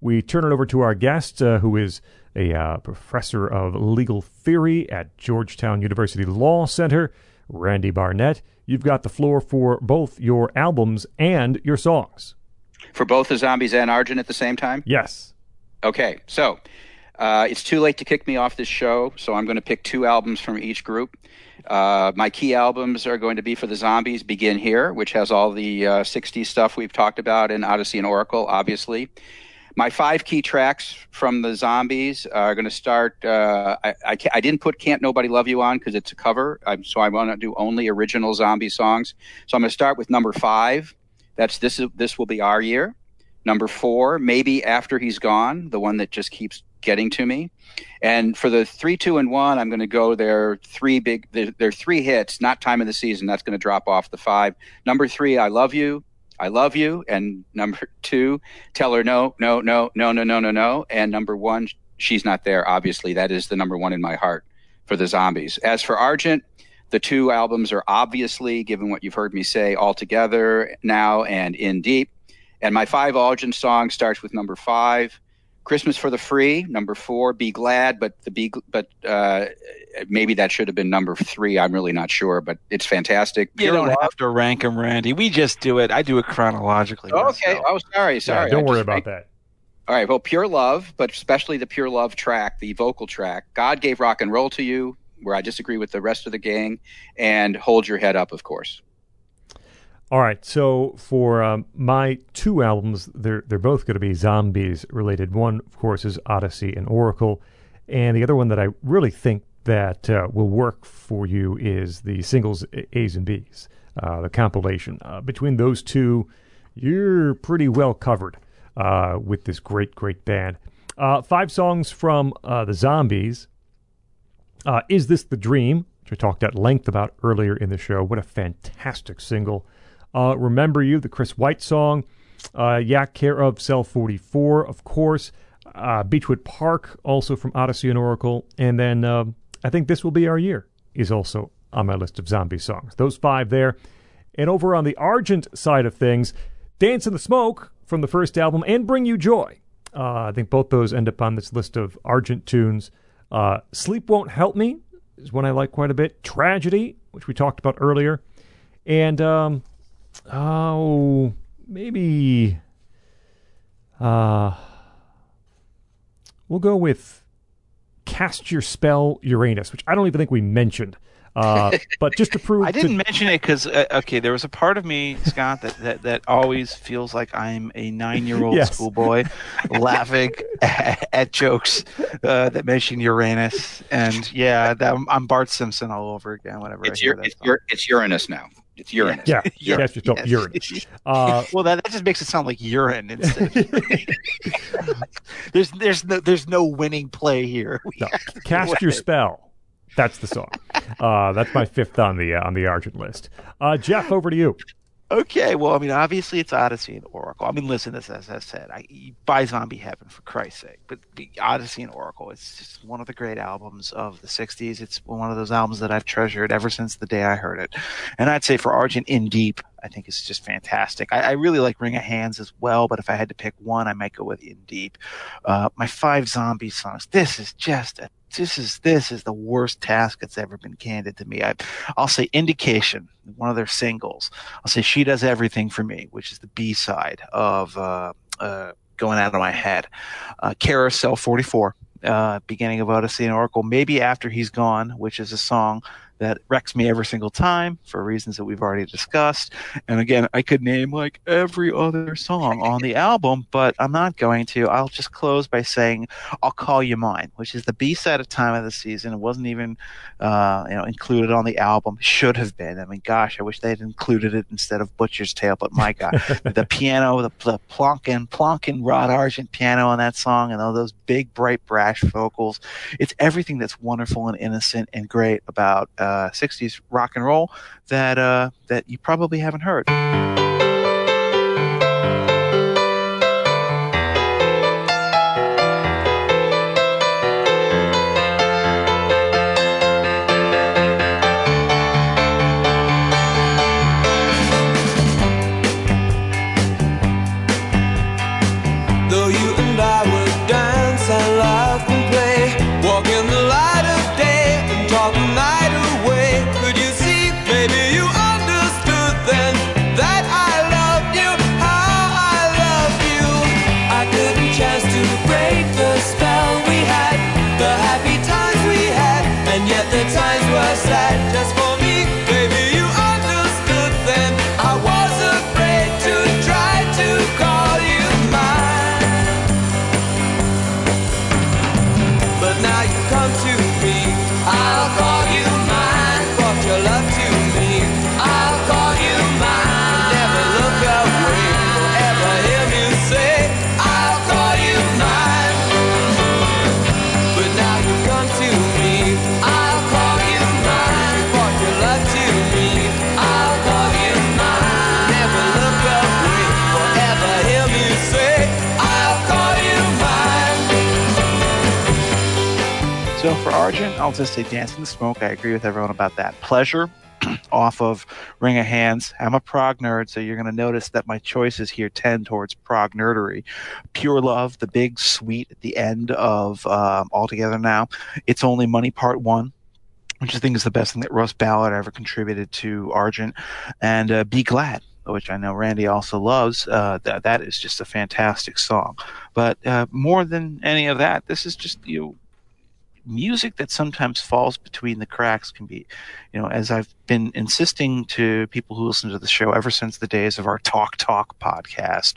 We turn it over to our guest, uh, who is a uh, professor of legal theory at Georgetown University Law Center, Randy Barnett. You've got the floor for both your albums and your songs. For both the zombies and Argent at the same time? Yes. Okay, so uh, it's too late to kick me off this show, so I'm going to pick two albums from each group. Uh, my key albums are going to be for the Zombies, Begin Here, which has all the uh, 60s stuff we've talked about, in Odyssey and Oracle, obviously. My five key tracks from the Zombies are going to start. Uh, I, I, I didn't put "Can't Nobody Love You" on because it's a cover, I'm, so I want to do only original Zombie songs. So I'm going to start with number five. That's this. Is, this will be our year. Number four, maybe after he's gone, the one that just keeps getting to me. And for the three, two, and one, I'm going to go there. Three big, there are three hits, not time of the season. That's going to drop off the five. Number three, I love you. I love you. And number two, tell her no, no, no, no, no, no, no, no. And number one, she's not there. Obviously, that is the number one in my heart for the zombies. As for Argent, the two albums are obviously, given what you've heard me say, all together now and in deep. And my five Argent song starts with number five, Christmas for the Free. Number four, Be Glad, but the be, but uh, maybe that should have been number three. I'm really not sure, but it's fantastic. You Pure don't Love- have to rank them, Randy. We just do it. I do it chronologically. Okay. myself. Oh, sorry, sorry. Yeah, don't I worry just about ranked- that. All right. Well, Pure Love, but especially the Pure Love track, the vocal track. God gave rock and roll to you, where I disagree with the rest of the gang, and Hold Your Head Up, of course. All right, so for um, my two albums, they're they're both going to be zombies related. One, of course, is Odyssey and Oracle, and the other one that I really think that uh, will work for you is the singles A's and B's, uh, the compilation. Uh, between those two, you're pretty well covered uh, with this great, great band. Uh, five songs from uh, the Zombies. Is this the dream? Which I talked at length about earlier in the show. What a fantastic single! Uh, Remember You, the Chris White song. Uh, Yak Care of Cell 44, of course. Uh, Beechwood Park, also from Odyssey and Oracle. And then um, I think This Will Be Our Year is also on my list of zombie songs. Those five there. And over on the Argent side of things, Dance in the Smoke from the first album and Bring You Joy. Uh, I think both those end up on this list of Argent tunes. Uh, Sleep Won't Help Me is one I like quite a bit. Tragedy, which we talked about earlier. And um, Oh, maybe. Uh, we'll go with Cast Your Spell Uranus, which I don't even think we mentioned. Uh, [LAUGHS] but just to prove I didn't to, mention it because uh, okay, there was a part of me, Scott, that that, that always feels like I'm a nine-year-old [LAUGHS] Yes. schoolboy [LAUGHS] laughing at, at jokes uh, that mention Uranus, and yeah, that, I'm Bart Simpson all over again. Whatever. It's I hear your, that it's your, it's Uranus now. It's Uranus. yeah, Yeah. Cast Your Spell Yes. Uranus. [LAUGHS] Uh, well, that, that just makes it sound like urine instead. [LAUGHS] there's there's no there's no winning play here. No, Cast Your. Spell. That's the song. Uh, that's my fifth on the uh, on the Argent list. Uh, Jeff, over to you. Okay, well, I mean, obviously it's Odyssey and Oracle. I mean, listen, this as I said, I buy Zombie Heaven for Christ's sake, but Odyssey and Oracle, it's just one of the great albums of the '60s. It's one of those albums that I've treasured ever since the day I heard it. And I'd say for Argent in Deep, I think it's just fantastic. I, I really like Ring of Hands as well, but if I had to pick one, I might go with In Deep. Uh, my five zombie songs. This is just a this is this is the worst task that's ever been handed to me. I, I'll say Indication, one of their singles. I'll say She Does Everything for Me, which is the B side of uh, uh, Going Out of My Head. Uh, Care of Cell 44, uh, beginning of Odyssey and Oracle, maybe After He's Gone, which is a song that wrecks me every single time for reasons that we've already discussed. And again, I could name like every other song on the album, but I'm not going to. I'll just close by saying I'll Call You Mine, which is the B side of Time of the Season. It wasn't even uh, you know included on the album. Should have been. I mean, gosh, I wish they had included it instead of Butcher's Tale. But my God, [LAUGHS] the piano, the, the plonkin, plonkin Rod Argent piano on that song, and all those big, bright, brash vocals. It's everything that's wonderful and innocent and great about uh, 60s rock and roll that uh, that you probably haven't heard. For Argent, I'll just say Dance in the Smoke. I agree with everyone about that. Pleasure [CLEARS THROAT] off of Ring of Hands. I'm a prog nerd, so you're going to notice that my choices here tend towards prog nerdery. Pure Love, the big suite at the end of um, All Together Now. It's Only Money Part 1. Which I think is the best thing that Russ Ballard ever contributed to Argent, and uh, "Be Glad," which I know Randy also loves. Uh, that that is just a fantastic song. But uh, more than any of that, this is just you know, music that sometimes falls between the cracks can be, you know, as I've been insisting to people who listen to the show ever since the days of our [LAUGHS] Talk Talk podcast,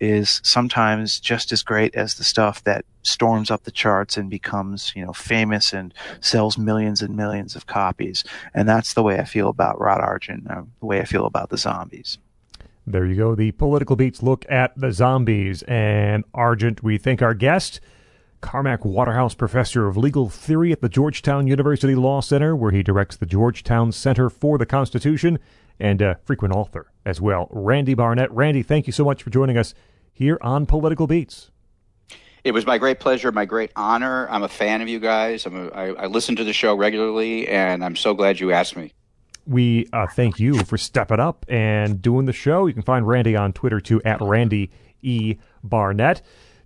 is sometimes just as great as the stuff that storms up the charts and becomes, you know, famous and sells millions and millions of copies. And that's the way I feel about Rod Argent, uh, the way I feel about the Zombies. There you go. The political beats look at the zombies and Argent. We thank our guest, Carmack Waterhouse Professor of Legal Theory at the Georgetown University Law Center, where he directs the Georgetown Center for the Constitution, and a frequent author as well, Randy Barnett. Randy, thank you so much for joining us here on Political Beats. It was my great pleasure, my great honor. I'm a fan of you guys. I'm a, I, I listen to the show regularly, and I'm so glad you asked me. We uh, thank you for stepping up and doing the show. You can find Randy on Twitter too at Randy E Barnett.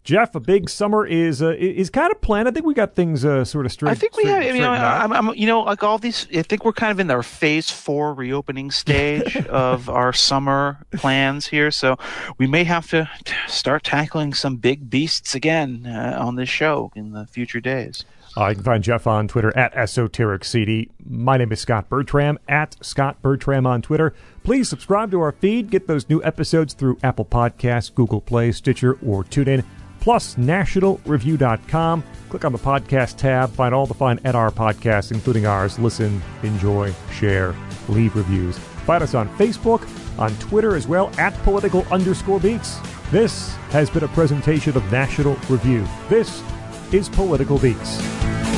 Jeff, a big summer is uh, is kind of planned. I think we got things uh, sort of straight. I think we straight- have, you know. I'm, I'm, you know, like all these. I think we're kind of in our phase four reopening stage [LAUGHS] of our summer plans here. So we may have to t- start tackling some big beasts again uh, on this show in the future days. Uh, you can find Jeff on Twitter at EsotericCD. My name is Scott Bertram at Scott Bertram on Twitter. Please subscribe to our feed. Get those new episodes through Apple Podcasts, Google Play, Stitcher, or TuneIn. Plus, nationalreview.com. Click on the podcast tab. Find all the fun our podcasts, including ours. Listen, enjoy, share, leave reviews. Find us on Facebook, on Twitter as well, at political underscore beats. This has been a presentation of National Review. This is Political Beats.